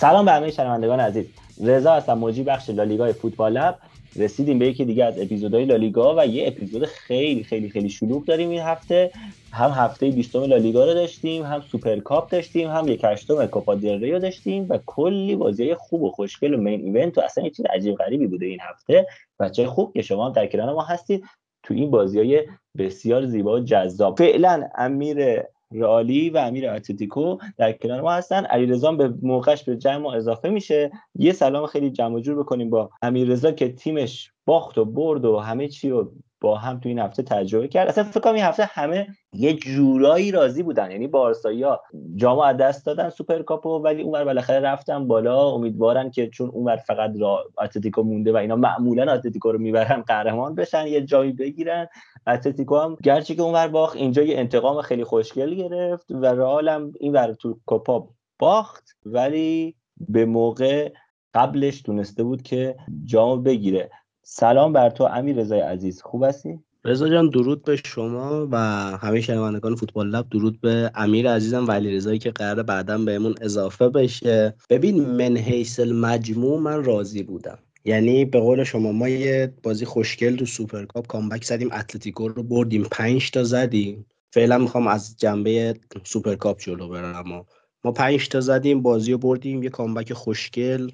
سلام به همه شنوندگان عزیز. رضا هستم مجری بخش لالیگای فوتبال لب. رسیدیم به یکی دیگه از اپیزودهای لالیگا و یه اپیزود خیلی خیلی خیلی شلوغ داریم این هفته. هم هفته 20 لالیگا رو داشتیم هم سوپرکاپ داشتیم هم یک هشتم کوپا دل ری داشتیم و کلی بازی خوب و خوشگل و main event و اصلا یه چیز عجیب غریبی بوده این هفته. چه خوب که شما هم در کنار ما هستید تو این بازی های بسیار زیبا و جذاب. فعلا امیر رئالی و امیر اتلتیکو در کنار ما هستن. علیرضا به موقعش به جمع اضافه میشه. یه سلام خیلی جمع جور بکنیم با امیررضا که تیمش باخت و برد و همه چی رو با هم تو این هفته تجربه کرد. اصلا فکر کنم این هفته همه یه جورایی راضی بودن. یعنی بارسایا جامو از دست دادن سوپرکاپو ولی اونور بالاخره رفتن بالا. امیدوارن که چون اونور فقط را اتلتیکو مونده و اینا معمولا اتلتیکو رو می‌برن قهرمان بشن یه جایی بگیرن. اتلتیکو هم گرچه که اونور باخت اینجا یه انتقام خیلی خوشگل گرفت و رئال هم اینور تو کوپا باخت. ولی به موقع قبلش تونسته بود که جامو بگیره. سلام بر تو امیر رضای عزیز. خوب هستی؟ رضا جان درود به شما و همه شنوندگان فوتبال لب. درود به امیر عزیزم و علی رضایی که قرار بعدا بهمون اضافه بشه. ببین من حیث المجموع من راضی بودم. یعنی به قول شما ما یه بازی خوشگل تو سوپرکاپ comeback زدیم اتلتیکو رو بردیم 5 تا زدیم. فعلا می‌خوام از جنبه سوپرکاپ جلو برم. ما 5 تا زدیم بازی رو بردیم یه comeback خوشگل.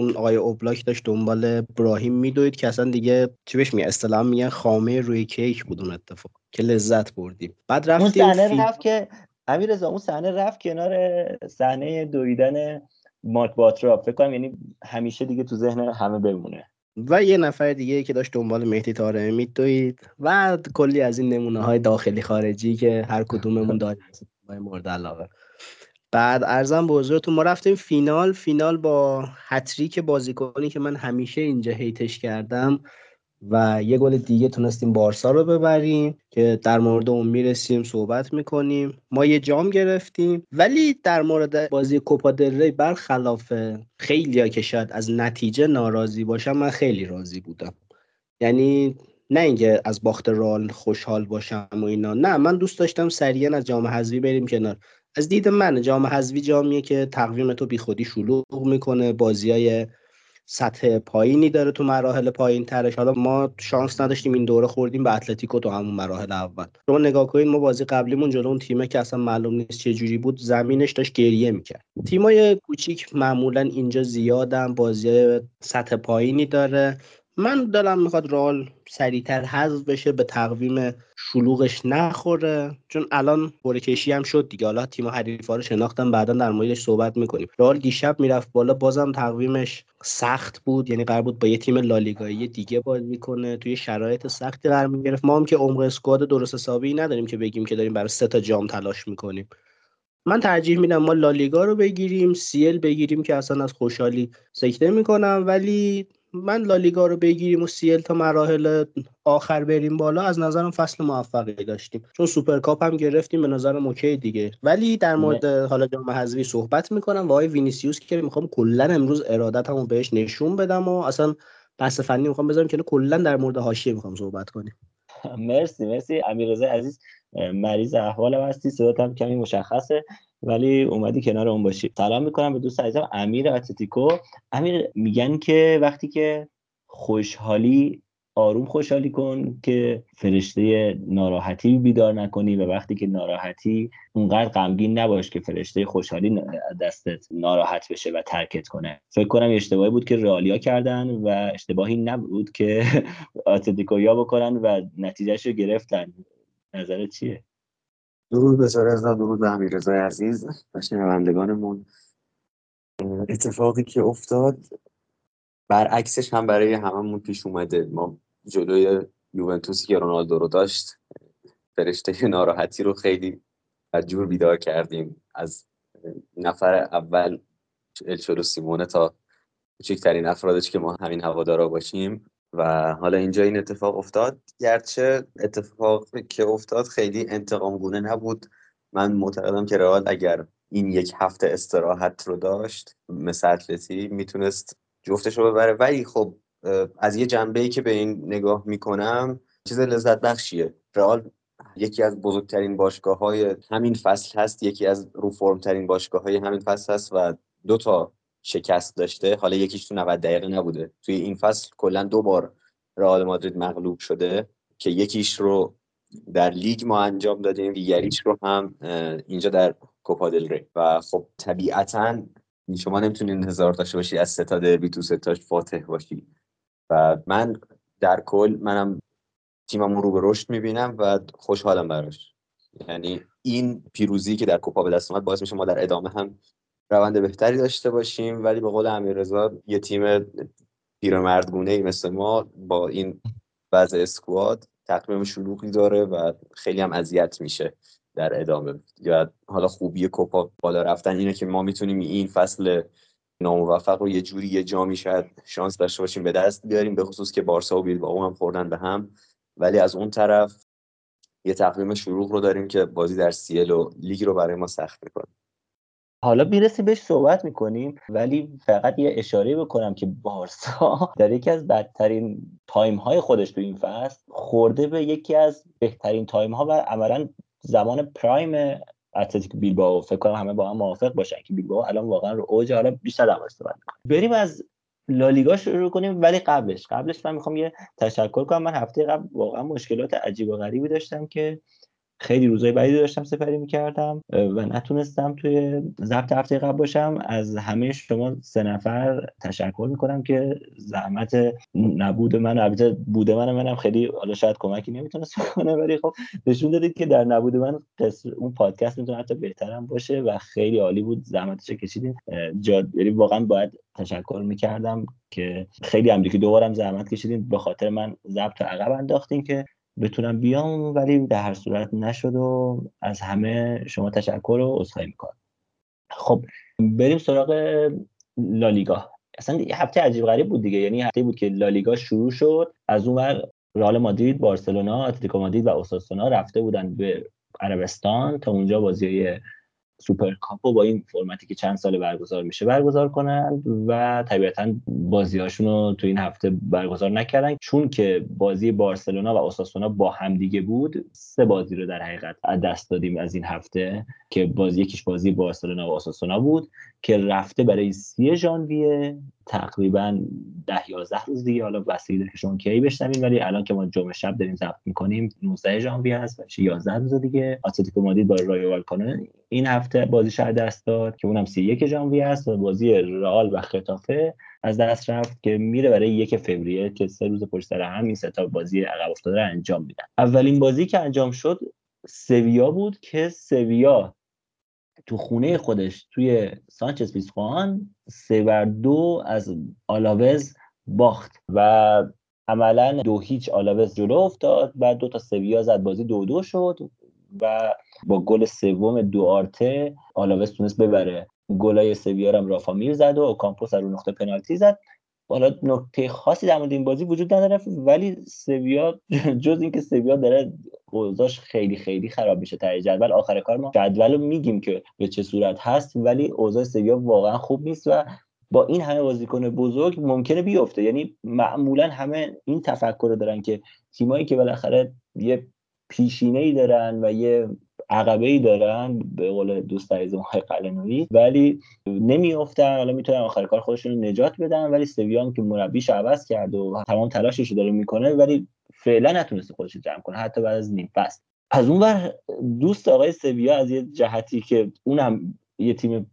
اون آقای اوبلاک داشت دنبال براهیم میدوید که اصلا دیگه چی بهش می اصطلاح میگن خامه روی کیک بود اون اتفاق که لذت بردیم. بعد رفتیم اون صحنه رفت که امیر رضا اون صحنه رفت کنار صحنه دویدن مات باترا فکر کنم یعنی همیشه دیگه تو ذهن همه بمونه. و یه نفر دیگه که داشت دنبال مهدی تاره میدوید و کلی از این نمونه های داخلی خارجی که هر کدوممون داریم. مورد علاقه. بعد ارزم به حضورتون ما رفتیم فینال. فینال با هتریک بازیکنی که من همیشه اینجا هیتش کردم و یه گل دیگه تونستیم بارسا رو ببریم که در مورد اون می‌رسیم صحبت می‌کنیم. ما یه جام گرفتیم. ولی در مورد بازی کوپا دل ری برخلاف خیلی ها که شاید از نتیجه ناراضی باشم من خیلی راضی بودم. یعنی نه اینکه از باخت رال خوشحال باشم و اینا. نه من دوست داشتم سریعا از جام حذفی بریم کنار. از دید من جام حذفی جامیه که تقویم تو بیخودی شلوغ می‌کنه بازی های سطح پایینی داره تو مراحل پایین ترش. حالا ما شانس نداشتیم این دوره خوردیم به اتلتیکو تو همون مراحل اول. شما نگاه کنید ما بازی قبلیمون جلو اون تیمه که اصلا معلوم نیست چه جوری بود زمینش داشت گریه می‌کرد. تیمای کوچیک معمولا اینجا زیادن بازی سطح پایینی داره. من دلم می‌خواد رال سریعتر حذف بشه به تقویم شلوغش نخوره. چون الان کشی هم شد دیگه. حالا تیم حریفا رو شناختم بعدا در موردش صحبت می‌کنیم. رال دیشب می‌رفت بالا بازم تقویمش سخت بود. یعنی قرار بود با یه تیم لالیگایی دیگه بازی کنه. توی شرایط سختی قرار می‌گرفت. ما هم که عمق اسکواد درست حسابی نداریم که بگیم که داریم برای سه تا جام تلاش می‌کنیم. من ترجیح میدم ما لالیگا رو بگیریم سیل بگیریم که اصلا از خوشحالی سکته می‌کنم ولی من لالیگا رو بگیریم و CL تا مراحل آخر بریم بالا از نظرم فصل موفقی داشتیم. چون سوپرکاپ هم گرفتیم به نظرم okay دیگه. ولی در مورد حالا جام حذفی صحبت می‌کنم. و آقای وینیسیوس که می‌خوام کلا امروز ارادتمو بهش نشون بدم و اصلا بحث فنی می‌خوام بذارم که کلا در مورد حاشیه می‌خوام صحبت کنیم. مرسی مرسی. امیررضا عزیز مریض احوالم هستی صدات هم کمی مشخصه ولی اومدی کنارمون باشی. سلام می‌کنم به دوست عزیزم امیر اتلتیکو. امیر میگن که وقتی که خوشحالی آروم خوشحالی کن که فرشته ناراحتی بیدار نکنی و وقتی که ناراحتی اونقدر غمگین نباش که فرشته خوشحالی دستت ناراحت بشه و ترکت کنه. فکر کنم اشتباهی بود که رالیا کردن و اشتباهی نبود که اتلتیکویا بکنن و نتیجهش رو گرفتن. نظرت چیه؟ درود به رضا درود به امیر رضای عزیز و شنوندگانمون. اتفاقی که افتاد برعکسش هم برای هممون پیش اومده. ما جلوی یوونتوسی که رونالدو رو داشت فرشته ناراحتی رو خیلی جور بیدار کردیم. از نفر اول الچولو سیمونه تا کوچکترین افرادش که ما همین هوادارا باشیم و حالا اینجا این اتفاق افتاد. گرچه اتفاق که افتاد خیلی انتقام گونه نبود. من معتقدم که رئال اگر این یک هفته استراحت رو داشت مثل اتلتی می‌تونست جفتش رو ببره. ولی خب از یه جنبه ای که به این نگاه می‌کنم چیز لذت بخشیه. رئال یکی از بزرگترین باشگاه های همین فصل هست یکی از رو فرم ترین باشگاه های همین فصل هست و دو تا شکست داشته حالا یکیش تو 90 دقیقه نبوده. توی این فصل کلا دو بار رئال مادرید مغلوب شده که یکیش رو در لیگ ما انجام دادیم دیگریش رو هم اینجا در کوپا دل ری. و خب طبیعتا شما نمی‌تونید انتظار داشته باشید از ستا دربی تو ستاش فاتح باشی. و من در کل منم تیممون رو به رشد می‌بینم و خوشحالم براش. یعنی این پیروزی که در کوپا به دست اومد باعث میشه ما در ادامه هم روند بهتری داشته باشیم ولی به قول امیررضا یه تیم پیرمردگونه ای مثل ما با این وضع اسکواد تقریبا شلوغی داره و خیلی هم اذیت میشه در ادامه. یا حالا خوبی کوپا بالا رفتن اینه که ما می‌تونیم این فصل ناموفق رو یه جوری یه جامی شاید شانس داشته باشیم به دست بیاریم به خصوص که بارسا و بیلبائو هم خوردن به هم. ولی از اون طرف یه تقویم شروع رو داریم که بازی در سیل و لیگ رو برای ما سخت می‌کنه. حالا می‌رسیم بهش صحبت می‌کنیم ولی فقط یه اشاره بکنم که بارسا در یکی از بدترین time های خودش تو این فصل خورده به یکی از بهترین time ها و عملا زمان prime اتلتیک بیلبائو. فکر کنم همه با هم موافق باشن که بیلبائو الان واقعا رو اوج حالا بیشتر در صحبت بریم از لالیگا شروع کنیم ولی قبلش قبلش من می‌خوام یه تشکر کنم. من هفته قبل واقعا مشکلات عجیب و غریبی داشتم که خیلی روزای بعدی داشتم سپری می‌کردم و نتونستم توی ضبط هفته قبل باشم. از همه شما سه نفر تشکر می‌کنم که زحمت نبود من. البته بوده من منم خیلی حالا شاید کمکی نمی‌تونست کنه ولی خب نشون دادید که در نبود من اون پادکست می‌تونه حتی بهترم باشه و خیلی عالی بود. زحمتش کشیدین. جا یعنی واقعا باید تشکر می‌کردم که خیلی هم که دوبارم زحمت کشیدین. به خاطر من ضبط عقب انداختین که بتونم بیام ولی در هر صورت نشد و از همه شما تشکر و عذرخواهی می‌کنم. خب بریم سراغ لالیگا. اصلا یه هفته عجیب غریب بود دیگه. یعنی هفته بود که لالیگا شروع شد. از اون ور رئال مادرید بارسلونا اتلتیکو مادرید و اوساسونا رفته بودن به عربستان تا اونجا بازی سوپر کاپو با این فرمتی که چند سال برگزار میشه برگزار کنند و طبیعتا بازیهاشون رو تو این هفته برگزار نکردن. چون که بازی بارسلونا و اوساسونا با همدیگه بود سه بازی رو در حقیقت دست دادیم از این هفته که بازی یکیش بازی بارسلونا و اوساسونا بود که رفته برای سی ژانویه تقریبا ده 11 روز دیگه. حالا بسیده که شما کی بشنوین ولی الان که ما جمعه شب داریم ضبط می‌کنیم 19 ژانویه هست و 11 روز دیگه. اتلتیکو مادرید با رایو وایکانو این هفته بازیش رو از دست داد که اونم 31 ژانویه است و بازی رئال و ختافه از دست رفت که میره برای یک فوریه که سه روز پشت سر هم این سه تا بازی عقب افتاده رو انجام میدن. اولین بازی که انجام شد سویا بود که سویا تو خونه خودش توی سانچز پیزخوان سه بر دو از آلاوز باخت و عملا دو هیچ آلاوز جلو افتاد. بعد دو تا سویا زد بازی دو دو شد و با گل سوم دوارته آلاوز تونست ببره. گلای سویا هم رافا میر زد و کامپوس رو نقطه پنالتی زد. حالا نکته خاصی در مورد این بازی وجود نداره ولی سویا جز اینکه سویا داره اوضاعش خیلی خیلی خراب میشه تا جدول. آخر کار ما جدول رو میگیم که به چه صورت هست ولی اوضاع سویا واقعا خوب نیست و با این همه بازیکن بزرگ ممکنه بیفته. یعنی معمولا همه این تفکر رو دارن که تیمایی که بالاخره یه پیشینه ای دارن و یه عقبه ای دارن به قول دوست عزیز های قلنوی ولی نمیافتن. حالا می‌تونن آخر کار خودشون نجات بدن ولی سویان که مربیش عوض کرد و تمام تلاشش رو داره می‌کنه ولی فعلا نتونسته خودش رو جمع کنه حتی بعد از نیم فصل. از اون ور دوست آقای سویا از یه جهتی که اونم یه تیم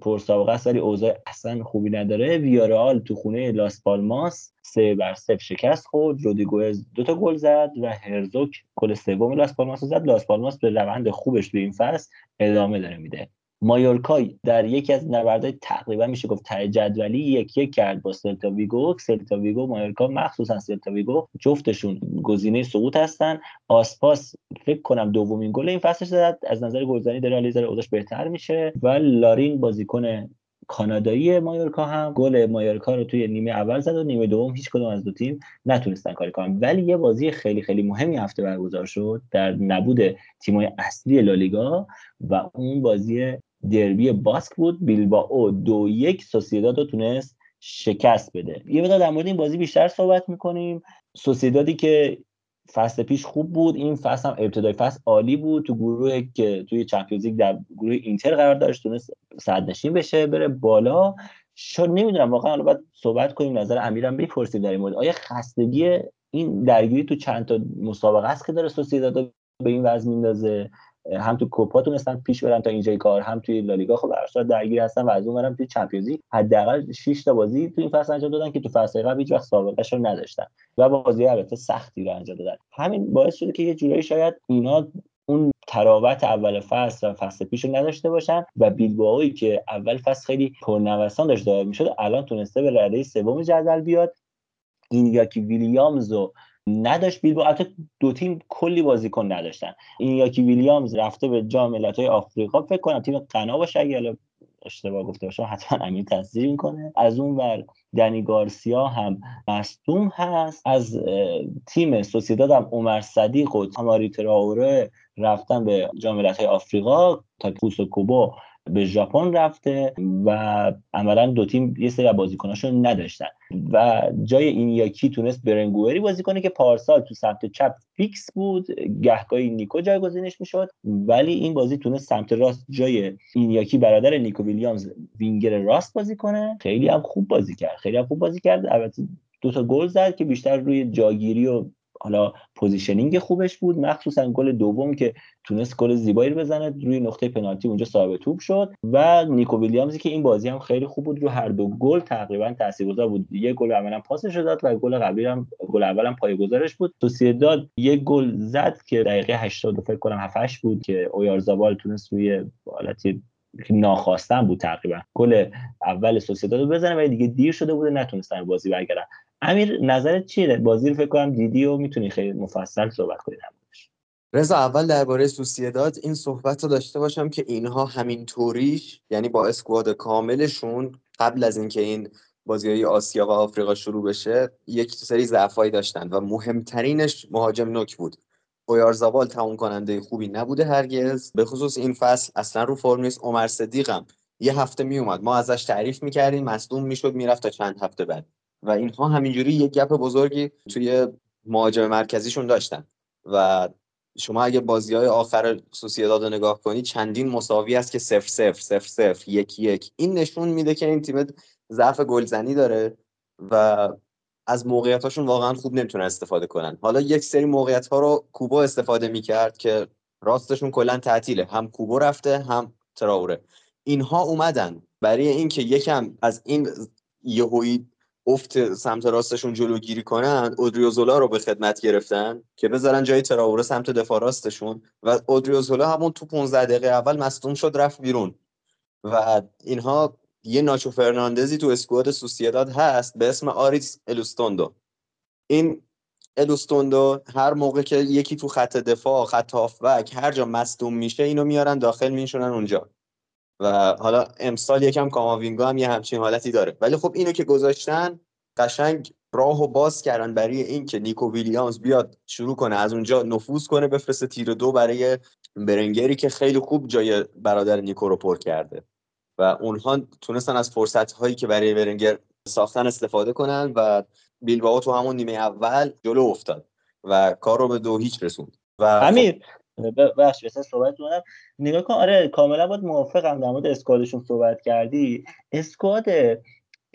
پرسابقه است ولی اوضاع اصلا خوبی نداره. ویارئال تو خونه لاس پالماس سه بر صفر شکست خورد. رودیگوز دو تا گل زد و هرزوک گل سوم لاس پالماس زد. لاس پالماس به روند خوبش تو این فصل ادامه داره میده. مایورکا در یکی از نبردهای تقریبا میشه گفت ته جدولی یک یک کرد با سلتا ویگو. سلتا ویگو مایورکا مخصوصا سلتا ویگو جفتشون گزینه سقوط هستن. آسپاس فکر کنم دومین گل این فصلش زد. از نظر گلزنی داره حالا ذره بهتر میشه و لارین بازیکن کانادایی مایورکا هم گل مایورکا رو توی نیمه اول زد و نیمه دوم هیچ کدوم از دو تیم نتونستن کاری کنن. ولی یه بازی خیلی خیلی مهمی هفته برگزار شد در نبود تیمای اصلی لالیگا و اون بازی دربی باسک بود. بیلبائو دو یک سوسیداد رو تونست شکست بده. یه مقدار در مورد این بازی بیشتر صحبت می‌کنیم. سوسیدادی که فصل پیش خوب بود این فصل هم ابتدای فصل عالی بود. تو گروه که توی چمپیونز لیگ در گروه اینتر قرار داشت تونست صد نشین بشه بره بالا. شاید نمی‌دونم واقعا حالا باید صحبت کنیم نظر امیرم بپرسیم در این مورد. آیا خستگی این درگیری تو چند تا مسابقه است که داره سوسیداد به این وضع میندازه؟ هم تو کوپا تونستن پیش برن تا اینجای کار هم توی لالیگا. خب براشون درگیر هستن و از اون توی چمپیونز لیگ حداقل 6 تا بازی تو این فصل انجام دادن که تو فصل قبل هیچ وقت سابقه رو نداشتن و بازی البته سختی رو انجام دادن. همین باعث شده که یه جورایی شاید اینا اون تراوت اول فصل و فصل پیش رو نداشته باشن و بیلبائویی که اول فصل خیلی پرنوسان داشت داره می‌شد الان تونسته به رده سوم جدول بیاد. این ویلیامز و نداشت بیلبو البته دو تیم کلی بازیکن نداشتن. این یاکی ویلیامز رفته به جام ملت‌های آفریقا فکر کنم تیم قنا باشه اگه اشتباه گفته باشم حتما امین تصدیق می‌کنه. از اون ور دنی گارسیا هم مصدوم هست. از تیم سوسیداد هم عمر صدیق و تاماری تراوره رفتن به جام ملت‌های آفریقا. تا کوسو کوبو به ژاپن رفته و عملا دو تیم یه سری بازیکناشون نداشتن. و جای این یاکی تونست برنگوئری بازی کنه که پارسال تو سمت چپ فیکس بود گهگاهی نیکو جایگزینش می‌شد. ولی این بازی تونست سمت راست جای این یاکی برادر نیکو ویلیامز وینگر راست بازی کنه. خیلی هم خوب بازی کرد. خیلی هم خوب بازی کرد. البته دو تا گل زد که بیشتر روی جاگیری و حالا positioning خوبش بود مخصوصا گل دوم که تونست گل زیبایی رو بزنه روی نقطه پنالتی اونجا صاحب توپ شد و نیکو ویلیامزی که این بازی هم خیلی خوب بود رو هر دو گل تقریبا تاثیرگذار بود. یه گل عملا پاسش داد و گل قبلی هم گل اول هم پایه‌گذارش بود. سوسیداد یه گل زد که دقیقه 80 فکر کنم 7 بود که اویارزابال تونست روی حالتی ناخواستن بود تقریبا. گل اول سوسییداد رو بزنه ولی دیگه دیر شده بوده نتونستن بازی برگردن. امیر نظرت چیه؟ بازی رو فکر کنم دیدی و می‌تونی خیلی مفصل صحبت کنی رضا اول درباره سوسیداد این صحبت رو داشته باشم که اینها همین طوریش یعنی با اسکواد کاملشون قبل از اینکه این بازی های آسیا و آفریقا شروع بشه یک سری ضعفایی داشتن و مهمترینش مهاجم نوک بود. اویارزابال تموم کننده خوبی نبوده هرگز. به خصوص این فصل اصلا رو فرم نیست. عمر صدیقم یه هفته می اومد ما ازش تعریف می‌کردیم. مصدوم می‌شد می‌رفت تا چند هفته بعد. و اینها همینجوری یک گپ بزرگی توی مهاجم مرکزیشون داشتن. و شما اگه بازی های آخر سوسیداد رو نگاه کنید چندین مساوی است که سف سف سف سف یک یک. این نشون میده که این تیم ضعف گلزنی داره و از موقعیتاشون واقعا خوب نمی‌تونن استفاده کنن. حالا یک سری موقعیت ها رو کوبو استفاده می‌کرد که راستشون کلا تعطیله. هم کوبو رفته هم تراوره. اینها اومدن. برای اینکه یکم از این یهویی افت سمت راستشون جلوگیری کنن اودریوزولا رو به خدمت گرفتن که بذارن جای تراوره سمت دفاع راستشون و اودریوزولا همون تو 15 دقیقه اول مصدوم شد رفت بیرون. و اینها یه ناچو فرناندزی تو اسکواد سوسیداد هست به اسم آریس الوستوندو. این الوستوندو هر موقع که یکی تو خط دفاع خط هافبک هر جا مصدوم میشه اینو میارن داخل میشونن اونجا. و حالا امسال یکم کاماوینگا هم یه همچین حالتی داره. ولی خب اینو که گذاشتن قشنگ راه و باز کردن برای اینکه نیکو ویلیامز بیاد شروع کنه از اونجا نفوذ کنه بفرسته تیر دو برای برنگری که خیلی خوب جای برادر نیکو رو پر کرده. و اونها تونستن از فرصت هایی که برای برنگر ساختن استفاده کنن و بیلبائو تو همون نیمه اول جلو افتاد و کار رو به دو هیچ رسوند. و امیر بخش مثلا صحبت کنم. نگاه کن آره کاملا باید موافقم در مورد اسکوادشون صحبت کردی. اسکواد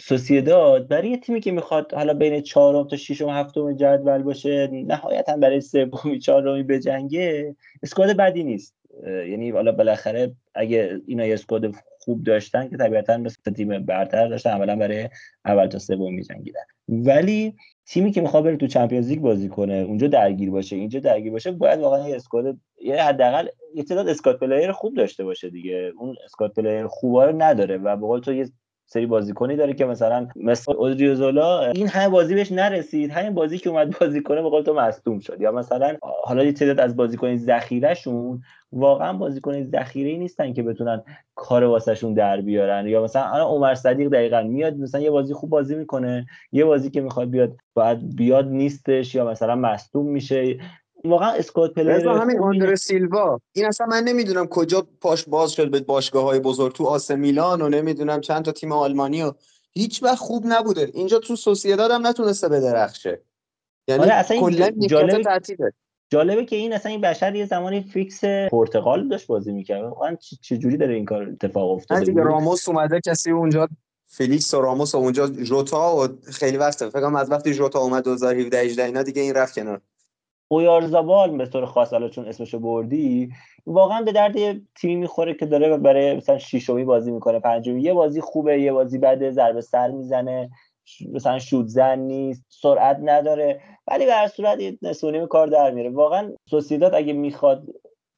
سوسیداد برای یه تیمی که می‌خواد حالا بین چهارم تا ششم هفتم جدول باشه نهایتا برای سومی چهارمی بجنگه اسکواد بدی نیست. یعنی حالا بالاخره اگه اینا یه اسکواد خوب داشتن که طبیعتا مثل تیم برتر داشتن عملا برای اول تا سوم میجنگیدن. ولی تیمی که می‌خواد بره تو Champions League بازی کنه اونجا درگیر باشه اینجا درگیر باشه باید واقعا یه squad یه حداقل یه تعداد squad player خوب داشته باشه دیگه. اون squad player خوبا رو نداره و به قول تو یه سری بازیکنی داره که مثلا مثل اودریوزولا این همه بازی بهش نرسید. همین بازی که اومد بازی کنه به تو مصدوم شد. یا مثلا حالا یه تعداد از بازیکن ذخیرهشون واقعا بازیکن ذخیره نیستن که بتونن کار واسهشون در بیارن. یا مثلا الان عمر صدیق دقیقا میاد مثلا یه بازی خوب بازی می‌کنه یه بازی که می‌خواد بیاد باید بیاد نیستش یا مثلا مصدوم میشه. واقعا اسکواد پلیر همین آندر سیلوا. این اصلا من نمی‌دونم کجا پاش باز شد به باشگاه های بزرگ تو آسه میلان و نمی‌دونم چند تا تیم آلمانی و هیچ وقت خوب نبوده. اینجا تو سوسییداد هم نتونسته درخشه. یعنی آره اصلا کلا جالب تعطیله. جالبه که این اصلا این بشر یه زمانی fix پرتغال داشت بازی می‌کرد. واقعا چه جوری داره این کار اتفاق افتاده؟ دیگه راموس اومده کسی اونجا فلیکس و راموس و اونجا جوتا و خیلی وقته. فکر از وقتی جوتا اومد 2017 18 اینا دیگه این رفت کنار. اویارزابال به طور خاص حالا چون اسمشو بردی واقعا به درد یه تیمی می‌خوره که داره برای مثلا شیشمی بازی می‌کنه پنجمی. یه بازی خوبه یه بازی بعد ضربه سر می‌زنه مثلا شوت زن نیست سرعت نداره ولی به هر صورت نصف کار در میره واقعا سوسیداد اگه می‌خواد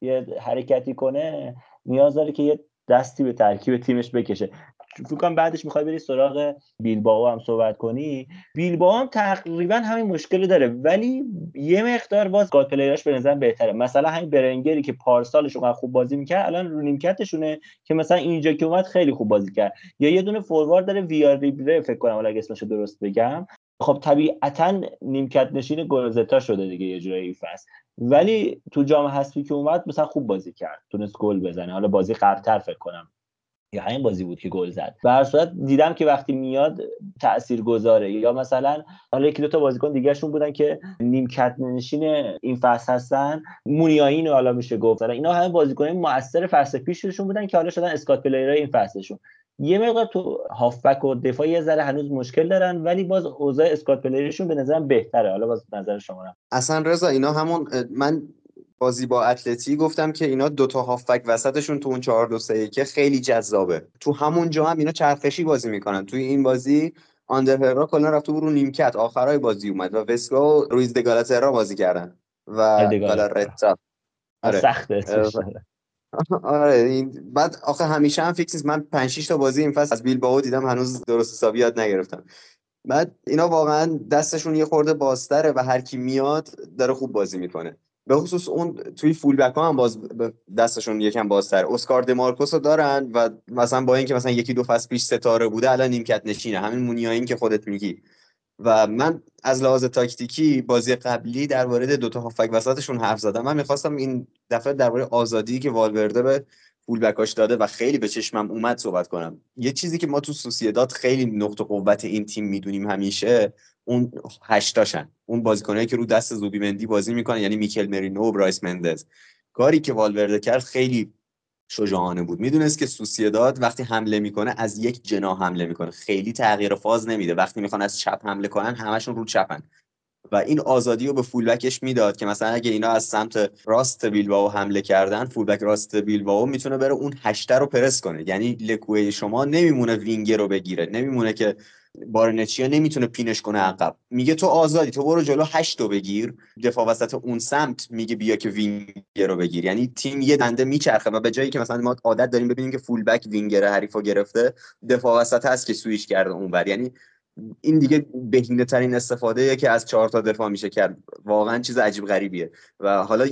یه حرکتی کنه نیاز داره که یه دستی به ترکیب تیمش بکشه. فکر بعدش می‌خوای بری سراغ بیلباو هم صحبت کنی. بیلباو هم تقریبا همین مشکل داره ولی یه مقدار باز گاد پلیراش به نظر بهتره. مثلا همین برنگری که پارسالش اونقدر خوب بازی می‌کرد الان رو نیمکتشونه که مثلا اینجا که اومد خیلی خوب بازی کرد. یا یه دونه فوروارد داره ویار ریبره فکر کنم اگه اسمش درست بگم. خب طبیعتا نیمکت نشین گلزتا شده دیگه یه جورایی فصل. ولی تو جام حذفی که اومد مثلا خوب بازی کرد. تونست گل بزنه. حالا بازی قبلتر فکر کنم. یا همین بازی بود که گل زد. به هر صورت دیدم که وقتی میاد تأثیر گذاره یا مثلا حالا یکی دو تا بازیکن دیگهشون بودن که نیمکت نشین این فصل هستن مونیاین حالا میشه گفت. اینا همه بازیکن موثر فصل پیششون بودن که حالا شدن اسکات پلیرای این فصلشون. یه مقدار تو هافبک و دفاع یه ذره هنوز مشکل دارن ولی باز اوضاع اسکات پلیرشون به نظرم بهتره. حالا باز نظر شما. اصلا رضا اینا همون من بازی با اتلتی گفتم که اینا دوتا هافبک وسطشون تو اون 4 2 3 که خیلی جذابه. تو همون جا هم اینا چرخشی بازی می‌کنن. توی این بازی آندرهرا کلا رفت رو نیمکت. آخرای بازی اومد و وسکا و رویز دگالاترا بازی کردن. و گالارتا آره. سخته آره این بعد آخه همیشه هم فیکس نیست. من 5 6 تا بازی این فصل از بیلبائو دیدم هنوز درست حسابی یاد نگرفتم. بعد اینا واقعا دستشون یه خورده بازتره و هر کی میاد داره خوب بازی می‌کنه. به خصوص اون توی فول بک ها هم باز دستشون یکم بازتر اسکار دمارکوس رو دارن و مثلا با اینکه مثلا یکی دو فصل پیش ستاره بوده الان نیمکت نشینه. همین مونیایین که خودت میگی. و من از لحاظ تاکتیکی بازی قبلی در مورد دو تا هافک وسطشون حرف زدم. من می‌خواستم این دفعه درباره آزادی که والورده به فول بکاش داده و خیلی به چشمم اومد صحبت کنم. یه چیزی که ما تو سوسیداد خیلی نقطه قوت این تیم می‌دونیم همیشه اون هشتاشن. اون بازیکنایی که رو دست زوبیمندی بازی می‌کنن یعنی میکل مرینو و برایس مندز. کاری که والورده کرد خیلی شجاعانه بود. می‌دونست که سوسیداد وقتی حمله می‌کنه از یک جنا حمله می‌کنه. خیلی تغییر فاز نمیده. وقتی می‌خوان از چپ حمله کنن همشون رو چپن. و این آزادی رو به فولبکش می‌داد که مثلا اگه اینا از سمت راست بیلباو حمله کردن فولبک راست بیلباو می‌تونه بره اون هشته رو پرس کنه. یعنی لکوه شما نمیمونه وینگر رو بگیره. نمیمونه که بارنچیا نمی‌تونه پینش کنه عقب. میگه تو آزادی تو برو جلو هشت رو بگیر. دفاع وسط اون سمت میگه بیا که وینگر رو بگیر. یعنی تیم یه دنده میچرخه و به جایی که مثلا ما عادت داریم ببینیم که فول بک وینگر حریفو گرفته دفاع وسط هست که سویش کرده اونور. یعنی این دیگه بهینه ترین استفاده که از چهار تا دفاع میشه کرد. واقعا چیز عجیب غریبیه. و حالا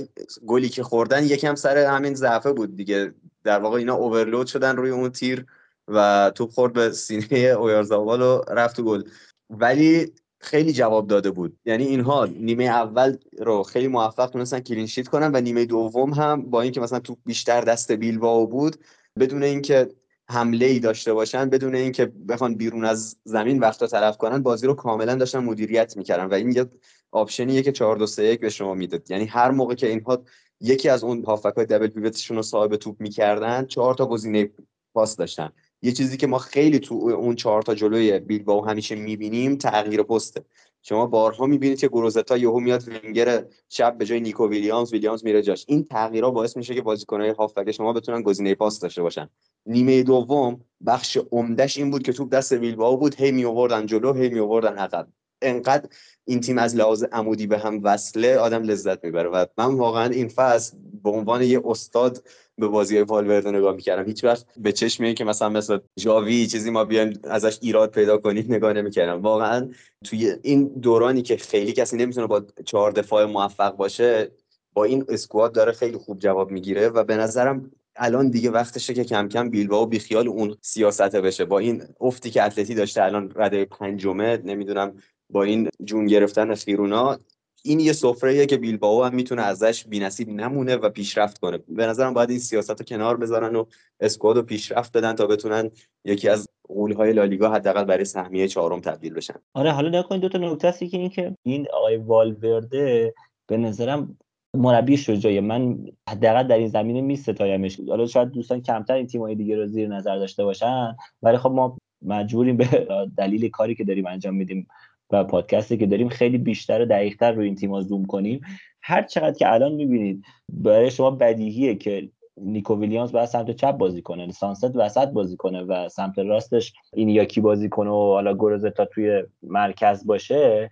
گلی که خوردن یکم سر همین ضعفه بود دیگه. در واقع اینا اوورلود شدن روی اون تیر و توپ خورد به سینه اویارزابال و رفت تو گل. ولی خیلی جواب داده بود. یعنی اینها نیمه اول رو خیلی موفق تونستن clean sheet کنن و نیمه دوم هم با اینکه مثلا توپ بیشتر دست بیلباو بود بدون اینکه حمله ای داشته باشن بدون اینکه بخوان بیرون از زمین وقت تلف کنن بازی رو کاملا داشتن مدیریت می‌کردن و این یه option یه که 4 2 3 1 به شما می‌داد یعنی هر موقع که اینها یکی از اون هافبک های double pivot شون رو صاحب توپ می‌کردن چهار تا گزینه پاس داشتن. یه چیزی که ما خیلی تو اون چهار تا جلوی بیلبائو همیشه می‌بینیم تغییر پسته شما بارها می‌بینید که گروزتا یهو میاد وینگر چپ به جای نیکو ویلیامز ویلیامز میره جاش. این تغییرها باعث میشه که بازیکنهای هافبک شما بتونن گزینه پاس داشته باشن. نیمه دوم بخش عمدهش این بود که توپ دست بیلبائو بود. هی می آوردن جلو هی می آوردن عقب. انقدر این تیم از لحاظ عمودی به هم وصله آدم لذت می‌بره. و من واقعا این فصل به عنوان یه استاد به بازی های والورده نگاه می‌کردم. هیچ وقت به چشم که مثلا مثل جاوی چیزی ما بیایم ازش ایراد پیدا کنیم نگاه نمی‌کردم. واقعا توی این دورانی که خیلی کسی نمی‌تونه با چهار دفاع موفق باشه با این اسکواد داره خیلی خوب جواب می‌گیره و به نظرم الان دیگه وقتشه که کم کم بیلبائو بیخیال اون سیاست بشه. با این افتی که اتلتی داشته الان رده پنجمه نمی‌دونم با این جون گرفتن خیرونا این یه سفره که بیلبائو هم می‌تونه ازش بینصیب نمونه و پیشرفت کنه. به نظرم باید این سیاست رو کنار بذارن و اسکواد رو پیشرفت بدن تا بتونن یکی از های لالیگا حداقل برای سهمیه چهارم تبدیل بشن. آره حالا نکنید دو تا نکته هستی که این که این آقای والورده به نظرم مربی شجاعی من حداقل در این زمینه می ستایمش. حالا شاید دوستان کمتر این تیم‌های دیگه رو زیر نظر داشته باشن ولی خب ما مجبوریم به دلیل کاری که داریم انجام میدیم و پادکستی که داریم خیلی بیشتر و دقیقتر روی این تیما زوم کنیم. هر چقدر که الان می‌بینید برای شما بدیهیه که نیکو ویلیامز باید سمت چپ بازی کنه سانست وسط بازی کنه و سمت راستش این یاکی بازی کنه و حالا گروزتا توی مرکز باشه.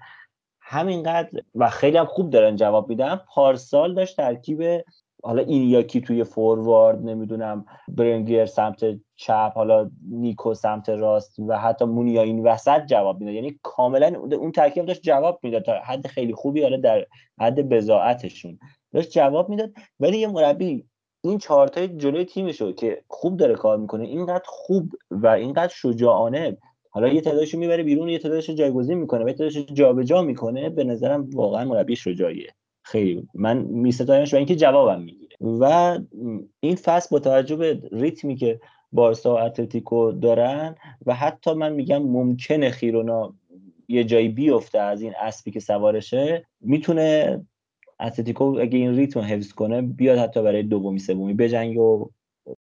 همینقدر و خیلی هم خوب دارن جواب میدن. پارسال داشت ترکیب حالا این یاکی توی فوروارد نمی‌دونم برنگیر سمت چپ حالا نیکو سمت راست و حتی مونیا این وسط جواب می‌داد یعنی کاملا اون ترکیب داشت جواب می‌داد تا حد خیلی خوبی حالا در حد بزاعتشون داشت جواب می‌داد. ولی یه مربی این چهارتای جلوی تیمشو که خوب داره کار می‌کنه اینقدر خوب و اینقدر شجاعانه. حالا یه تعدادشو می‌بره بیرون یه تعدادشو جایگزین می‌کنه و یه تعدادشو جابجا می‌کنه. به نظرم واقعا مربی شجاعیه. خیلی. من میستایمش و اینکه جوابم می‌گیره. و این فصل با توجه به ریتمی که بارسا و اتلتیکو دارن و حتی من میگم ممکنه خیرونا یه جایی بیفته از این اسبی که سوارشه می‌تونه اتلتیکو اگه این ریتم حفظ کنه بیاد حتی برای دومی سومی بجنگ و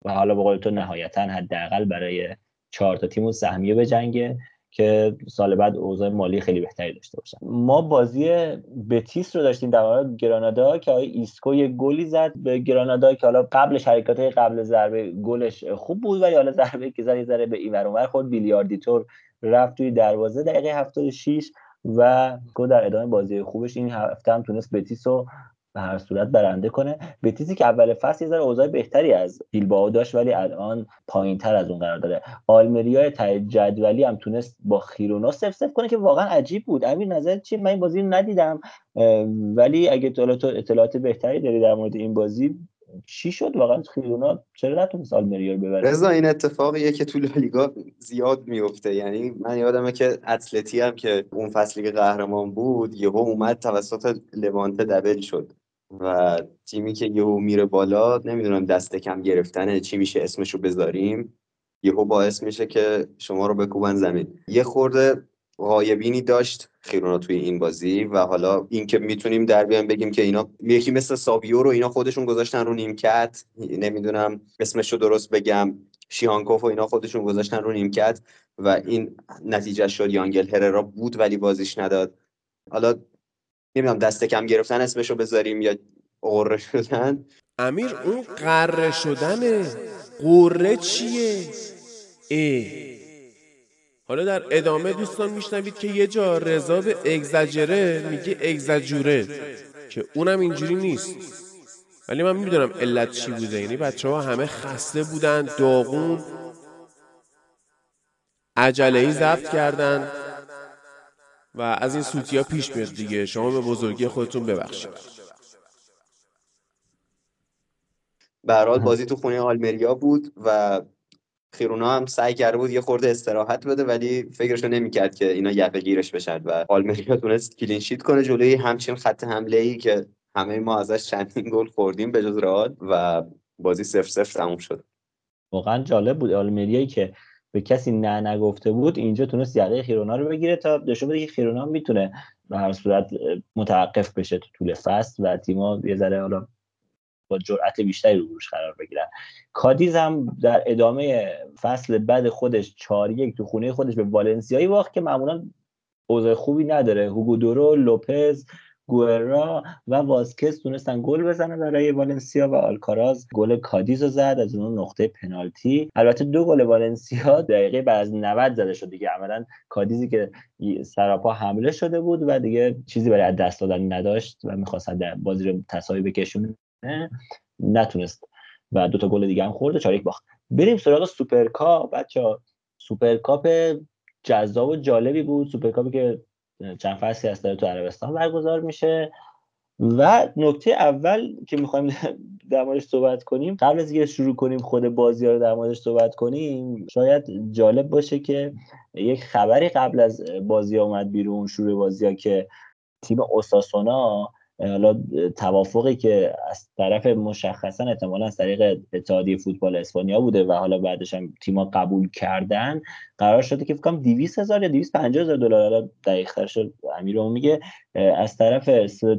و حالا به قول تو نهایتا حداقل برای چهار تا تیم و سهمیه بجنگه. که سال بعد اوضاع مالی خیلی بهتری داشته باشن. ما بازی بتیس رو داشتیم در مورد گرانادا که آقای ایسکو یه گلی زد به گرانادا که حالا قبلش حرکات قبل ضربه گلش خوب بود ولی حالا ضربه که زد ذره به این ور خورد بیلیاردی‌طور رفت توی دروازه دقیقه 76 و گو در ادامه بازی خوبش. این هفته هم تونست بتیس رو به هر صورت برنده کنه. بتیسی که اول فصل یه ذره اوضاع بهتری از بیلبائو داشت ولی الان پایین تر از اون قرار داره. آلمریا ته جدولی هم تونست با خیرونا سف سف کنه که واقعا عجیب بود. امیر نظر چی؟ من این بازی رو ندیدم. ولی اگه تو اطلاعات بهتری داری در مورد این بازی چی شد؟ واقعا خیرونا چرا نتونست آلمریا رو ببره؟ رضا این اتفاقیه که تو لالیگا زیاد میفته. یعنی من یادمه که اتلتی هم که اون فصلی که قهرمان بود یهو اومد توسط لوانته دبل شد. و تیمی که یهو میره بالا نمی‌دونم دست کم گرفتنه چی میشه اسمشو بذاریم. یهو باعث میشه که شما رو بکوبن زمین. یه خورده غایبینی داشت خیرونا توی این بازی و حالا اینکه می‌تونیم در بیان بگیم که اینا یکی مثل سابیو رو اینا خودشون گذاشتن رو نیمکت نمی‌دونم اسمش رو درست بگم شیانکوف و اینا خودشون گذاشتن رو نیمکت و این نتیجه شد یانگل هررا بود ولی بازیش نداد. حالا نمی‌دونم دست کم گرفتن اسمشو بذاریم یا قره شدن. امیر اون قره شدن قره چیه؟ ای. حالا در ادامه دوستان میشنوید که یه جا رضا به اگزجره میگه اگزجوره که اونم اینجوری نیست. ولی من می‌دونم علت چی بوده. یعنی بچه ها همه خسته بودن داغون عجله ای ضبط کردن. و از این سوتی ها پیش میاد دیگه. شما به بزرگی خودتون ببخشید. به بازی تو خونه آلمریا بود و خیرونا هم سعی کرده بود یه خورده استراحت بده ولی فکرشو نمی‌کرد که اینا یقه گیرش بشن و آلمریا تونست کلینشیت کنه جلوی همچین خط حمله ای که همه ما ازش چندین گل خوردیم به جز رئال و بازی سف سف تموم شد. واقعا جالب بود. آلمریایی که به کسی نه نگفته بود اینجا تونست یقه خیرونا رو بگیره تا نشون بده که خیرونا می‌تونه به هر صورت متوقف بشه تو طول فصل و تیما یه ذره حالا با جرأت بیشتری رو روش قرار بگیرن. کادیز هم در ادامه فصل بعد خودش 4 یک تو خونه خودش به والنسیایی باخت که معمولا اوضاع خوبی نداره. هوگو دورو لوپز گوئرا و واسکس تونستن گل بزنن برای والنسیا و آلکاراز. گل کادیز رو زد از اون نقطه پنالتی. البته دو گل والنسیا دقیقه بعد از 90 زده شد دیگه. عملا کادیزی که سراپا حمله شده بود و دیگه چیزی برای از دست دادن نداشت و می‌خواست بازی رو تساوی بکشونه. نتونست و دو تا گل دیگه هم خورد و چهار یک باخت. بریم سراغ سوپرکاپ. بچا سوپرکاپ جذاب و جالبی بود. سوپرکاپی که چند فصلی از تو عربستان برگزار میشه. و نکته اول که می‌خوایم در موردش صحبت کنیم قبل از اینکه شروع کنیم خود بازی ها رو در موردش صحبت کنیم شاید جالب باشه که یک خبری قبل از بازی ها اومد بیرون شروع بازی ها که تیم اوساسونا حالا توافقی که از طرف مشخصا احتمالا از طریق اتحادیه فوتبال اسپانیا بوده و حالا بعدش هم تیما قبول کردن قرار شده که فکر کنم 200 هزار یا 250 هزار دلار حالا دقیق شد امیر میگه از طرف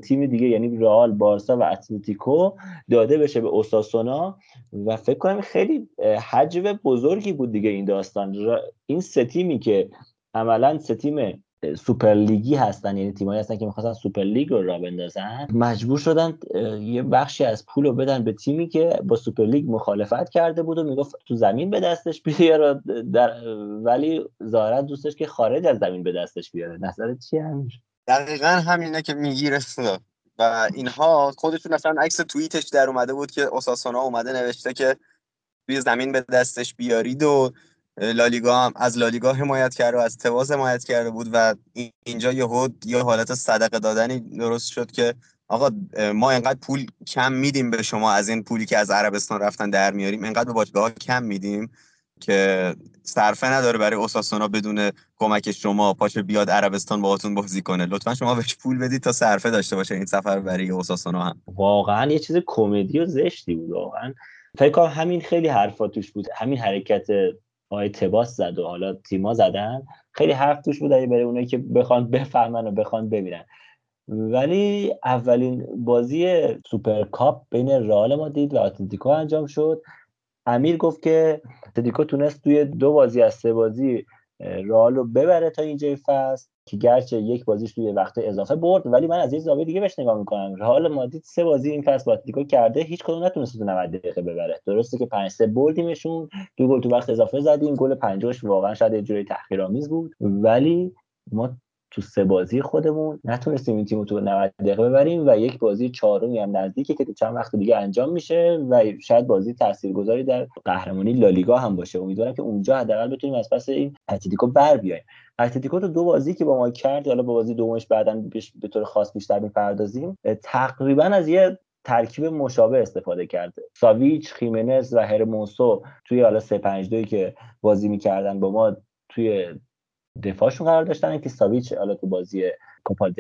تیم دیگه یعنی رئال بارسا و اتلتیکو داده بشه به اوساسونا و فکر کنم خیلی حجم بزرگی بود دیگه این داستان. این سه تیمی که عملا سه تیم سوپر لیگی هستن یعنی تیمایی هستن که می‌خواستن سوپر لیگ رو راه بندازن. مجبور شدن یه بخشی از پول رو بدن به تیمی که با سوپر لیگ مخالفت کرده بود و می‌گفت تو زمین به دستش بیاره در ولی ظاهرا دوستش که خارج از زمین به دستش بیاره. نظرت چیه همین دقیقا همینه که می‌گیره و اینها خودشون اصلا عکس توییتش در اومده بود که اوساسونا اومده نوشته که توی زمین به دستش بیارید و لالیگا هم از لالیگا حمایت کرده و از تواز حمایت کرده بود و اینجا یهو یه حالت صدقه دادنی درست شد که آقا ما انقدر پول کم میدیم به شما از این پولی که از عربستان رفتن در میاریم انقدر به باشگاه کم میدیم که صرفه نداره برای اوساسونا بدون کمک شما پاچه بیاد عربستان باهاتون بازی کنه. لطفا شما بهش پول بدید تا صرفه داشته باشه این سفر برای اوساسونا هم. واقعا یه چیز کمدی و زشتی بود واقعا. فکر کنم همین خیلی حرفا توش بود. همین حرکت آقای تباس زد و حالا تیما زدن. خیلی حرف توش بود برای اونایی که بخوان بفهمن و بخوان ببینن. ولی اولین بازی سوپر کاپ بین رئال مادرید و اتلتیکو انجام شد. امیر گفت که اتلتیکو تونست توی دو بازی از سه بازی رئال رو ببره تا اینجای فصل. که گرچه یک بازیش توی وقت اضافه برد ولی من از یه زاویه دیگه بهش نگاه می‌کنم. رئال مادرید سه بازی این فصل با اتلتیکو کرده هیچ کدوم نتونسته تو 90 دقیقه ببره. درسته که 5 3 بردیمشون دو گل تو وقت اضافه زدیم گل پنجمش واقعا شاید یه جوری تحقیرآمیز بود. ولی ما تو سه بازی خودمون نتونستیم این تیم تو 90 دقیقه ببریم و یک بازی چهارمی هم نزدیکه که چند وقت دیگه انجام میشه و شاید بازی تاثیرگذاری در قهرمانی لالیگا هم باشه. امیدوارم که اونجا حداقل بتونیم از پس این اتلتیکو بر بیایم. اتلتیکو تو دو بازی که با ما کرد حالا با بازی دومش بعدا به طور خاص بیشتر می‌پردازیم تقریبا از یه ترکیب مشابه استفاده کرده. ساویچ خیمنز و هرمونسو توی حالا 3 5 2 که بازی می‌کردن با ما توی دفاعشون قرار داشتن. که ساویچ حالا تو بازی کوپا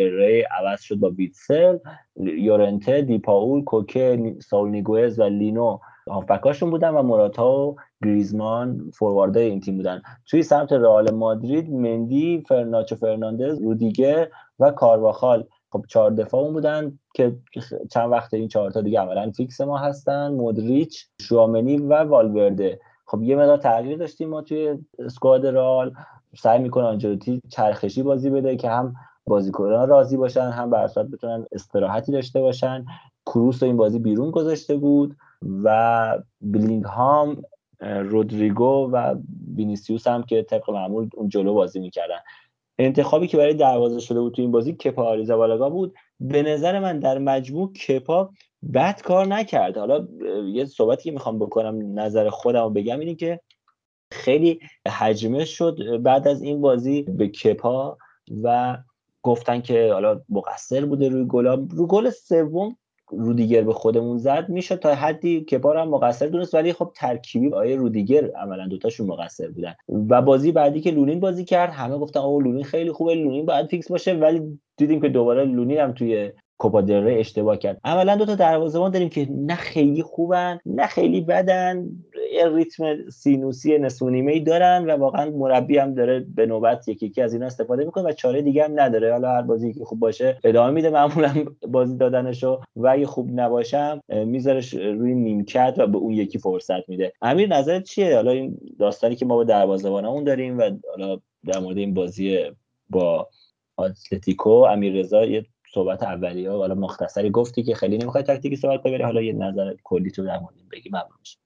عوض شد با ویتسل یورنته دیپاول کوکه ساول نیگوز و لینو هافبکاشون بودن و موراتا و گریزمان فوروارده این تیم بودن. توی سمت رئال مادرید مندی ناچو فرناندز رودیگر و کارواخال. خب چهار دفاع بودن که چند وقت این چهار تا دیگه عملا fix ما هستن. مودریچ شوامنی و والورده. خب یه مقدار تغییر داشتیم ما توی squad رئال سعی می‌کنه آنجلوتی چرخشی بازی بده که هم بازیکنان راضی باشن هم بر بتونن استراحتی داشته باشن. کروس این بازی بیرون گذاشته بود. و هام رودریگو و وینیسیوس هم که طبق معمول اون جلو بازی می‌کردن. انتخابی که برای دروازه شده بود تو این بازی کپا آریزابالاگا بود. به نظر من در مجموع کپا بد کار نکرد. حالا یه صحبتی که می‌خوام بکنم نظر خودم رو بگم اینه که خیلی حجمه شد بعد از این بازی به کپا و گفتن که حالا مقصر بوده روی گل رو گل سوم رودیگر به خودمون زد میشه تا حدی کپا هم مقصر دونست ولی خب ترکیبی با رودیگر عملا دوتاشون مقصر بودن. و بازی بعدی که لونین بازی کرد همه گفتن آقا لونین خیلی خوبه لونین باید fix باشه ولی دیدیم که دوباره لونین هم توی کوپا اشتباه کرد. عملا دو تا دروازه‌بان داریم که نه خیلی خوبن نه خیلی بدن. یه ریتم سینوسی نصف ای دارن و واقعا مربی هم داره به نوبت یکی یکی از اینا استفاده می‌کنه و چاره دیگه هم نداره. حالا هر بازی که خوب باشه ادامه میده. معمولا بازی دادنشو و اگه خوب نباشم میذارش روی نیمکت و به اون یکی فرصت میده. امیر نظرت چیه؟ حالا این داستانی که ما با دروازه‌بانمون داریم و حالا در مورد این بازی با اتلتیکو امیر رضا یه صحبت اولیه حالا مختصری گفتی که خیلی نمی‌خوای تکتیکی صحبت ببری حالا یه نظر کلی تو در مورد بگی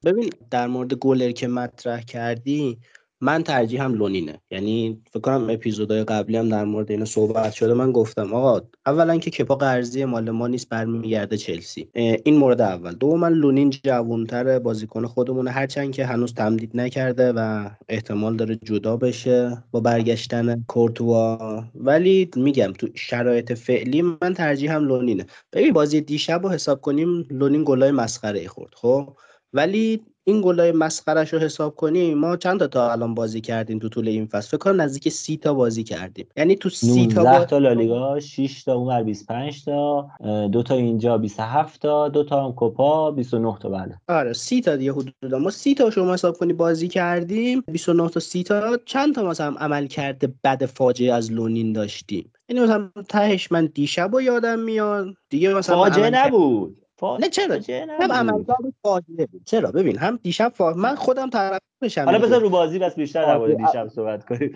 ببین در مورد گلر که مطرح کردی من ترجیحم لونینه. یعنی فکر کنم اپیزودهای قبلی هم در مورد اینو صحبت شده من گفتم آقا اولا که کپا قرضی مال ما نیست برمیگرده چلسی. این مورد اول. دوم لونین جوانتر بازیکن خودمونه. هرچند که هنوز تمدید نکرده و احتمال داره جدا بشه با برگشتن کورتوا. ولی میگم تو شرایط فعلی من ترجیحم لونینه. ببین بازی دیشب رو حساب کنیم لونین گلای مسخره خورد خب؟ ولی این گلای مسخرش رو حساب کنیم ما چند تا تا الان بازی کردیم تو طول این فصل؟ فکر کنم نزدیک سی تا بازی کردیم. یعنی تو سی تا 19 تا لالیگا 6 تا اونور 25 تا دو تا اینجا 27 تا دو تا هم کوپا 29 تا بله آره سی تا دیگه حدودا. ما سی تا شما حساب کنی بازی کردیم 29 تا سی تا. چند تا مثلا عمل کرده بد فاجعه از لونین داشتیم؟ یعنی مثلا تهش من دیشب و یادم میاد. دیگه مثلا فاجعه نبود. نه چرا؟ فاجعه هم. عملکرد فاجعه بود. چرا؟ ببین هم دیشب فا... من خودم طرفشم حالا دیگه. بذار رو بازی بس بیشتر در مورد فاجعه- دیشب صحبت کنیم.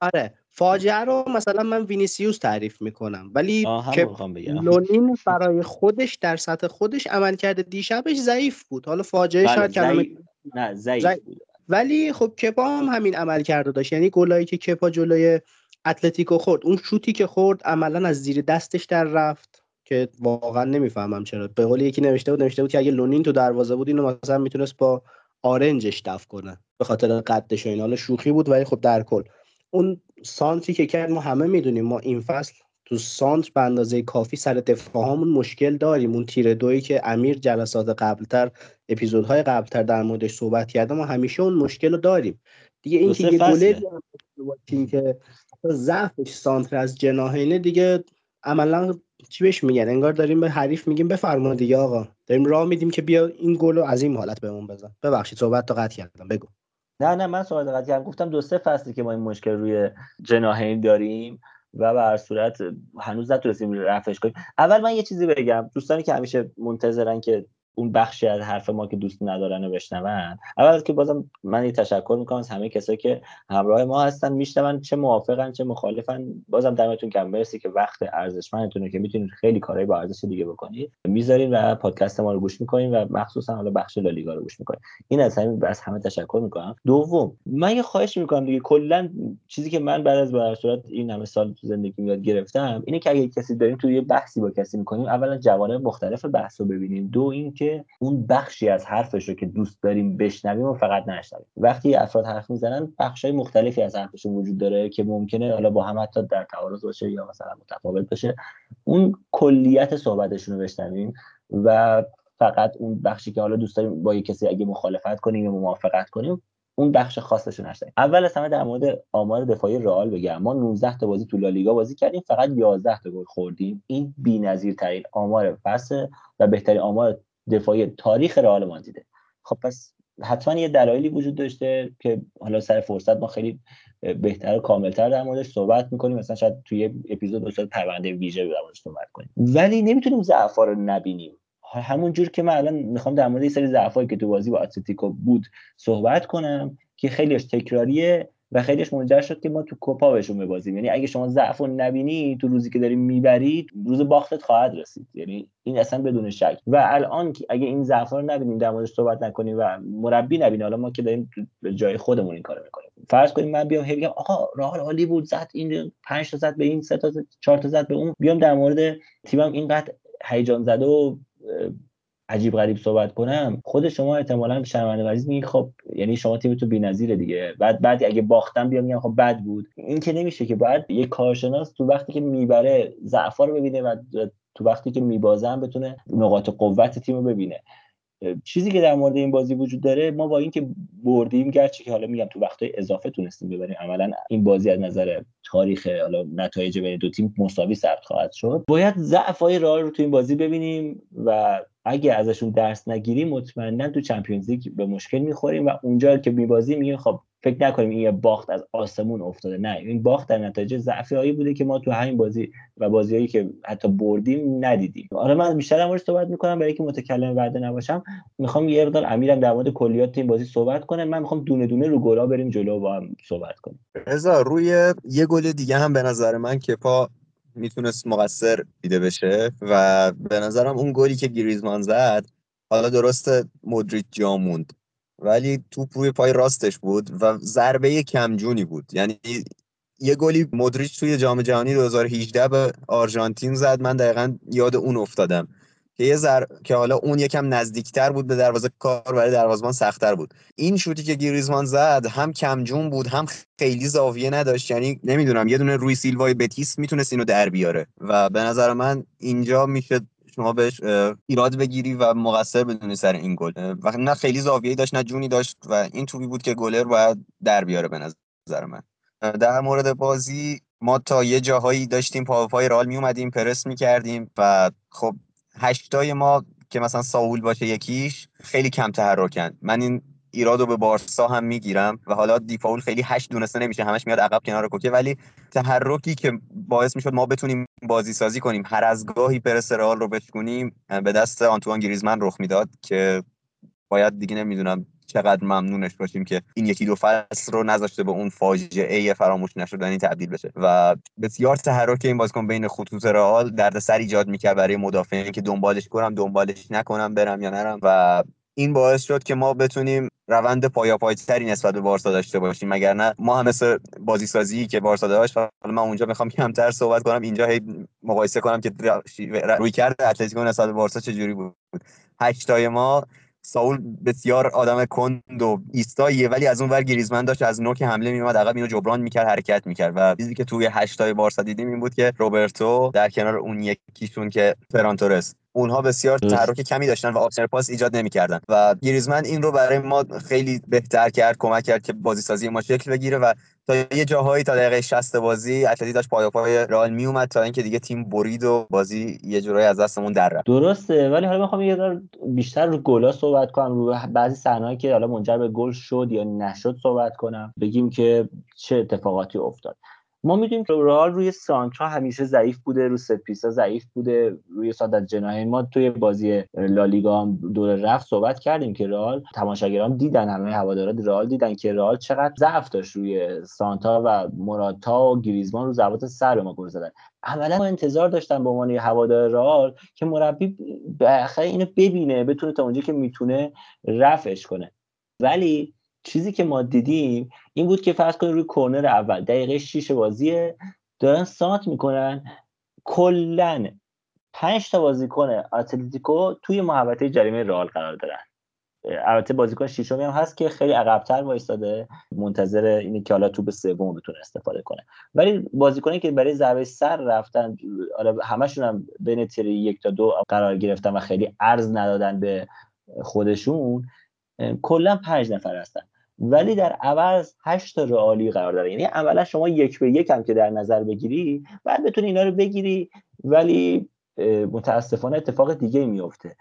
آره فاجعه رو مثلا من وینیسیوس تعریف می‌کنم. ولی که همون می‌خوام بگم. لونین برای خودش در سطح خودش عملکرد دیشبش ضعیف بود. حالا فاجعه بله شاید کلمه نه ضعیف ضعیف. بود. ولی خب کپا هم همین عمل کرده داشت. یعنی گلایی که کپا جلوی اتلتیکو خورد. اون شوتی که خورد عملا از زیر دستش در رفت. که واقعا نمی‌فهمم چرا. به قول یکی نوشته بود نوشته بود که اگه لونین تو دروازه بود اینو مثلا می‌تونست با آرنجش دفع کنه. به خاطر قدش و اینا حالا شوخی بود ولی خب در کل. اون سانتری که کرد ما همه می‌دونیم. ما این فصل تو سانتر به اندازه کافی سر دفاعمون مشکل داریم. اون تیر دویی که امیر جلسات قبلتر اپیزودهای قبلتر در موردش صحبت کرده ما همیشه اون مشکل رو داریم. دیگه این که یه گله که ضعفش سانتر از جناحینه دیگه عملا چی بهش میگن؟ انگار داریم به حریف میگیم بفرما دیگه آقا. داریم راه میدیم که بیا این گل رو از این حالت بهمون بزن. ببخشید صحبت تا قطع کردم. بگو. نه نه من صحبت قطعی کردم. گفتم دو سه فصلی که ما این مشکل روی جناحین داریم و به هر صورت هنوز نتونستیم رفعش کنیم. اول من یه چیزی بگم. دوستانی که همیشه منتظرن که اون بخشی از حرف ما که دوست ندارن و بشنون. اول که بازم من یه تشکر می‌کنم از همه کسایی که همراه ما هستن میشنون چه موافقن چه مخالفن. بازم دمتون گرم. مرسی که وقت ارزشمندتونه که می‌تونید خیلی کارهای با ارزش دیگه بکنید می‌ذارین و پادکست ما رو گوش می‌کنین و مخصوصا حالا بخش لالیگا رو گوش می‌کنین. این از همین از همه تشکر می‌کنم. دوم من یه خواهش می‌کنم دیگه کلا چیزی که من بعد از به صورت این همه سال تو زندگی یاد گرفتم اینه که اگه کسی داریم توی یه بحثی با کسی می‌کنیم اولا جوانب مختلف بحث رو ببینیم. دو اینکه اون بخشی از حرفش رو که دوست داریم بشنویم و فقط نشنویم. وقتی افراد حرف می‌زنن بخشای مختلفی از حرفشون وجود داره که ممکنه حالا با هم حتی در تعارض باشه یا مثلا متفاوت باشه. اون کلیت صحبتشون رو بشنویم و فقط اون بخشی که حالا دوست داریم با یه کسی اگه مخالفت کنیم یا موافقت کنیم اون بخش خاصش رو اول از همه در مورد آمار دفاعی رئال بگم. ما 19 تا بازی تو لالیگا بازی کردیم فقط 11 تا گل خوردیم. این بی‌نظیرترین آمار فصل و بهترین آمار دفاعی تاریخ رئال مادریده. خب پس حتما یه دلایلی وجود داشته که حالا سر فرصت ما خیلی بهتر و کاملتر در موردش صحبت می‌کنیم. مثلا شاید توی اپیزود دوست پرونده ویژه در موردش صحبت کنیم. ولی نمی‌تونیم ضعفا رو نبینیم. همون جور که من الان می‌خوام در مورد یه سری ضعفایی که تو بازی با اتلتیکو بود صحبت کنم که خیلیش تکراریه. و خیلیش منجر شد که ما تو کوپا بهشون ببازیم. یعنی اگه شما ضعف رو نبینی تو روزی که داریم می‌برید روز باختت خواهد رسید. یعنی این اصلا بدون شک. و الان که اگه این ضعف رو نبینیم در موردش صحبت نکنیم و مربی نبینه حالا ما که داریم به جای خودمون این کارو می‌کنیم. فرض کنیم من بیام بگم آقا راه عالی بود زد این 5 تا زد به این 3 تا 4 تا زد به اون. بیام در مورد تیمم اینقدر هیجان زده و عجیب غریب صحبت کنم خود شما احتمالاً شرمنده مریض میگی خب یعنی شما تیمتون بی‌نظیره دیگه. بعد بعد اگه باختم بیام میگم خب بد بود. این که نمیشه که بعد یه کارشناس تو وقتی که می‌بره ضعفا رو ببینه و تو وقتی که میبازه هم بتونه نقاط قوت تیم رو ببینه. چیزی که در مورد این بازی وجود داره ما با اینکه بردیم گرچه که حالا میگم تو وقتای اضافه تونستیم ببریم عملا این بازی از نظر تاریخ حالا نتایج بین دو تیم مساوی ثبت خواهد شد. باید ضعف‌های رئال رو تو این بازی ببینیم و اگه ازشون درس نگیریم مطمئنا تو چمپیونز لیگ به مشکل می‌خوریم و اونجا که میبازیم میگیم خب فکر نکنیم این یه باخت از آسمون افتاده. نه این باخت در نتایج ضعفی بوده که ما تو همین بازی و بازیهایی که حتی بردیم ندیدیم. آره من بیشتر در صحبت می‌کنم. برای اینکه متکلم وعده نباشم می‌خوام یه مقدار امیرم در مورد کلیات این بازی صحبت کنه. من می‌خوام دونه دونه رو گلا بریم جلو با هم صحبت کنیم. رضا روی یه گل دیگه هم به نظر من کپا می‌تونست مقصر دیده بشه و به نظرم اون گلی که گریزمان زد حالا درسته مدریچ جا موند. ولی توپ روی پای راستش بود و ضربه کمجونی بود. یعنی یه گلی مدریچ توی جام جهانی 2018 به آرژانتین زد. من دقیقا یاد اون افتادم که یه زر... که حالا اون یکم نزدیکتر بود به دروازه کار برای دروازه‌بان سختتر بود. این شوتی که گریزمان زد هم کمجون بود هم خیلی زاویه نداشت. یعنی نمی‌دونم یه دونه روی سیلوای بتیس می‌تونست اینو در بیاره. و به نظر من اینجا میشه شما بهش ایراد بگیری و مقصر بدونی سر این گل. و نه خیلی زاویه‌ای داشت نه جونی داشت و این توپی بود که گلر باید در بیاره به نظر من. در مورد بازی ما تا یه جاهایی داشتیم پا پای رال می اومدیم پرس می کردیم و خب هشتای ما که مثلا ساول باشه یکیش خیلی کم تحرکن من این ایرادو به بارسا هم می‌گیرم و حالا دیفاول خیلی هشت دونسته نمیشه همش میاد عقب کنار کوکه. ولی تحرکی که باعث می‌شد ما بتونیم بازی سازی کنیم هر از گاهی پرس رئال رو بشکنیم به دست آنتوان گریزمن رخ می‌داد که باید دیگه نمی‌دونم چقدر ممنونش باشیم که این یکی دو فصل رو نذاشته به اون فاجعه فراموش نشدنی تبدیل بشه. و بسیار تحرک این بازیکن بین خطوط رئال دردسر ایجاد می‌کرد برای مدافعین که دنبالش کنم دنبالش نکنم برم یا نرم. و این باعث شد که ما بتونیم روند پایا تری نسبت به بارسا داشته باشیم. مگر نه ما هم مثل بازی سازی که بارسا داشت حالا من اونجا می‌خوام کمتر صحبت کنم اینجا هی مقایسه کنم که روی کرده اتلتیکو نسبت به بارسا چجوری بود. هشتای ما ساول بسیار آدم کند و ایستاییه ولی از اون ور گریزمن داشت از نوک حمله میومد عقب اینو جبران می‌کرد حرکت می‌کرد و چیزی که توی هشتای بارسا دیدیم این بود که روبرتو در کنار اون یکیشون که فران تورس اونها بسیار تحرک کمی داشتن و option پاس ایجاد نمی‌کردن و گریزمن این رو برای ما خیلی بهتر کرد کمک کرد که بازی سازی ما شکل بگیره و تا یه جاهایی تا دقیقه 60 بازی اتلتی داشت پای پای رئال می اومد تا اینکه دیگه تیم برید و بازی یه جورایی از دستمون در رفت. درسته ولی حالا می‌خوام یه بیشتر رو گلا صحبت کنم. رو بعضی صحنه‌ای که حالا منجر به گل شد یا نشد صحبت کنم. بگیم که چه اتفاقاتی افتاد. ما می‌دونیم که رئال روی سانترا همیشه ضعیف بوده رو ست پیسا ضعیف بوده روی سادت جناحین. ما توی بازی لالیگا هم دور رفت صحبت کردیم که رئال تماشاگران دیدن همه هواداران رئال دیدن که رئال چقدر ضعف داشت روی سانتا و موراتا و گریزمان رو ضربات سر ما گل زدن. عملا ما انتظار داشتم به عنوان هوادار رئال که مربی بالاخره اینو ببینه بتونه تا اونجا که می‌تونه رفعش کنه. ولی چیزی که ما دیدیم این بود که فرض کنید روی کرنر اول دقیقه 6 بازیه دارن سانت می‌کنن. کلا 5 تا بازیکن اتلتیکو توی محوطه جریمه رئال قرار دارن. البته بازیکن شیشمی هم هست که خیلی عقبتر وایستاده. منتظر اینه که حالا توپ سوم بتونه استفاده کنه. ولی بازیکنی که برای ضربه سر رفتن حالا همشون هم بین تیر یک تا دو قرار گرفتن و خیلی ارز ندادن به خودشون کلا پنج نفر هستن. ولی در عوض هشت رئالی قرار داره. یعنی عملا شما یک به یک هم که در نظر بگیری بعد بتونی اینا رو بگیری ولی متاسفانه اتفاق دیگه میفته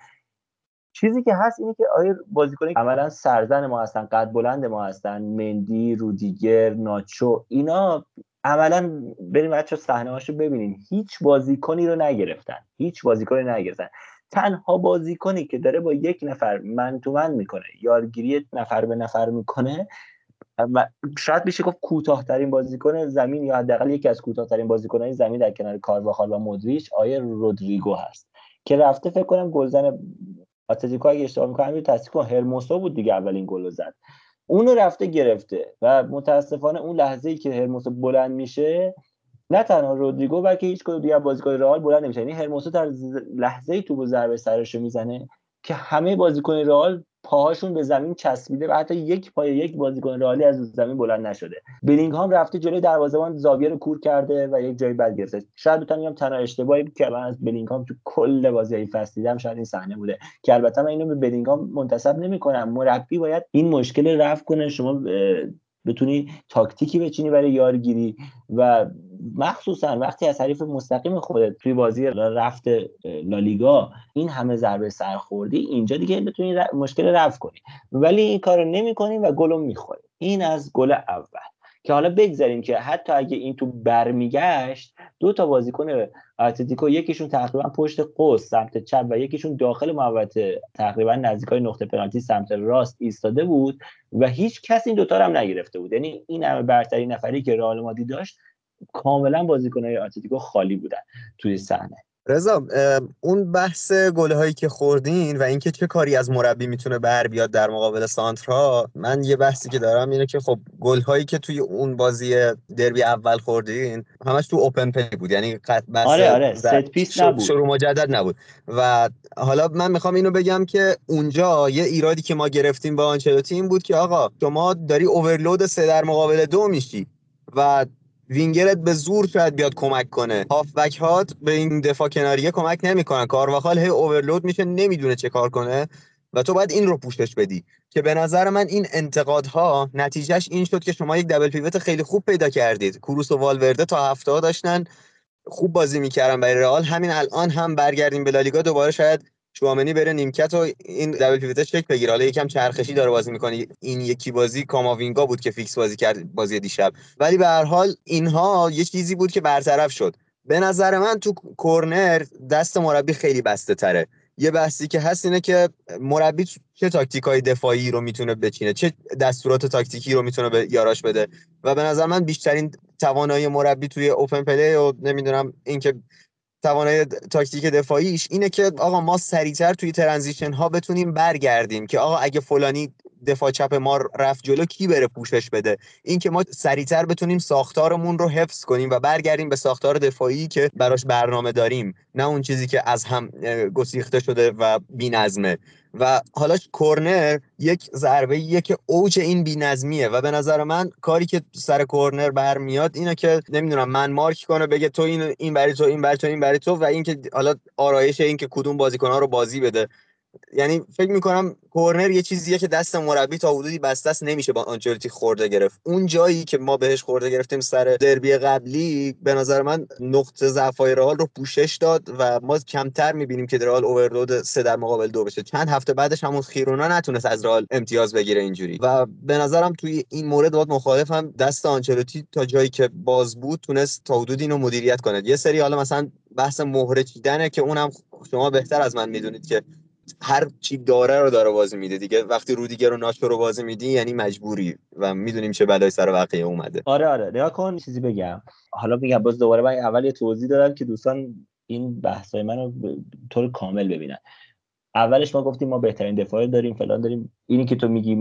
چیزی که هست اینه که آیا بازیکنی عملا سرزن ما هستن قد بلند ما هستن مندی رودیگر ناچو اینا عملا بریم بچه صحنه هاشو ببینیم. هیچ بازیکنی رو نگرفتن. هیچ بازیکنی نگرفتن. تنها بازیکنی که داره با یک نفر من تو من می‌کنه یارگیری نفر به نفر می‌کنه و شاید بشه گفت کوتاهترین بازیکن زمین یا حداقل یکی از کوتاهترین بازیکنان زمین در کنار کارواخال و مودریچ آیه رودریگو هست که رفته فکر کنم گلزن اتلتیکو اگه اشتباه می‌کنم یه تصدیق کنم هرموسو بود دیگه اولین گل زد. اونو رفته گرفته و متاسفانه اون لحظه ای که هرموسو بلند میشه نه تنها رودریگو بلکه هیچ کدوم دیگه بازیکن رئال بلند نمیشه. یعنی هرموسو در لحظه ای تو ضربه سرش می‌زنه که همه بازیکن رئال پاهاشون به زمین چسبیده و حتی یک پای یک بازیکن رئالی از زمین بلند نشده. بلینگهام رفته جلوی دروازه‌بان زاویه رو کور کرده و یک جای بد گرفته. شاید بتونم میگم تنها اشتباهی که من از بلینگهام تو کل بازی این فصل دیدم شاید این صحنه بوده. که البته من اینو به بلینگهام منتسب نمی‌کنم. مربی باید این مشکل رفع کنه. شما بتونی تاکتیکی بچینی برای یارگیری و مخصوصا وقتی از حریف مستقیم خودت توی بازی رفت لالیگا این همه ضربه سر خوردی اینجا دیگه بتونی مشکل رفع کنی. ولی این کارو نمی‌کنی و گلو می‌خوری. این از گل اول. که حالا بگذاریم که حتی اگه این تو برمیگشت دو تا بازیکن اتلتیکو یکیشون تقریبا پشت قوس سمت چپ و یکیشون داخل محوطه تقریبا نزدیکای نقطه پنالتی سمت راست ایستاده بود و هیچ کس این دوتا رو هم نگرفته بود. یعنی این همه برترین نفری که رئال مادی داشت کاملا بازیکنهای اتلتیکو خالی بودن توی صحنه. رضا اون بحث گل هایی که خوردین و اینکه چه کاری از مربی می‌تونه بر بیاد در مقابل سانترا من یه بحثی که دارم اینه که خب گل هایی که توی اون بازی دربی اول خوردین همش تو open play بود یعنی آره آره set piece نبود. شروع مجدد نبود. و حالا من می‌خوام اینو بگم که اونجا یه ایرادی که ما گرفتیم با آنچلوتی این بود که آقا شما داری overload سه در مقابل دو میشی و وینگرت به زور شاید بیاد کمک کنه. هافبک هات به این دفاع کناریه کمک نمی‌کنن. کارواخال هی overload میشه نمی‌دونه چه کار کنه و تو باید این رو پوشش بدی. که به نظر من این انتقادها نتیجهش این شد که شما یک دبل پیوت خیلی خوب پیدا کردید. کروس و والورده تا هفته داشتن خوب بازی می‌کردن برای رئال. همین الان هم برگردیم به لالیگا دوباره شاید چوامنی بره نیمکت و این دبل پیوت چک بگیره. حالا یکم چرخشی داره بازی می‌کنه. این یکی بازی کاماوینگا بود که فیکس بازی کرد بازی دیشب. ولی به هر حال اینها یه چیزی بود که برطرف شد. به نظر من تو کورنر دست مربی خیلی بسته تره. یه بحثی که هست اینه که مربی چه تاکتیک های دفاعی رو می‌تونه بچینه چه دستورات تاکتیکی رو می‌تونه به یاراش بده. و به نظر من بیشترین توانایی مربی توی open play و نمی‌دونم اینکه توانایی تاکتیک دفاعیش اینه که آقا ما سریعتر توی transition ها بتونیم برگردیم که آقا اگه فلانی دفاع چپ ما رفت جلو کی بره پوشش بده؟ اینکه ما سریعتر بتونیم ساختارمون رو حفظ کنیم و برگردیم به ساختار دفاعی که براش برنامه داریم نه اون چیزی که از هم گسیخته شده و بی‌نظمه. و حالا کورنر یک ضربه که اوج این بی‌نظمیه و به نظر من کاری که سر کورنر برمیاد اینه که نمی‌دونم من مارک کنه بگه تو این این برای تو این برای تو این برای تو و اینکه حالا آرایش این که کدوم بازیکن‌ها رو بازی بده. یعنی فکر می‌کنم کورنر یه چیزیه که دست مربی تا حدودی بسته است نمیشه با آنچلوتی خورده گرفت. اون جایی که ما بهش خورده گرفتیم سر دربی قبلی به نظر من نقطه ضعفای رئال رو پوشش داد و ما کمتر می‌بینیم که رئال اوورلود سه در مقابل دو بشه. چند هفته بعدش همون خیرونا نتونست از رئال امتیاز بگیره اینجوری. و به نظرم توی این مورد باید مخالفم دست آنچلوتی تا جایی که باز بود تونست تا حدودی اینو مدیریت کنه. یه سری حالا مثلا بحث مهره چیدنه که اونم شما بهتر از من می‌دونید که هر چی داره رو داره بازی میده دیگه. وقتی رودیگر رو ناچو رو بازی میدی یعنی مجبوری و می‌دونیم چه بلای سر واقعی اومده. آره آره. نگاه کن چیزی بگم. حالا بگم باز دوباره من اول یه توضیح دادم که دوستان این بحثای منو طور کامل ببینن. اولش ما گفتیم ما بهترین دفاع داریم فلان داریم. اینی که تو میگی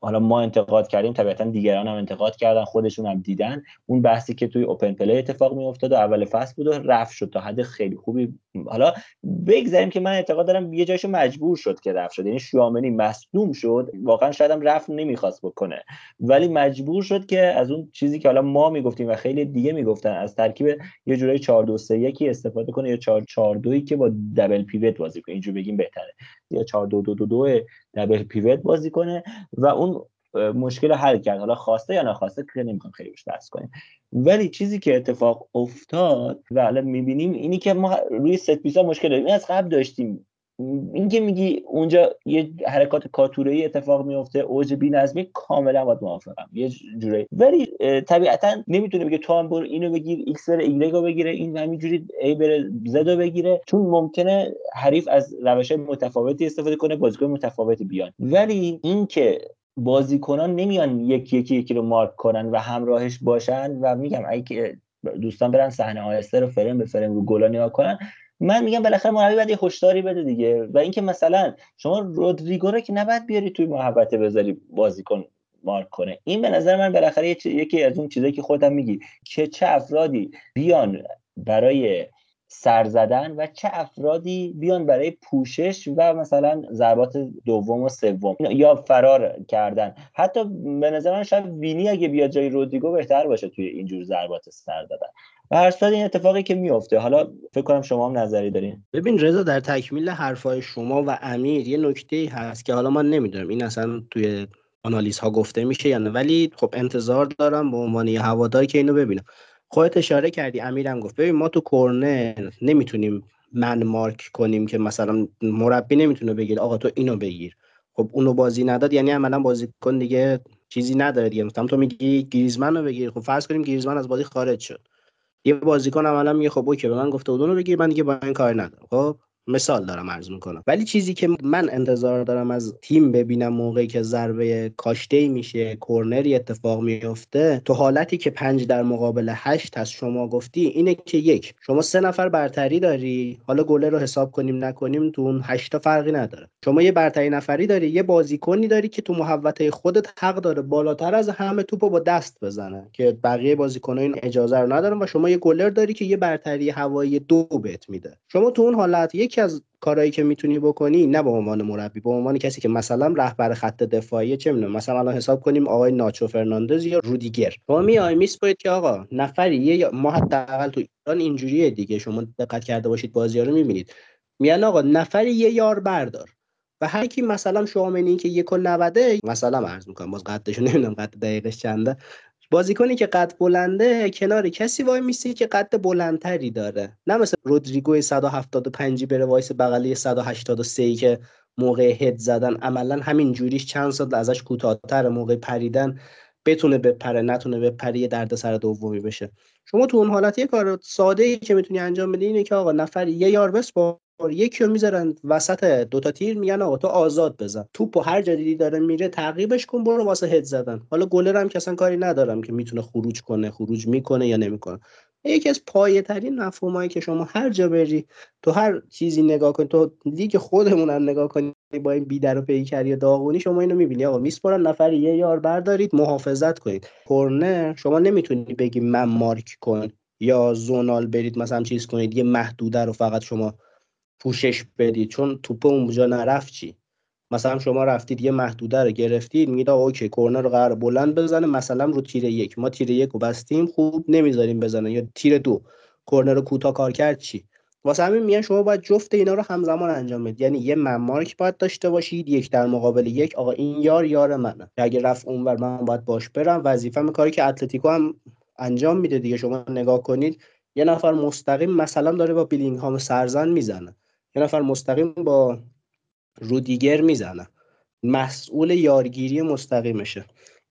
حالا ما انتقاد کردیم طبیعتا دیگران هم انتقاد کردن خودشون هم دیدن. اون بحثی که توی اوپن پلی اتفاق میافتاد و اول فصل بود و رفت شد تا حد خیلی خوبی حالا بگذاریم که من اعتقاد دارم یه جایشو مجبور شد که رفت شد یعنی شوامنی مصدوم شد واقعا شاید هم رفت نمی‌خواست بکنه ولی مجبور شد که از اون چیزی که حالا ما می‌گفتیم و خیلی دیگه می‌گفتن از ترکیب یه جورایی 4 2 3 1 استفاده کنه یا 4 4 2 که با دبل پیوت بازی کنه اینجوری بگیم بهتره یا 4 2 2 2 2 دبل پیوت بازی کنه و اون مشکل حل کرد. حالا خواسته یا نخواسته که نمی‌خوام خیلی روش بحث کنیم. ولی چیزی که اتفاق افتاد و الان می‌بینیم اینی که ما روی set piece ا مشکل داریم. این از قبل داشتیم. این که میگی اونجا یه حرکات کاتوره ای اتفاق میفته اوج بی‌نظمی کاملا باهات موافقم. یه جوری ولی طبیعتا نمی‌تونه بگه تو هم برو اینو بگیر ایکس بره ایگرگ رو بگیره همینجوری اینم بره زد رو بگیره. چون ممکنه حریف از روش متفاوتی استفاده کنه بازیکن متفاوتی بیان ولی اینکه بازیکنان نمیان یکی یکی یکی رو مارک کنن و همراهش باشن و میگم اگه دوستان برن صحنه آهسته رو فریم به فریم رو گلا نگاه کنن من میگم بالاخره مربی باید یه هشداری بده دیگه. و اینکه مثلا شما رودریگو رو که نباید بیاری توی محبته بذاری بازیکن مارک کنه. این به نظر من بالاخره یکی از اون چیزایی که خودم میگی که چه افرادی بیان برای سر زدن و چه افرادی بیان برای پوشش و مثلا ضربات دوم و سوم. یا فرار کردن. حتی به نظر من شاید وینی اگه بیاد جای رودریگو بهتر باشه توی اینجور ضربات سر دادن و هر این اتفاقی که میفته حالا فکر کنم شما هم نظری دارین. ببین رضا در تکمیل حرفای شما و امیر یه نکته هست که حالا ما نمی‌دونم این اصلا توی آنالیز ها گفته میشه یا نه. ولی خب انتظار دارم به عنوان یه هوادار که اینو ببینم. خودت اشاره کردی امیرم گفت ببین ما تو کورنر نمی‌تونیم من مارک کنیم که مثلا مربی نمی‌تونه بگیر آقا تو اینو بگیر. خب اونو بازی نداد یعنی عملا بازیکن دیگه چیزی نداره دیگه. مثلا تو میگی گریزمن رو بگیر. خب فرض کنیم گریزمن از بازی خارج شد. یه بازیکن عملا میگه خب اوکی به من گفته اونو بگیر من دیگه با این کار ندارم. خب مثال دارم عرض می‌کنم. ولی چیزی که من انتظار دارم از تیم ببینم موقعی که ضربه کاشته میشه کورنری اتفاق میفته تو حالتی که پنج در مقابل هشت هست شما گفتی اینه که یک شما سه نفر برتری داری حالا گله رو حساب کنیم نکنیم تو اون هشتا فرقی نداره. شما یه برتری نفری داری یه بازیکنی داری که تو محوطه خودت حق داره بالاتر از همه توپو با دست بزنه که بقیه بازیکن‌ها این اجازه رو ندارن و شما یه گلر داری که یه برتری هوایی دو بهت میده. شما تو اون حالت یک یکی از کارهایی که می‌تونی بکنی نه به عنوان مربی به عنوان کسی که مثلا رهبر خط دفاعی چه می‌دونم مثلا الان حساب کنیم آقای ناچو فرناندز یا رودیگر. شما میای میسپرید که آقا نفری یه ما حداقل تو ایران اینجوریه دیگه شما دقت کرده باشید بازی رو می‌بینید. میان آقا نفری یه یار بردار و هر کی مثلا شوامنی که یک و 90 مثلا عرض می‌کنم باز قدش نمی‌دونم قد دقیقش چنده بازیکنی که قد بلنده کنار کسی وای میسی که قد بلندتری داره. نه مثل رودریگو 175 بره وایس بغلی 183 که موقع هد زدن عملا همین جوریش چند سال ازش کوتاهتر موقع پریدن بتونه بپره نتونه بپره یه درد سر دومی بشه. شما تو اون حالت یه کار ساده ای که می‌تونی انجام بدی اینه که آقا نفر یه یار بس با یکی رو می‌ذارن وسط دوتا تیر میگن آقا تو آزاد بزن. توپ و هر جدیدی داره میره تعقیبش کن برو واسه هد زدن. حالا گلر هم که کاری ندارم که می‌تونه خروج کنه خروج می‌کنه یا نمی‌کنه. یکی از پایه ترین مفهومایی که شما هر جا بری تو هر چیزی نگاه کنی تو لیگ خودمون هم نگاه کنی با این بیدر و پیکری و داغونی شما اینو می‌بینی. آقا میسپرن نفر یه یار بردارید محافظت کنید. کورنر شما نمی‌تونی بگی من مارک کن یا زونال برید مثلا چیز کنید یه محدوده رو فقط شما پوشش بدید چون توپ اونجا نرفت چی؟ مثلا شما رفتید یه محدوده رو گرفتید میگید اوکی کورنر رو قرار بلند بزنه مثلا رو تیر یک. ما تیر یک رو بستیم خوب نمی‌ذاریم بزنه. یا تیر دو. کورنر رو کوتاه کار کرد چی؟ واسه همین میگن شما باید جفت اینا رو همزمان انجام بدید. یعنی یه ممارک باید داشته باشید یک در مقابل یک. آقا این یار یار منه. اگه رفت اونور من باید باش برم. وظیفه کاری که اتلتیکو هم انجام میده دیگه. شما نگاه کنید یه نفر مستقیم مثلا داره با بیلینگهام سرزن می‌زنه. یه نفر مستقیم با رودیگر می‌زنه. مسئول یارگیری مستقیمشه.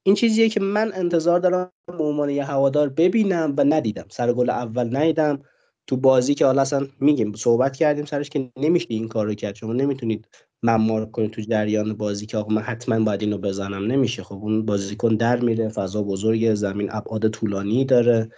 این چیزیه که من انتظار دارم به عنوان یه هوادار ببینم و ندیدم. سر گل اول ندیدم. تو بازی که حالا اصلا میگیم صحبت کردیم سرش که نمیشه این کار رو کرد. شما نمی‌تونید ممار کنید تو جریان بازی که آقا من حتما باید اینو بزنم. نمیشه. خب اون بازیکن در میره فضا بزرگ زمین ابعاد طولانی داره.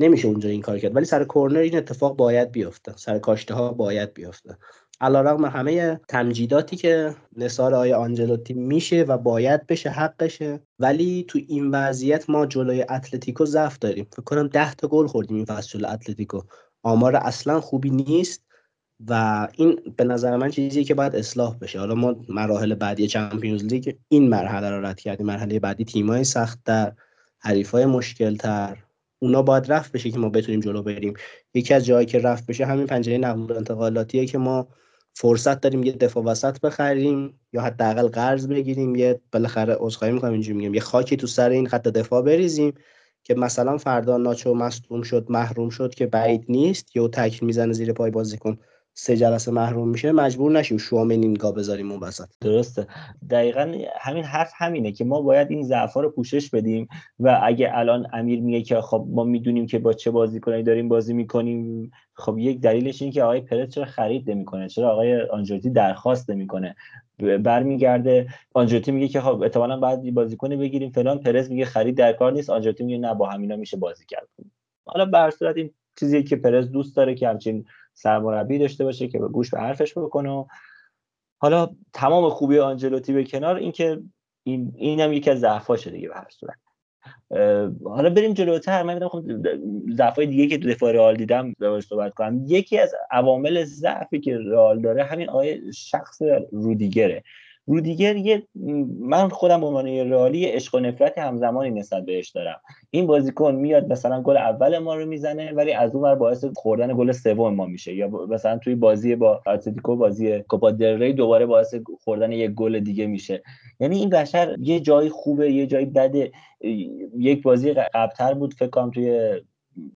نمیشه اونجا این کار کرد. ولی سر کورنر این اتفاق باید بیفته سر کاشته ها باید بیفته علیرغم همه تمجیداتی که نثار آقای آنجلوتی میشه و باید بشه حقشه. ولی تو این وضعیت ما جلوی اتلتیکو ضعف داریم. فکر کنم 10 تا گل خوردیم این فصل جلوی اتلتیکو. آمار اصلا خوبی نیست و این به نظر من چیزی که باید اصلاح بشه. حالا ما مراحل بعدی چمپیونز لیگ این مرحله رو رد کردیم. مرحله بعدی تیمای سختتر حریفای مشکلتر. اونا باید رفت بشه که ما بتونیم جلو بریم. یکی از جایی که رفت بشه همین پنجره نقل و انتقالاتیه که ما فرصت داریم یه دفاع وسط بخریم یا حداقل قرض بگیریم. یه بالاخره عذرخواهی می‌کنم اینجوری میگم. یه خاکی تو سر این خط دفاع بریزیم که مثلا فردا ناچو مصدوم شد محروم شد که بعید نیست. یا تکل می‌زنه زیر پای بازیکن. سه جلسه محروم میشه مجبور نشیم شوامن اینگا بذاریم اون وسط. درسته. دقیقا همین حرف همینه که ما باید این ضعف رو پوشش بدیم و اگه الان امیر میگه که خب ما می‌دونیم که با چه بازیکنایی داریم بازی می‌کنیم خب یک دلیلش اینه که آقای پرز چرا خرید نمی‌کنه؟ چرا آقای آنجلوتی درخواست نمی‌کنه؟ برمیگرده آنجلوتی میگه که خب احتمالاً بعد بازیکن بگیریم فلان پرز میگه خرید در کار نیست آنجلوتی میگه نه با همینا میشه بازی کرد. حالا به صورت این چیزی که پرز دوست داره که همچین سرمربی داشته باشه که گوش به حرفش بکنه. حالا تمام خوبی آنجلوتی به کنار اینکه این اینم یکی از ضعفاشه دیگه به هر صورت. حالا بریم جلوتر. من خب ضعفای دیگه که تو دفاع رئال دیدم به صحبت کنم. یکی از عوامل ضعفی که رئال داره همین آیه شخص رودیگره. رودیگر یه من خودم به عنوان رئالی عشق و نفرت همزمانی نسبت بهش دارم. این بازیکن میاد مثلا گل اول ما رو می‌زنه ولی از اون ور باعث خوردن گل سوم ما میشه. یا مثلا توی بازی با اتلتیکو بازی کوپا دل ری دوباره باعث خوردن یک گل دیگه میشه. یعنی این بشر یه جای خوبه یه جای بده. یک بازی قبلتر بود فکر کنم توی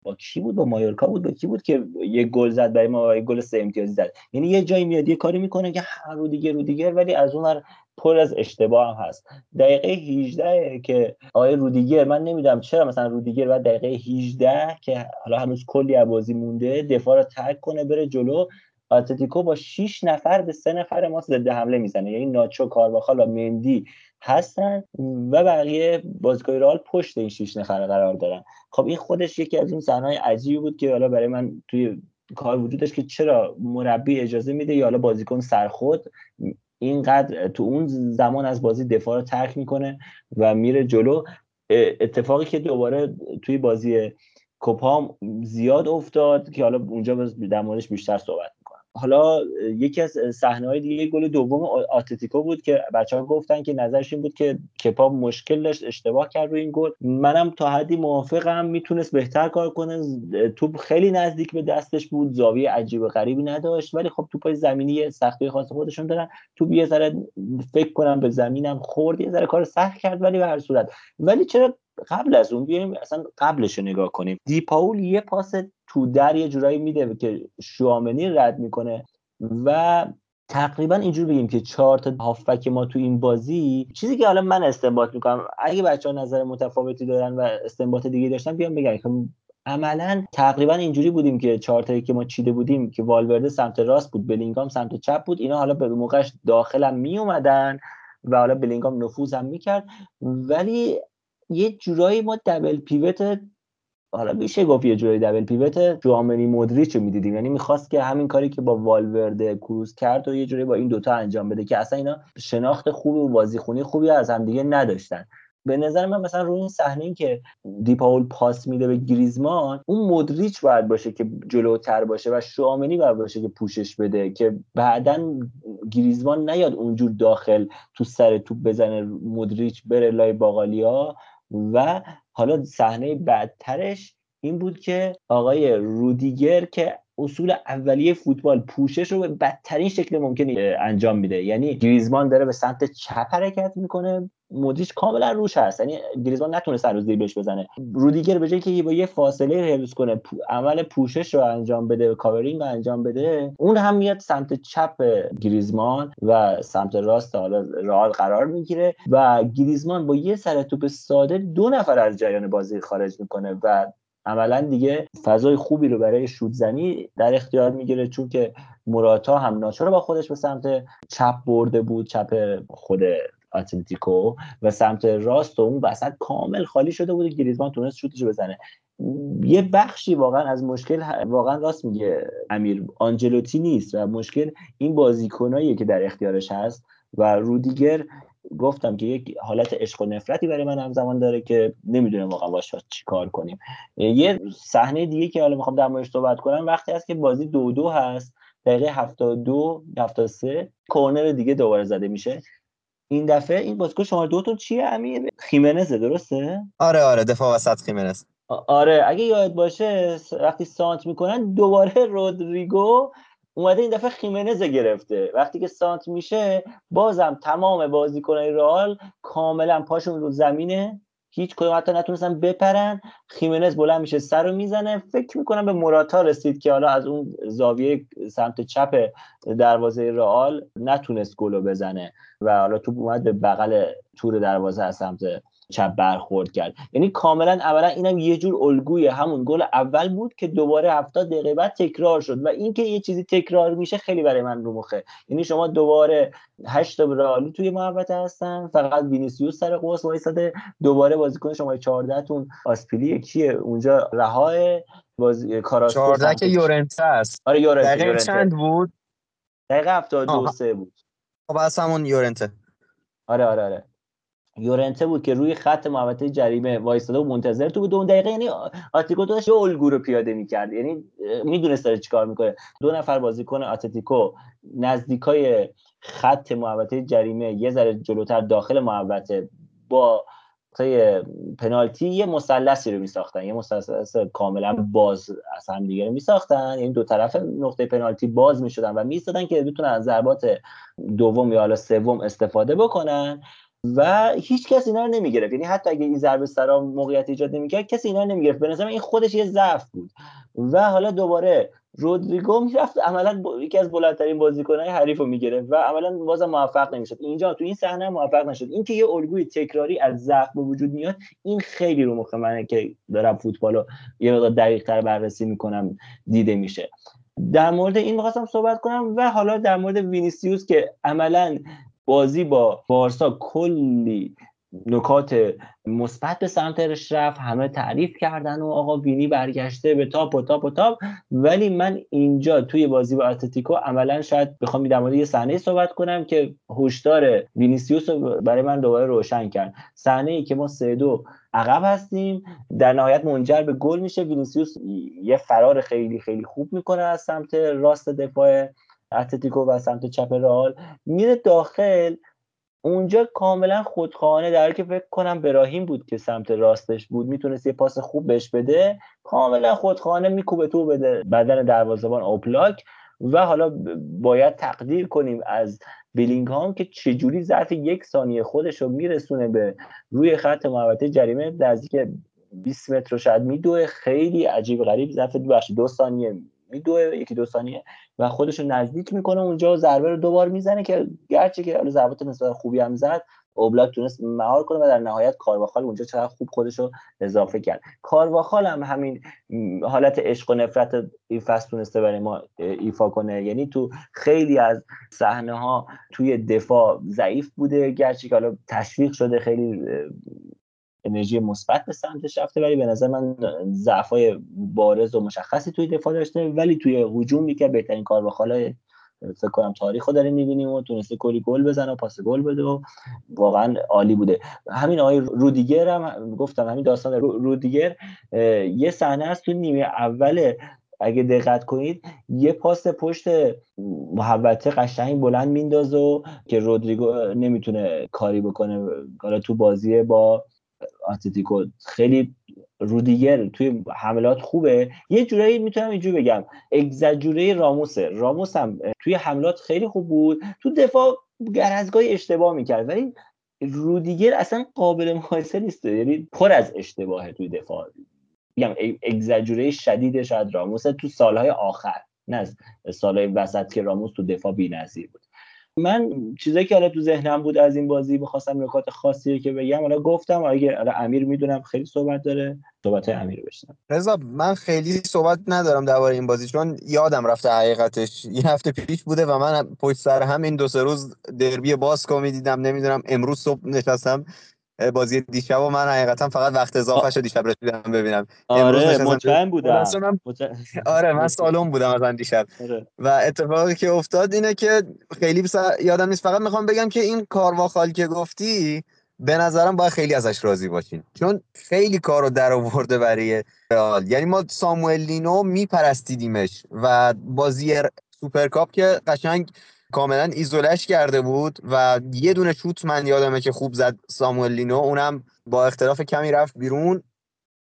با کی بود؟ با مایورکا بود؟ با کی بود که یه گل زد برای ما گل سه امتیازی زد؟ یعنی یه جایی میاد یه کاری می‌کنه که رو دیگه رو دیگه ولی از اون پر از اشتباه هم هست. دقیقه 18 که آقای رودیگر من نمی‌دونم چرا مثلا رودیگر بعد دقیقه 18 که حالا هنوز کلی بازی مونده دفاع رو ترک کنه بره جلو. اتلتیکو با 6 نفر به سه نفر ما ضد حمله می‌زنه. یعنی ناچو کارواخال و مندی هستن و بقیه بازیکن رئال پشت این 6 نفر قرار دارن. خب این خودش یکی از اون صحنه‌های عجیبی بود که حالا برای من توی کار وجودش که چرا مربی اجازه میده یا حالا بازیکن سرخود اینقدر تو اون زمان از بازی دفاع رو ترک می‌کنه و میره جلو. اتفاقی که دوباره توی بازی کوپام زیاد افتاد که حالا اونجا در موردش بیشتر صحبت حالا یکی از صحنه های دیگه گل دوم آتلتیکو بود که بچه ها گفتن که نظرش این بود که کپا مشکل داشت اشتباه کرد روی این گل. منم تا حدی موافقم می‌تونست بهتر کار کنه. توپ خیلی نزدیک به دستش بود زاویه عجیب و غریبی نداشت. ولی خب توپای زمینی سختی خاص خودشون دارن. توپ یه ذره فکر کنم به زمینم خورد یه ذره کار سخت کرد ولی به هر صورت. ولی چرا قبل از اون بیایم اصلا قبلش رو نگاه کنیم. دیپاول یه پاس تو در یه جورایی میده که شوامنی رد می‌کنه و تقریبا اینجور بگیم که چهار تا هافک ما تو این بازی چیزی که حالا من استنباط می‌کنم اگه بچه ها نظر متفاوتی دارن و استنباط دیگه داشتن بیان بگن. که عملا تقریبا اینجوری بودیم که چهار که ما چیده بودیم که والورده سمت راست بود بلینگام سمت چپ بود اینا حالا به موقعش داخلم می اومدن و حالا بلینگام نفوذ هم می‌کرد. ولی یه جورایی ما دبل پیوت حالا میشه گفت یه جورایی دبل پیوت جوامنی مودریچ رو می‌دیدیم. یعنی می‌خواست که همین کاری که با والورده کروز کرد و یه جوری با این دوتا انجام بده که اصلا اینا شناخت خوبی و بازیخونی خوبی از همدیگه نداشتن. به نظر من مثلا روی این صحنه ای که دیپاول پاس میده به گریزمان اون مودریچ باید باشه که جلوتر باشه و شوامنی باید باشه که پوشش بده که بعدا گریزمان نیاد اونجور داخل تو سر توپ بزنه مودریچ بره لای باقالیا و حالا صحنه بعدترش این بود که آقای رودیگر که اصول اولیه فوتبال پوشش رو به بدترین شکل ممکن انجام میده. یعنی گریزمان داره به سمت چپ حرکت می‌کنه. مودریچ کاملا روش هست. یعنی گریزمان نتونه سر روز بهش بزنه. رودیگر به جای که با یه فاصله حفظ کنه عمل پوشش رو انجام بده covering رو انجام بده اون هم میاد سمت چپ گریزمان و سمت راست حالا رال قرار می‌گیره و گریزمان با یه سر توپ ساده دو نفر از جریان بازی خارج می‌کنه و عملا دیگه فضای خوبی رو برای شودزنی در اختیار می‌گیره چون که مراتا هم ناچار با خودش به سمت چپ برده بود چپ خود اتلتیکو و سمت راست و اون وسط کامل خالی شده بود گریزمان تونست شوتش بزنه. یه بخشی واقعا از مشکل واقعا راست میگه امیر آنجلوتی نیست و مشکل این بازیکنایی که در اختیارش هست و رودیگر گفتم که یک حالت عشق و نفرتی برای من همزمان داره که نمی‌دونم واقعا باش چی کار کنیم. یه صحنه دیگه که حالا می‌خوام در موردش صحبت کنم وقتی هست که بازی دو دو هست دقیقه 72 73 کورنر دیگه دوباره زده میشه. این دفعه این بازیکن شما دوتون چیه امیر؟ خیمنزه درسته؟ آره آره دفاع وسط خیمنز. آره اگه یاد باشه وقتی سانت می‌کنن دوباره رودریگو اومده این دفعه خیمنز گرفته. وقتی که سانت میشه بازم تمام بازیکنای رئال کاملا پاشون رو زمینه. هیچ کدوم حتی نتونستن بپرن. خیمنز بلند میشه سر رو می‌زنه. فکر می‌کنم به مراتا رسید که حالا از اون زاویه سمت چپ دروازه رئال نتونست گلو بزنه و حالا تو اومد به بغل تور دروازه از سمت چپ برخورد کرد. یعنی کاملا اولا اینم یه جور الگوی همون گل اول بود که دوباره 70 دقیقه بعد تکرار شد و اینکه یه چیزی تکرار میشه خیلی برای من رو مخه. یعنی شما دوباره 8 تا رئالی توی محوطه هستن فقط وینیسیوس سر قوس وایساده. دوباره بازیکن شما 14 تون آسپیلیکوئتا اونجا رها بازی کاراسکو 14 که یورنته است. آره یورنته دقیقه چند بود؟ دقیقه 72 3 بود. خب اصلا همون یورنته. آره آره آره. یورنته بود که روی خط محوطه جریمه وایستاده و منتظر تو بود. اون دقیقه یعنی آتلتیکو داشت یه الگو رو پیاده می‌کرد. یعنی می‌دونست داره چیکار می‌کنه. دو نفر بازیکن اتلتیکو نزدیکای خط محوطه جریمه یه ذره جلوتر داخل محوطه با پنالتی یه مثلثی رو میساختن. یه مثلث کاملا باز از هم دیگه میساختن. یعنی دو طرف نقطه پنالتی باز می‌شدن و میستادن که بتونن از ضربات دوم یا حالا سوم استفاده بکنن. و هیچ کس اینا رو نمی‌گرفت. یعنی حتی اگه این ضربه سرا موقعیت ایجاد نمی‌کرد کسی اینا رو نمی‌گرفت. به نظر این خودش یه ضعف بود. و حالا دوباره رودریگو می‌رفت عملا یکی از بلندترین بازیکنهای حریف رو می‌گرفت و عملا بازم موفق نمی‌شد. اینجا تو این صحنه موفق نشد. اینکه یه الگوی تکراری از ضعف به وجود میاد این خیلی رو مخ منه که دارم فوتبال رو یه مقدار دقیق تر بررسی می‌کنم دیده میشه. در مورد این می‌خواستم صحبت کنم و حالا در مورد وینیسیوس که عملا بازی با بارسا کلی نکات مثبت به سمتش رفت همه تعریف کردن و آقا وینی برگشته به top و top و top. ولی من اینجا توی بازی با اتلتیکو عملا شاید بخوام در مورد یه صحنه صحبت کنم که هشدار وینیسیوس رو برای من دوباره روشن کرد. صحنه ای که ما سه دو عقب هستیم در نهایت منجر به گل میشه. وینیسیوس یه فرار خیلی خیلی خوب می‌کنه از سمت راست دفاع. اتلتیکو و سمت چپ رئال میره داخل. اونجا کاملا خودخواهانه در که فکر کنم براهیم بود که سمت راستش بود می‌تونست یه پاس خوب بهش بده. کاملا خودخواهانه میکوبه تو بده بدن دروازه‌بان اوپلاک و حالا باید تقدیر کنیم از بیلینگهام که چجوری ظرف یک ثانیه خودش رو میرسونه به روی خط محوطه جریمه نزدیک 20 متر رو شاید میدوه. خیلی عجیب غریب ظرف دو ثانیه میدوه یکی دو ثانیه و خودش رو نزدیک می‌کنه اونجا ضربه رو دوبار می‌زنه که گرچه که ضربات نسبت خوبی هم زد اوبلاک تونست مهار کنه و در نهایت کارواخال اونجا چقدر خوب خودش رو اضافه کرد. کارواخال هم همین حالت عشق و نفرت این فصل تونسته برای ما ایفا کنه. یعنی تو خیلی از صحنه ها توی دفاع ضعیف بوده گرچه که حالا تشویق شده خیلی انرژی مثبت به سمتش رفته ولی به نظر من ضعفای بارز و مشخصی توی دفاع داشته. ولی توی هجوم که بهترین کار با فکر کنم تاریخ رو داره می‌بینیم و تونسته کلی گل بزنه و پاس گل بده و واقعا عالی بوده. همین آقای رودیگر هم گفتم همین داستان رودیگر یه صحنه است تو نیمه اول. اگه دقت کنید یه پاس پشت محوطه قشنگ بلند میندازه و که رودریگو نمی‌تونه کاری بکنه. حالا تو بازی با اتلتیکو خیلی رودیگر توی حملات خوبه. یه جورایی می‌تونم اینجوری بگم. اگزاجوره راموسه. راموس هم توی حملات خیلی خوب بود. تو دفاع گرزگاهی اشتباه می‌کرد. ولی رودیگر اصلا قابل مقایسه نیست. یعنی پر از اشتباهه توی دفاع. میگم اگزاجوره شدید شاید راموسه تو سالهای آخر. نه سالهای وسط که راموس تو دفاع بی‌نظیر بود. من چیزایی که حالا تو ذهنم بود از این بازی می‌خواستم نکات خاصی که بگم حالا گفتم اگه حالا امیر می‌دونم خیلی صحبت داره صحبت امیر بشنم رضا من خیلی صحبت ندارم درباره این بازی چون یادم رفته حقیقتش. یه هفته پیش بوده و من پشت سر هم این دو سه روز دربی باسکو می‌دیدم نمی‌دونم امروز صبح نشستم. بازی دیشب و من حقیقتا فقط وقت اضافه شد دیشب رسیدم ببینم. آره مطمئن بودم. آره من سالون بودم از دیشب. آره. و اتفاقی که افتاد اینه که خیلی بس... یادم نیست فقط می‌خوام بگم که این کارواخال که گفتی به نظرم باید خیلی ازش راضی باشین چون خیلی کارو در آورده برای رئال. یعنی ما ساموئل لینو میپرستیدیمش و بازی سوپرکاپ که قشنگ کاملا ایزولش کرده بود و یه دونه شوت من یادمه که خوب زد ساموئل لینو. اونم با اختلاف کمی رفت بیرون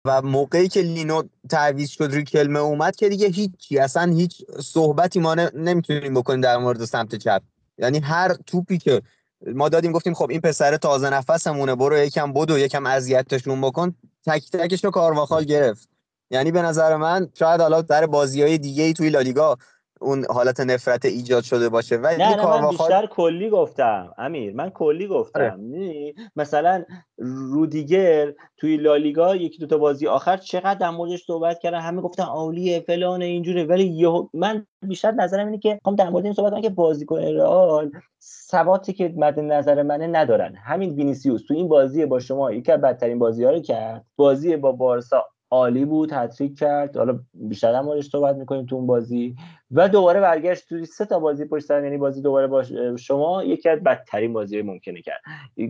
و موقعی که لینو تعویض شد روی کلمه اومد که دیگه هیچی اصلا هیچ صحبتی ما نمی‌تونیم بکنیم در مورد سمت چپ. یعنی هر توپی که ما دادیم گفتیم خب این پسر تازه نفسمونه برو یکم بدو یکم اذیتشون بکن. تک تکش رو کارواخال گرفت. یعنی به نظر من شاید حالا در بازی های دیگه ای توی لالیگا اون حالت نفرت ایجاد شده باشه. ولی نه, نه من بیشتر کلی گفتم. امیر من کلی گفتم. آره. مثلا رودیگر توی لالیگا یکی دو تا بازی آخر چقدر در موردش صحبت کردن. همه گفتن عالیه فلان اینجوره. ولی من بیشتر نظرم اینه که هم در مورد این صحبت کنم که بازیکن رئال ثباتی که مد نظر منه ندارن. همین وینیسیوس تو این بازی با شما یکی از بدترین بازی ها رو کرد. بازی با بارسا عالی بود هتریک کرد. حالا بیشتر هم موردش صحبت می‌کنیم تو اون بازی. و دوباره برگشت توی سه تا بازی پشت سر یعنی بازی دوباره با شما یکی از بدترین بازی ممکنه کرد.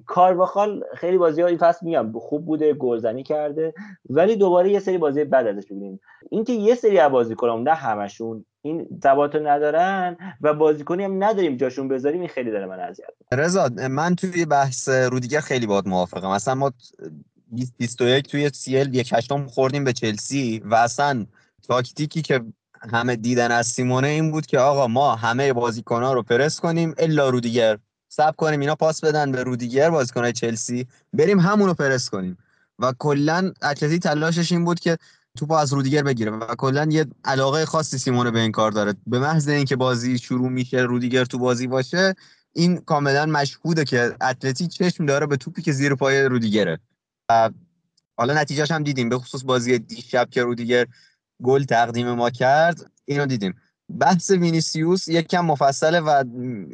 کارواخال خیلی بازی این فصل میگم خوب بوده گلزنی کرده. ولی دوباره یه سری بازی بد ازش ببینیم اینکه یه سری از بازیکنام نه همشون این ثبات ندارن و بازیکنی هم نداریم جاشون بذاریم این خیلی داره من اذیت رضا من توی بحث رودیگر خیلی باهات موافقم. اصلا ما 21 توی سیل یک هشتم خوردیم به چلسی و اصلا تاکتیکی که همه دیدن از سیمونه این بود که آقا ما همه بازیکنها رو پرس کنیم الا رودیگر. سب کنیم اینا پاس بدن به رودیگر بازیکنهای چلسی. بریم همونو پرس کنیم. و کلا اتلتی تلاشش این بود که توپ از رودیگر بگیره و کلا یه علاقه خاصی سیمونه به این کار داره. به محض اینکه بازی شروع میشه رودیگر تو بازی باشه این کاملا مشهوده که اتلتی چشم داره به توپی که زیر پای رودیگره. حالا نتیجهش هم دیدیم به خصوص بازی دیشب که رو دیگه گل تقدیم ما کرد اینو دیدیم. بحث وینیسیوس یکم مفصله و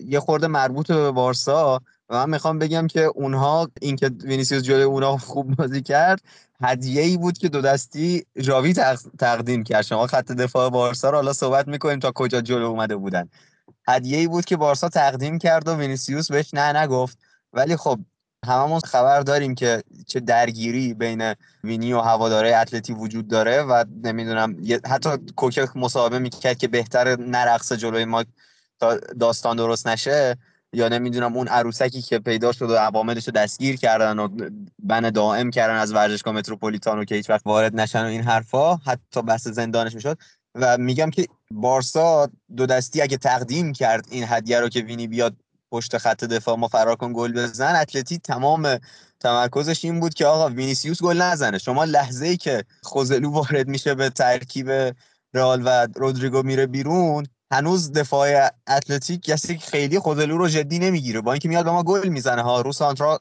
یه خورده مربوط به بارسا و من می‌خوام بگم که اونها اینکه وینیسیوس جلوی اونها خوب بازی کرد هدیه ای بود که دو دستی ژاوی تقدیم کرد. شما خط دفاع بارسا رو حالا صحبت می‌کنیم تا کجا جلو اومده بودن. هدیه ای بود که بارسا تقدیم کرد و وینیسیوس بهش نه نگفت. ولی خب هممون خبر داریم که چه درگیری بین وینی و هواداره اتلتی وجود داره و نمی‌دونم حتی کوکه مصاحبه می‌کرد که بهتر نرقص جلوی ما تا داستان درست نشه یا نمی‌دونم اون عروسکی که پیدا شد و عواملش رو دستگیر کردن و بن دائم کردن از ورزشگاه متروپولیتانو که هیچ وقت وارد نشن و این حرفا حتی بحث زندانش می‌شد. و میگم که بارسا دو دستی اگه تقدیم کرد این هدیه رو که وینی بیاد پشت خط دفاع ما فرار کن گل بزن. اتلتی تمام تمرکزش این بود که آقا وینیسیوس گل نزنه. شما لحظه ای که خوزلو وارد میشه به ترکیب رئال و رودریگو میره بیرون هنوز دفاع اتلتیک کسی خیلی خوزلو رو جدی نمی‌گیره. با اینکه میاد به ما گل می‌زنه. آره رو سانترا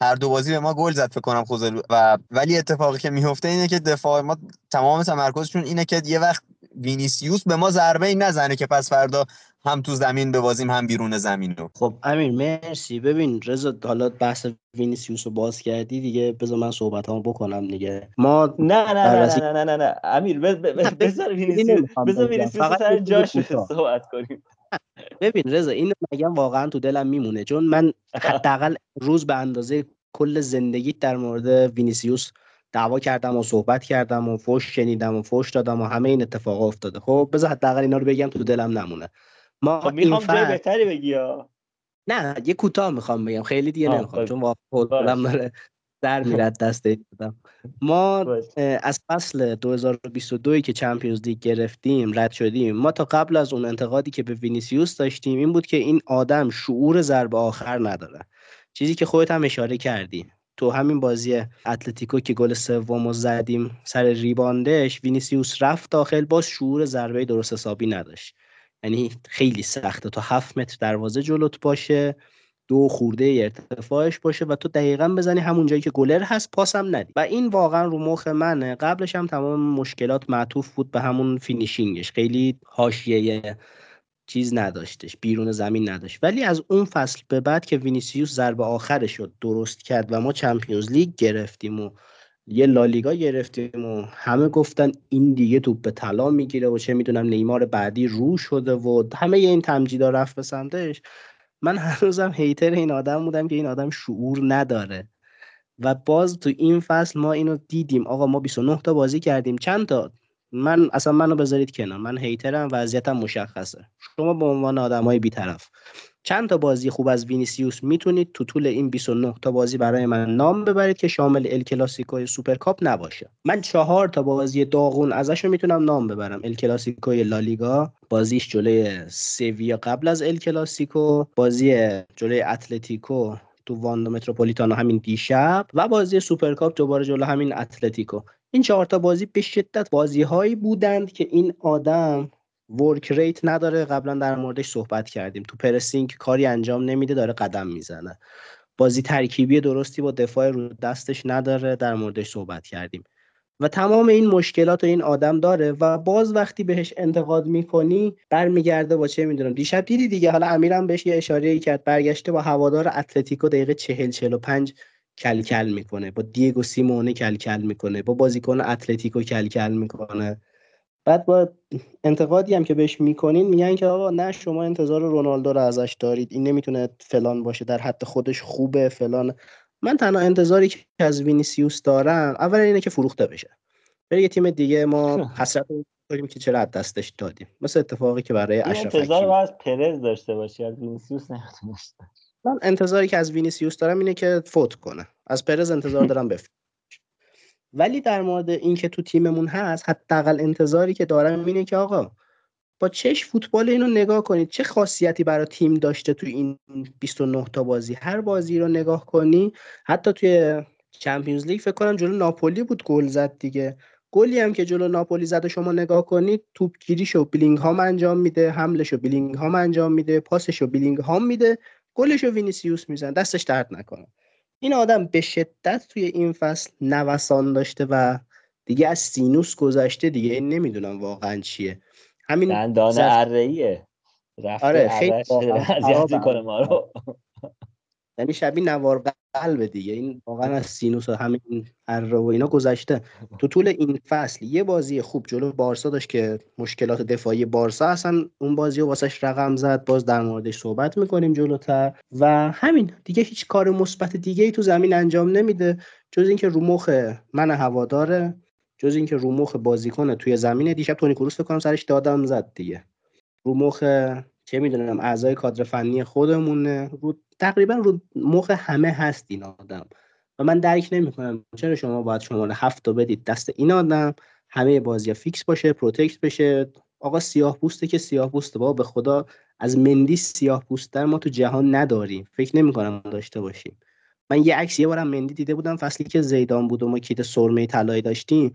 هر دو بازی به ما گل زد فکر کنم خوزلو. و ولی اتفاقی که میفته اینه که دفاع ما تمام تمرکزشون اینه که یه وقت وینیسیوس به ما ضربه ای نزنه که پس فردا هم تو زمین ببازیم هم بیرون زمین رو. خب امیر مرسی. ببین رضا حالا بحث وینیسیوس رو باز کردی دیگه بذار من صحبت بکنم دیگه. ما نه نه نه نه نه نه نه امیر بذار وینیسیوس بذار وینیسیوس سر جاش صحبت کنیم. ببین رضا اینو میگم واقعا تو دلم میمونه. چون من حداقل روز به اندازه کل زندگیت در مورد وینیسیوس دعوا کردم و صحبت کردم و فوش شنیدم و فوش دادم و همه این اتفاق افتاده. خب بذار حداقل اینا رو بگم تو دلم نمونه. ما خب می‌خوام جای بهتری بگی نه یه کوتاه می‌خوام بگم. خیلی دیگه نمی‌خوام چون واقعا داره در میره از دستم ما از فصل 2022 که چمپیونز لیگ گرفتیم رد شدیم. ما تا قبل از اون انتقادی که به وینیسیوس داشتیم این بود که این آدم شعور ضربه آخر نداره. چیزی که خودت هم اشاره کردی. تو همین بازی اتلتیکو که گل سومو زدیم سر ریباندش وینیسیوس رفت داخل باز شعور ضربه درست حسابی نداشت. یعنی خیلی سخته تا هفت متر دروازه جلوت باشه دو خورده ارتفاعش باشه و تو دقیقا بزنی همون جایی که گلر هست پاسم ندی. و این واقعا رو مخ منه. قبلش هم تمام مشکلات معطوف بود به همون فینیشینگش. خیلی حاشیه چیز نداشتش بیرون زمین نداشت. ولی از اون فصل به بعد که وینیسیوس ضربه آخرش رو درست کرد و ما چمپیونز لیگ گرفتیم و یه لالیگا گرفتیم و همه گفتن این دیگه توپ به طلا می‌گیره و چه می‌دونم نیمار بعدی رو شده و همه این تمجیدا رفت به سمتش. من هنوزم هیتر این آدم بودم که این آدم شعور نداره. و باز تو این فصل ما اینو دیدیم. آقا ما 29 تا بازی کردیم. چند تا؟ من اصلا منو بذارید کنار. من hater م وضعیتم مشخصه. شما به عنوان آدمای بیطرف. چند تا بازی خوب از وینیسیوس می‌تونید تو طول این 29 تا بازی برای من نام ببرید که شامل ال کلاسیکو سوپرکاپ نباشه. من چهار تا بازی داغون ازش می‌تونم نام ببرم. ال کلاسیکو لالیگا بازیش جلوی سویا قبل از ال کلاسیکو بازی جلوی اتلتیکو تو واندو متروپولیتانو همین دیشب و بازی سوپرکاپ دوباره جلو همین اتلتیکو. این چهار تا بازی به شدت بازی هایی بودند که این آدم work rate نداره. قبلا در موردش صحبت کردیم. تو pressing کاری انجام نمیده داره قدم می‌زنه. بازی ترکیبی درستی با دفاع رو دستش نداره در موردش صحبت کردیم. و تمام این مشکلات رو این آدم داره و باز وقتی بهش انتقاد می‌کنی برمیگرده با چه می‌دونم دیشب دیدی دیگه. حالا امیرم بهش یه اشاره کرد برگشته با هوادار اتلتیکو دقیقه چهل چهل و پنج کلکل می‌کنه. با دیگو سیمونه کلکل می‌کنه. با بازیکن اتلتیکو کلکل می‌کنه. بعد با انتقادی هم که بهش می‌کنین میگن که آقا نه شما انتظار رونالدو رو ازش دارید. این نمی‌تونه فلان باشه در حد خودش خوبه فلان. من تنها انتظاری که از وینیسیوس دارم اول اینه که فروخته بشه. بره یه تیم دیگه ما حسرت داریم که چرا دستش دادیم. مثل اتفاقی که برای اشرف انتظار از پرز داشته باشی از وینیسیوس من انتظاری که از وینیسیوس دارم اینه که فوت کنه. از پرز انتظار دارم بفروشه ولی در مورد اینکه تو تیممون هست حداقل انتظاری که دارم اینه که آقا با چش فوتبال اینو نگاه کنید. چه خاصیتی برای تیم داشته تو این 29 تا بازی؟ هر بازی رو نگاه کنی حتی توی چمپیونز لیگ فکر کنم جلو ناپولی بود گل زد دیگه. گلی هم که جلو ناپولی زد و شما نگاه کنید توپ گیریشو بیلینگ هام انجام میده حملشو بیلینگ هام انجام میده پاسشو بیلینگ هام میده گلشو وینیسیوس میزن دستش درد نکنه. این آدم به شدت توی این فصل نوسان داشته و دیگه از سینوس گذشته دیگه. این نمی‌دونم واقعا چیه. همین دندان زد- اره‌ایه. رفته آره، خیلی. می‌کنه ما رو. یعنی شبیه نوار قلب دیگه. این واقعا از سینوس و همین اره و اینا گذشته. تو طول این فصل یه بازی خوب جلو بارسا داشت که مشکلات دفاعی بارسا اصلا اون بازی رو واسش رقم زد. باز در موردش صحبت می‌کنیم جلوتر. و همین. دیگه هیچ کار مثبت دیگه ای تو زمین انجام نمیده. جز اینکه رو مخ من هواداره. جز اینکه رو مخ بازیکن توی زمین دیشب تونی کروس فکر کنم سرش دادم زد دیگه. رو مخ چه می‌دونم اعضای کادر فنی خودمونه. رو تقریبا رو مخ همه هست این آدم. و من درک نمی‌کنم چرا شما باید شماره هفت رو بدید دست این آدم همه بازی فیکس باشه protect بشه. آقا سیاه پوسته که سیاه پوسته. بابا به خدا از مندی سیاه پوستر ما تو جهان نداریم. فکر نمی‌کنم داشته باشیم. من یه عکس یه بارم مندی دیده بودم فصلی که زیدان بود و ما کیت سرمه طلایی داشتیم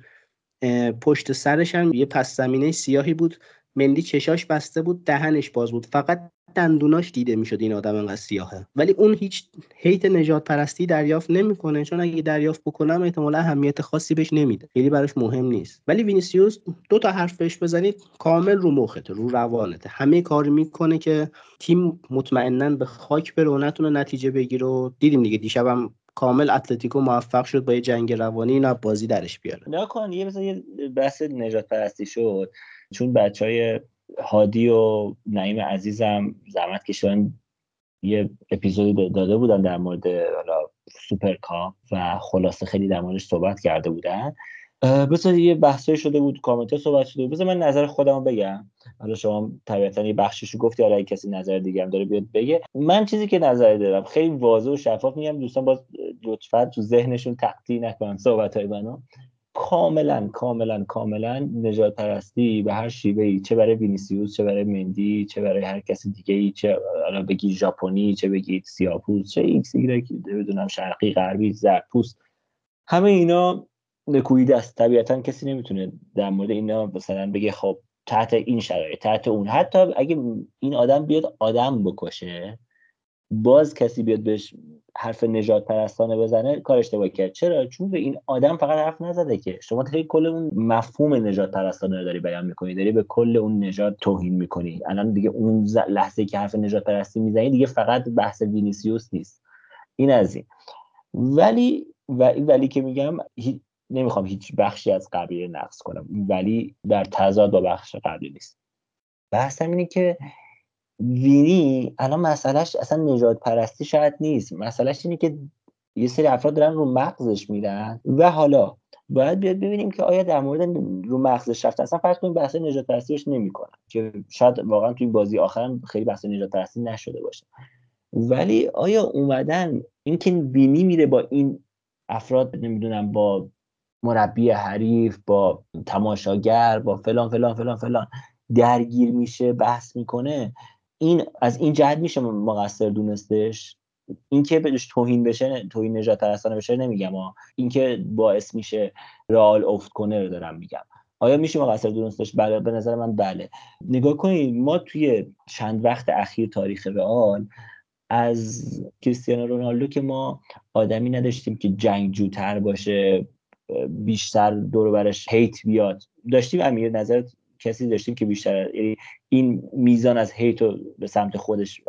پشت سرش هم یه پس زمینه سیاهی بود. مندی چشاش بسته بود دهنش باز بود. فقط دندوناش دیده می‌شد این آدم انقدر سیاهه. ولی اون هیچ هیت نجات پرستی دریافت نمی‌کنه. چون اگه دریافت بکنم احتمالا اهمیت خاصی بهش نمیده. خیلی براش مهم نیست. ولی وینیسیوس دو تا حرف بهش بزنید کامل رو مخته رو روانته. همه کار می‌کنه که تیم مطمئنا به خاک بره و نتونه نتیجه بگیره و دیدیم دیگه دیشبم کامل اتلتیکو موفق شد با یه جنگ روانی اینا بازی درش بیاره. نکن یه مثلا یه بحث نژاد پرستی شد. چون بچه های هادی و نعیم عزیزم زحمت کشیدن یه اپیزودی داده بودن در مورد حالا سوپرکاپ و خلاصه خیلی در موردش صحبت کرده بودن. بذار یه بحثایی شده بود کامنت صحبت شده بود. بذار من نظر خودم بگم. حالا شما طبیعتا یه بخشیشو گفتی حالا کسی نظر دیگه هم داره بیاد بگه. من چیزی که نظر دارم خیلی واضح و شفاف میگم دوستان باز لطفا تو ذهنشون تقطیع نکنن صحبت های منو. کاملا کاملا کاملا نژاد پرستی به هر شیوه ای چه برای وینیسیوس چه برای مندی چه برای هر کسی دیگه ای چه حالا بگی ژاپنی چه بگی سیاه‌پوست چه ایکس ایگرگ بدونم شرقی غربی زردپوست همه اینا نکویده است طبیعتا کسی نمی‌تونه در مورد اینا مثلا بگه خب تحت این شرایط تحت اون. حتی اگه این آدم بیاد آدم بکشه باز کسی بیاد بهش حرف نجات پرستانه بزنه کار اشتباه کرد. چرا؟ چون به این آدم فقط حرف نزده که. شما داری کل اون مفهوم نجات پرستانه رو داری بیان می‌کنی داری به کل اون نجات توهین می‌کنی. الان دیگه اون لحظه که حرف نجات پرستی می‌زنی دیگه فقط بحث وینیسیوس نیست. این از این. ولی ولی, ولی که میگم نمی‌خوام هیچ بخشی از قبلی نقص کنم. ولی در تضاد با بخش قبلی نیست. بحثم اینه که وینی الان مسئلهش اصلا نجات پرستی شاید نیست. مسئلهش اینه که یه سری افراد دارن رو مغزش میرن و حالا باید بیاد ببینیم که آیا در مورد رو مغزش رفته اصلا فرض کنیم بحث نجات پرستیش نمی‌کنن که شاید واقعا توی بازی آخرم خیلی بحث نجات پرستی نشده باشه. ولی آیا اومدن اینکه وینی میره با این افراد نمی‌دونم با مربی حریف با تماشاگر با فلان فلان فلان فلان درگیر میشه بحث می‌کنه این از این جهت میشه مقصر دونستش. اینکه بهش توهین بشه توهین نجات پرستانه بشه نمیگم ها اینکه باعث میشه رئال افت کنه رو دارم میگم. آیا میشه مقصر دونستش؟ بله به نظر من بله. نگاه کنید ما توی چند وقت اخیر تاریخ رئال از کریستیانو رونالدو که ما آدمی نداشتیم که جنگجوتر باشه بیشتر دور برش هیت بیاد. داشتیم امیر نظر کسی داشتیم که بیشتر یعنی این میزان از هیت رو به سمت خودش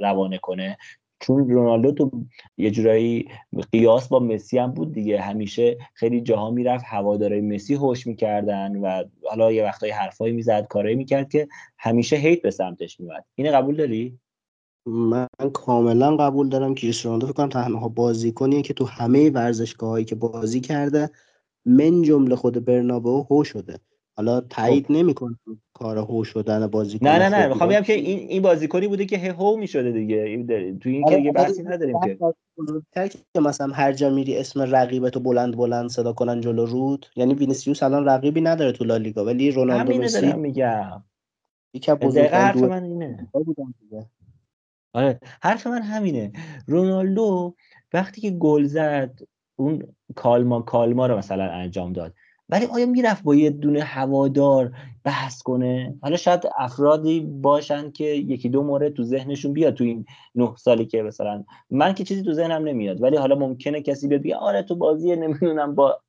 روانه کنه. چون رونالدو تو یه جورایی قیاس با مسی هم بود دیگه. همیشه خیلی جاها می‌رفت هوادارای مسی هوش می‌کردن و حالا یه وقتایی حرفایی می‌زد کارایی می‌کرد که همیشه hate به سمتش میومد. اینو قبول داری؟ من کاملا قبول دارم کریس رونالدو فکر کنم تنها بازیکنیه که تو همه ورزشگاهایی که بازی کرده من جمله خود برنابو هو شده. حالا تایید نمی‌کنه کار هو شدن بازیکن نه نه نه. می‌خوام بگم که این این بازیکنی بوده که هو می‌شده دیگه. تو این که دیگه بحثی نداریم که. که مثلا هر جا میری اسم رقیبتو بلند بلند صدا کنن جلو روت. یعنی وینیسیوس الان رقیبی نداره تو لالیگا ولی رونالدو مسی میگم. یکی از بزرگترین حرف من اینه. آره حرف من همینه. رونالدو وقتی که گل زد اون کالما کالما رو مثلا انجام داد. ولی آیا می‌رفت با یه دونه هوادار بحث کنه. حالا شاید افرادی باشن که یکی دو مورد تو ذهنشون بیاد تو این نه سالی که مثلا من که چیزی تو ذهنم نمیاد ولی حالا ممکنه کسی بیاد بگه آره تو بازی نمی‌دونم با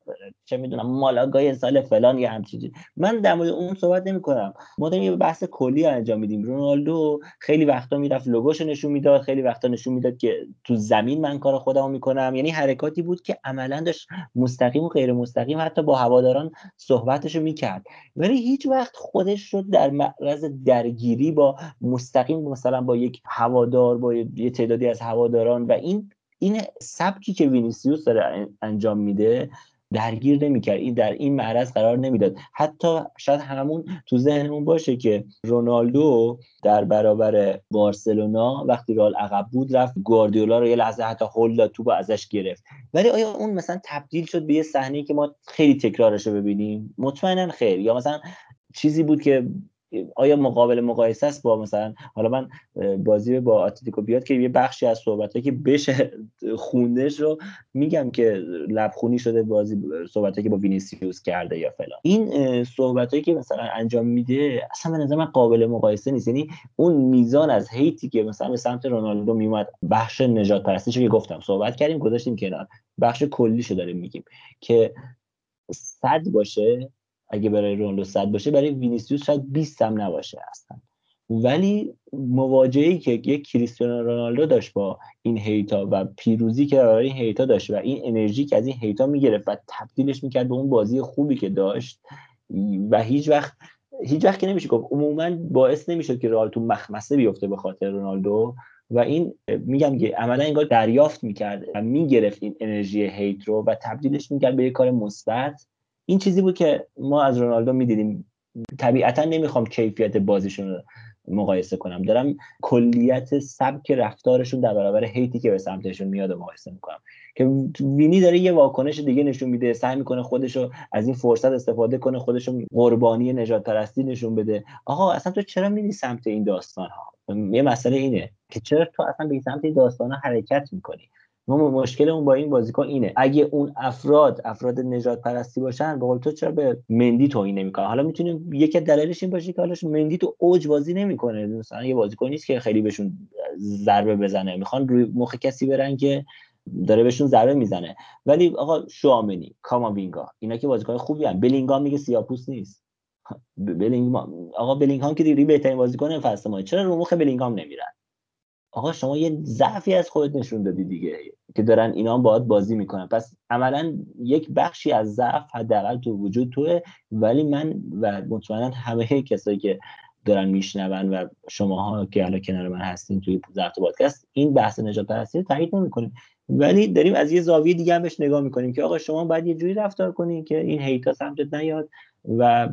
چه می‌دونم مالاگای سال فلان یا همچین من در مورد اون صحبت نمی کنم ما داریم یه بحث کلی انجام میدیم. رونالدو خیلی وقتا می‌رفت لوگوشو نشون می‌داد خیلی وقتا نشون می‌داد که تو زمین من کار خودمو می‌کنم. یعنی حرکاتی بود که عملا داشت مستقیم و غیر مستقیم حتی با هواداران صحبتشو می‌کرد. ولی هیچ وقت خودش رو در معرض درگیری با مستقیم مثلا با یک هوادار با یه تعدادی از هواداران و این این سبکی که وینیسیوس داره انجام میده درگیر نمی‌کرد. این در این معرض قرار نمی‌داد. حتی شاید همون تو ذهنمون باشه که رونالدو در برابر بارسلونا وقتی رال عقب بود رفت گواردیولا رو یه لحظه حتی هول داد با ازش گرفت. ولی آیا اون مثلا تبدیل شد به یه صحنه که ما خیلی تکرارش رو ببینیم؟ مطمئنا خیر. یا مثلا چیزی بود که آیا مقابل مقایسه است با مثلا حالا من بازی با اتلتیکو بیاد که یه بخشی از صحبت که بشه خوندش رو میگم که لبخونی شده بازی صحبت که با وینیسیوس کرده یا فلان. این صحبت که مثلا انجام میده اصلا به نظر من قابل مقایسه نیست. یعنی اون میزان از hate ی که مثلا به سمت رونالدو میومد بخش نژاد پرستیشو که گفتم صحبت کردیم گذاشتیم کنار. بخش کلیشو داریم میگیم که صد باشه اگه برای رونالدو صد باشه برای وینیسیوس شاید 20 هم نباشه اصلا. ولی مواجهی که یک کریستیانو رونالدو داشت با این هیتا و پیروزی که برای این هیتا داشت و این انرژی که از این هیتا می‌گرفت و تبدیلش می‌کرد به اون بازی خوبی که داشت و هیچ وقت هیچ وقت که نمیشه گفت. عموما باعث نمی‌شد که رئال تو مخمسه بیفته به خاطر رونالدو و این میگم که عملا انگار دریافت می‌کرد و می‌گرفت این انرژی هیت رو و تبدیلش می‌کرد به یک کار مثبت. این چیزی بود که ما از رونالدو می‌دیدیم. طبیعتا نمی‌خوام کیفیت بازیشون رو مقایسه کنم. دارم کلیت سبک رفتارشون در برابر هیتی که به سمتشون میاد و مقایسه می‌کنم. که وینی داره یه واکنش دیگه نشون میده سعی می‌کنه خودشو از این فرصت استفاده کنه خودشو قربانی نجات پرستی نشون بده. آقا اصلا تو چرا میری سمت این داستان ها یه مسئله اینه که چرا تو اصلا به سمت این داستان ها حرکت می‌کنی؟ ما مشکلمون با این بازیکن اینه. اگه اون افراد افراد نجات پرستی باشن به تو چرا به مندی توهین نمی‌کنه حالا می‌تونیم یکی دلیلش این باشه که حالا مندی تو اوج بازی نمی‌کنه. مثلا یه بازیکن نیست که خیلی بهشون ضربه بزنه. می‌خوان روی مخ کسی برن که داره بهشون ضربه می‌زنه. ولی آقا شوامنی کاماوینگا اینا که بازیکن خوبی ان بلینگام میگه سیاپوس نیست. بلینگام آقا بلینگام که دیگه بهترین بازیکن فصل ما. چرا رو مخ بلینگام نمیرن؟ آقا شما یه ضعفی از خودت نشون دادی دیگه که دارن اینا باید بازی می‌کنن. پس عملا یک بخشی از ضعف حداقل تو وجود توه ولی من و مطمئنا همه کسایی که دارن میشنون و شماها که حالا کنار من هستین توی ضبط پادکست این بحث نجات پرستی رو تایید نمی‌کنیم ولی داریم از یه زاویه دیگه هم بهش نگاه می‌کنیم که آقا شما باید یه جوری رفتار کنین که این هیتا سمتت نیاد و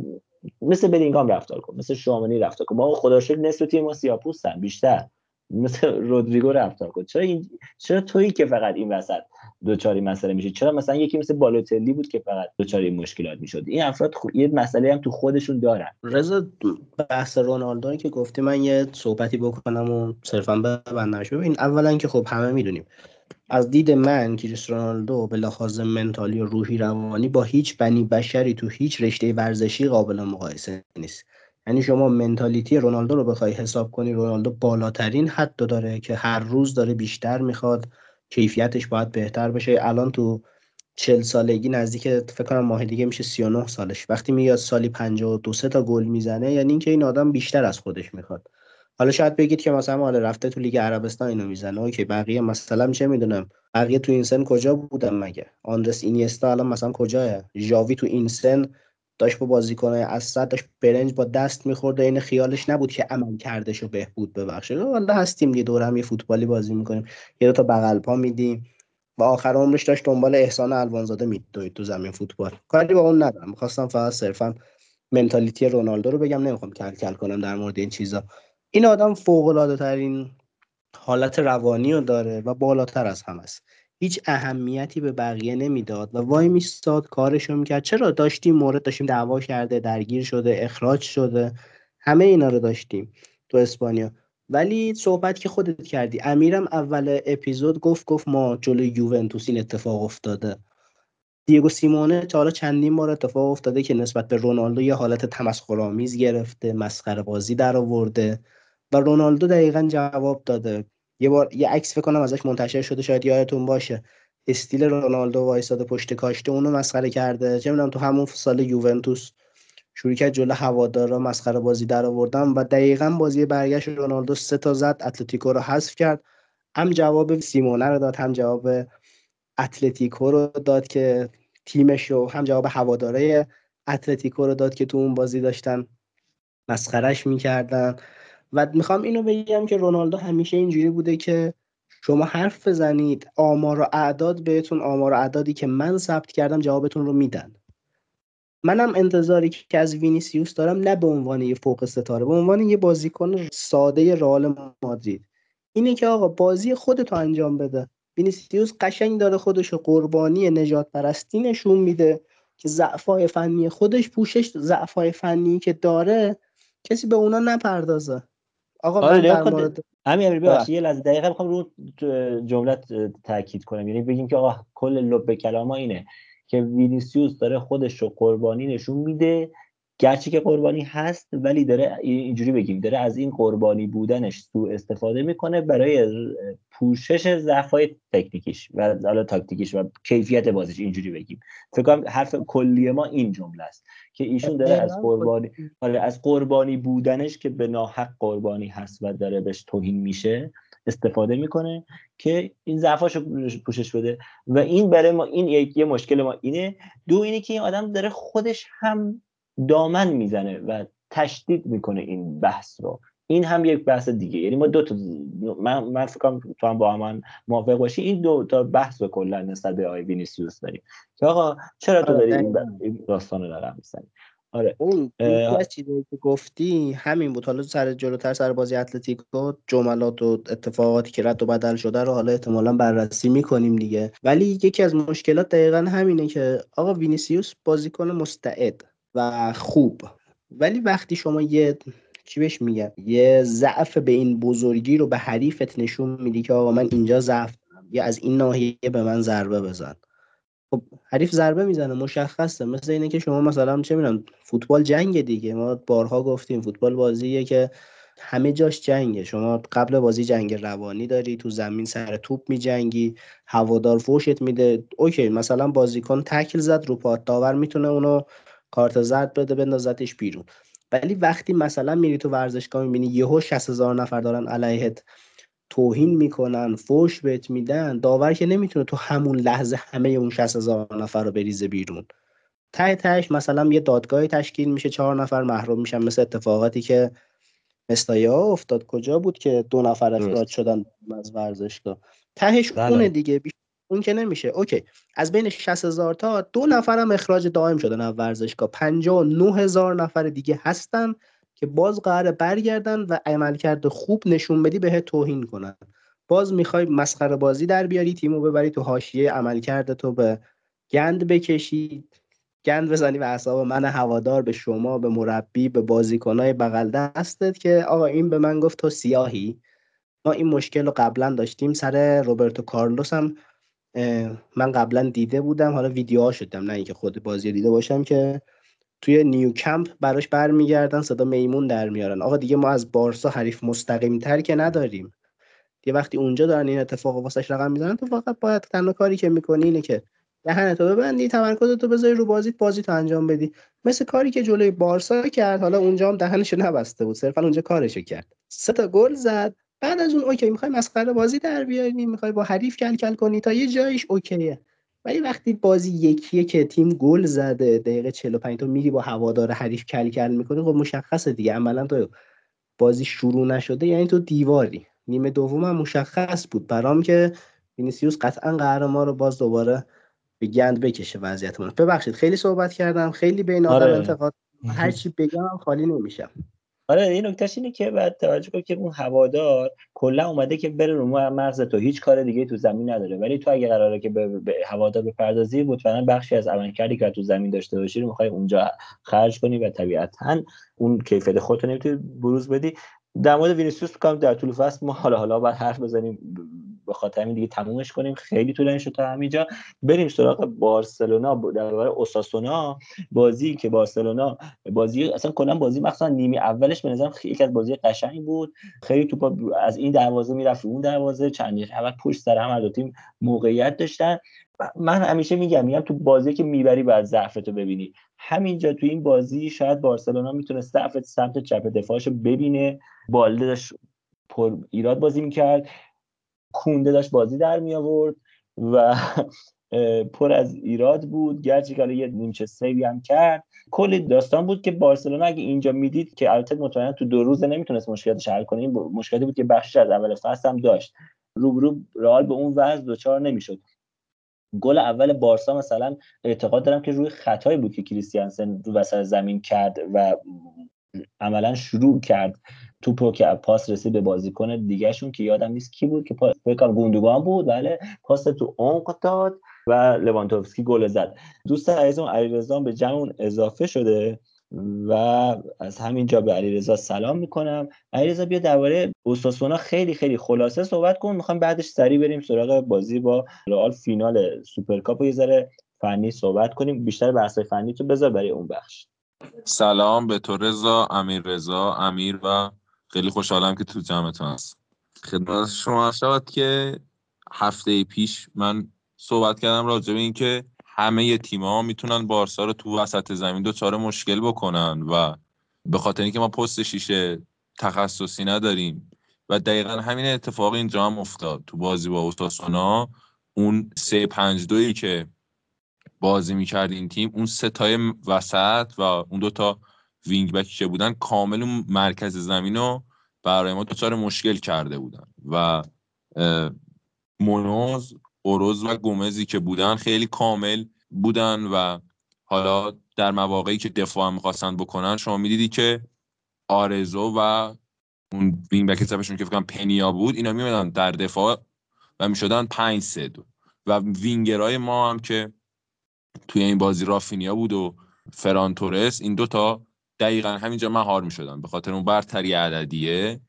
مثل بلینگام رفتار کن مثل شامنی رفتار کن. ما خدا شکر نصف تیم ما سیاپوستن بیشتر. مثل رودریگو رفتار کن. چرا این چرا تویی که فقط این وسط دوچاری مسئله میشه؟ چرا مثلا یکی مثل بالوتلی بود که فقط دوچاری مشکلات می‌شد؟ این افراد خو... یه مسئله هم تو خودشون دارن. رضا بحث رونالدو که گفتی من یه صحبتی بکنم و صرفا ببندمش. ببین اولا که خب همه می‌دونیم. از دید من کریس رونالدو به لحاظ منتالی و روحی روانی با هیچ بنی بشری تو هیچ رشته ورزشی قابل مقایسه نیست. یعنی شما منتالیتی رونالدو رو بخوای حساب کنی رونالدو بالاترین حد داره که هر روز داره بیشتر می‌خواد. کیفیتش باید بهتر بشه الان تو چل سالگی نزدیک فکر کنم ماه دیگه میشه 39 سالش. وقتی میاد سالی 52 سه تا گل می‌زنه یعنی اینکه این آدم بیشتر از خودش می‌خواد. حالا شاید بگید که مثلا حالا رفته تو لیگ عربستان اینو می‌زنه. اوکی بقیه مثلا چه می‌دونم بقیه تو این سن کجا بودن مگه؟ آندرس اینیستا الان مثلا کجاه ژاوی تو این سن داشت با بازیکنای اسد داشت برنج با دست می‌خورد این خیالش نبود که عمل کردش و بهبود ببخشه. والا هستیم دیگه دور هم یه فوتبالی بازی می‌کنیم. یه دو تا بغل پا میدیم و آخر عمرش داشت دنبال احسان الوانزاده میدوید تو زمین فوتبال. کاری با اون ندارم. می‌خواستم فقط صرفا منتالیتی رونالدو رو بگم. نمی‌خوام کل کل کنم در مورد این چیزا. این آدم فوق العاده ترین حالت روانی رو داره و بالاتر از همه است. هیچ اهمیتی به بقیه نمی‌داد و وای میستاد کارشو می‌کرد. چرا داشتیم مورد داشتیم دعوا کرده درگیر شده اخراج شده؟ همه اینا رو داشتیم تو اسپانیا. ولی صحبت که خودت کردی امیرم اول اپیزود گفت گفت ما جلوی یوونتوس این اتفاق افتاده. دیگو سیمونه تا حالا چندین بار اتفاق افتاده که نسبت به رونالدو یه حالت تمسخرآمیز گرفته مسخره بازی در آورده و رونالدو دقیقا جواب داده. یه بار یه عکس فکر کنم ازش منتشر شده شاید یادتون باشه. استیل رونالدو وایساده پشت کاشته اونو مسخره کرده. چه می‌دونم تو همون سال یوونتوس شروع کرد جلو هوادارا مسخره بازی در آوردن و دقیقا بازی برگشت رونالدو سه تا زد اتلتیکو رو حذف کرد. هم جواب سیمونه رو داد هم جواب اتلتیکو رو داد که تیمش رو هم جواب هواداره اتلتیکو رو داد که تو اون بازی داشتن مسخرش می‌کردن. و می‌خوام اینو بگم که رونالدو همیشه اینجوری بوده که شما حرف بزنید آمار و اعداد بهتون آمار و اعدادی که من ثبت کردم جوابتون رو میدن. منم انتظاری که از وینیسیوس دارم نه به عنوان یه فوق ستاره به عنوان یه بازیکن ساده رئال مادرید. اینه که آقا بازی خودتو انجام بده. وینیسیوس قشنگ داره خودشو قربانی نژاد پرستی نشون میده که ضعفای فنی خودش پوشش ضعفای فنی که داره کسی به اونا نپردازه. آقا آره من در مورد همین ببخشید یه لحظه دقیقه می‌خوام رو جملت تاکید کنم. یعنی بگیم که آقا کل لب کلام اینه که وینیسیوس داره خودش رو قربانی نشون میده گرچه که قربانی هست ولی داره اینجوری بگیم داره از این قربانی بودنش سوء استفاده می‌کنه برای پوشش ضعفای تکنیکیش و حالا تاکتیکیش و کیفیت بازیش اینجوری بگیم. فکر کنم حرف کلی ما این جمله است که ایشون داره از قربانی آره از قربانی بودنش که به ناحق قربانی هست و داره بهش توهین میشه استفاده می‌کنه که این ضعفاشو پوشش بده. و این برای ما این یه مشکل ما اینه. دو اینه که این آدم داره خودش هم دامن می‌زنه و تشدید می‌کنه این بحث رو. این هم یک بحث دیگه. یعنی ما دو تا من من فکر کنم تو هم با هم موافق باشی. این دو تا بحث رو کلا نسبت به آقای وینیسیوس داریم. که آقا چرا تو داری این داستان رو دامن می‌زنی؟ آره. اون از چیزی که گفتی همین بود. حالا سر جلوتر سر بازی اتلتیکو جملات و اتفاقاتی که رد و بدل شده رو حالا احتمالا بررسی می‌کنیم دیگه. ولی یکی از مشکلات دقیقا همینه که آقا وینیسیوس بازیکن مستعد. و خوب. ولی وقتی شما یه چی بهش میگم یه ضعف به این بزرگی رو به حریفت نشون میدی که آقا من اینجا ضعف دارم یا از این ناحیه به من ضربه بزن. خب حریف ضربه می‌زنه مشخصه. مثل اینه که شما مثلا چه می‌دونم فوتبال جنگ دیگه. ما بارها گفتیم فوتبال بازیه که همه جاش جنگه. شما قبل بازی جنگ روانی داری تو زمین سر توپ میجنگی هوادار فوشت میده. اوکی مثلا بازیکن تکل زد رو پات داور می‌تونه اونو کارت زرد بده بندازتش بیرون. ولی وقتی مثلا میری تو ورزشگاه می‌بینی یهو 60 هزار نفر دارن علیهت توهین می‌کنن فوش بهت میدن داور که نمی‌تونه تو همون لحظه همه اون 60 هزار نفر رو بریزه بیرون. ته تهش مثلا یه دادگاهی تشکیل میشه چهار نفر محروم میشن مثل اتفاقاتی که مستایا افتاد. کجا بود که دو نفر اخراج شدن از ورزشگاه؟ تهش بله. اونه دیگه. اون که نمیشه. اوکی. از بین 60 هزار تا دو نفرم اخراج دائم شدن از ورزشگاه. 59 هزار نفر دیگه هستن که باز قرار برگردن و عملکرد خوب نشون بدی به توهین کنن. باز می‌خوای مسخره بازی در بیاری تیمو ببری تو حاشیه عملکرد تو به گند بکشی گند بزنی به اعصاب من هوادار به شما به مربی به بازیکنای بغل دستت که آقا این به من گفت تو سیاهی. ما این مشکل رو قبلا داشتیم. سر روبرتو کارلوس هم من قبلا دیده بودم حالا ویدیوها شدم نه اینکه خود بازی دیده باشم که توی نیو کمپ براش برمیگردن صدا میمون در میارن. آقا دیگه ما از بارسا حریف مستقیم تر که نداریم. یه وقتی اونجا دارن این اتفاق واسش رقم می‌زنن تو فقط باید تنها کاری که می‌کنی اینه که دهنتو ببندی تمرکزتو بذاری رو بازی بازی تو انجام بدی. مثل کاری که جلوی بارسا کرد حالا اونجا هم دهنشو نبسته بود صرفا اونجا کارشو کرد. سه تا گل زد. بعد از اون okay می‌خوای مسخره بازی در بیاری می‌خوای با حریف کل کل کنی تا یه جایش okay ه. ولی وقتی بازی یکیه که تیم گل زده دقیقه 45 تو میری با هوادار حریف کل کل می‌کنی خب مشخصه دیگه. عملا تو بازی شروع نشده یعنی تو دیواری. نیمه دوم هم مشخص بود. برام که وینیسیوس قطعا قرار ما رو باز دوباره به گند بکشه وضعیتمون ببخشید خیلی صحبت کردم خیلی بین آدم آره. انتقاد هر چی بگم خالی نمیشم. آره این نکتهش اینه که بعد توجه کنید که اون هوادار کلا اومده که بره رو مرز تو. هیچ کار دیگه تو زمین نداره. ولی تو اگه قراره که به, به هوادار بپردازی مطمئنا بخشی از عملکردی که تو زمین داشته باشی رو می‌خوای اونجا خرج کنی و طبیعتا اون کیفیت خودت نمی‌تونی بروز بدی. در مورد وینیسیوس میگم در طول فصل ما حالا حالا باید حرف بزنیم. به خاطر همین دیگه تمومش کنیم. خیلی طولانی شد تا همینجا بریم سراغ بارسلونا. در برابر اوساسونا. بازی که بارسلونا بازی اصلا کلا بازی مثلا نیمه اولش به نظرم خیلی از بازی قشنگ بود. خیلی توپ از این دروازه می‌رفت اون دروازه. چند اول پشت سر هم دو تیم موقعیت داشتن. من همیشه میگم میگم تو بازی که می‌بری باید ضعفتو ببینی. همینجا تو این بازی شاید بارسلونا می‌تونه ضعف سمت چپ دفاعشو ببینه. بالده داشت پر ایراد بازی می‌کرد. کونده داشت بازی در می آورد و پر از ایراد بود. گرچه که یه نیمچه سیوی هم کرد. کلی داستان بود که بارسلونا اگه اینجا می‌دید که البته مطمئنا تو دو روزه نمی‌تونست مشکلاتش حل کنه. این مشکلی بود که بخشش از اول فصل هم داشت. روبرو رئال به اون وضع دچار نمی‌شد. گل اول بارسا مثلا اعتقاد دارم که روی خطایی بود که کریستیانسن رو وسط زمین کرد و عملا شروع کرد. توپو که پاس رسید به بازیکن دیگهشون که یادم نیست کی بود که فکر گوندوگان بود بله پاس تو عمق داد و لواندوفسکی گل زد. دوست عزیزم علیرضا به جمع اضافه شده و از همین جا به علیرضا سلام می‌کنم. علیرضا بیا درباره اوساسونا خیلی خیلی خلاصه صحبت کن. می‌خوام بعدش سریع بریم سراغ بازی با رئال فینال سوپرکاپ و یه ذره فنی صحبت کنیم. بیشتر بحث فنی تو بذار برای اون بخش. سلام به تو رضا امیر رضا امیر و خیلی خوشحالم که تو جمعتون هست خدمت شما شود که هفته پیش من صحبت کردم راجع به اینکه همه تیم‌ها می‌تونن بارسا رو تو وسط زمین دوچاره مشکل بکنن و به خاطر اینکه ما پست شیشه تخصصی نداریم و دقیقا همین اتفاق اینجا هم افتاد تو بازی با اوساسونا اون سه پنج دویی که بازی می‌کرد این تیم اون ستای وسط و اون دوتا wing back ی که بودن کامل اون مرکز زمین رو برای ما دچار مشکل کرده بودن. و مونوز اوروز و گومزی که بودن خیلی کامل بودن و حالا در مواقعی که دفاع هم می‌خواستن بکنن شما می‌دیدی که آرسو و اون wing back چپشون که فکر پنیا بود اینا میمدن در دفاع و می‌شدن پنج سه دو. و وینگرای ما هم که توی این بازی رافینیا بود و فران تورس این دوتا دقیقا همینجا مهار می‌شدن به خاطر اون برتری عددیه.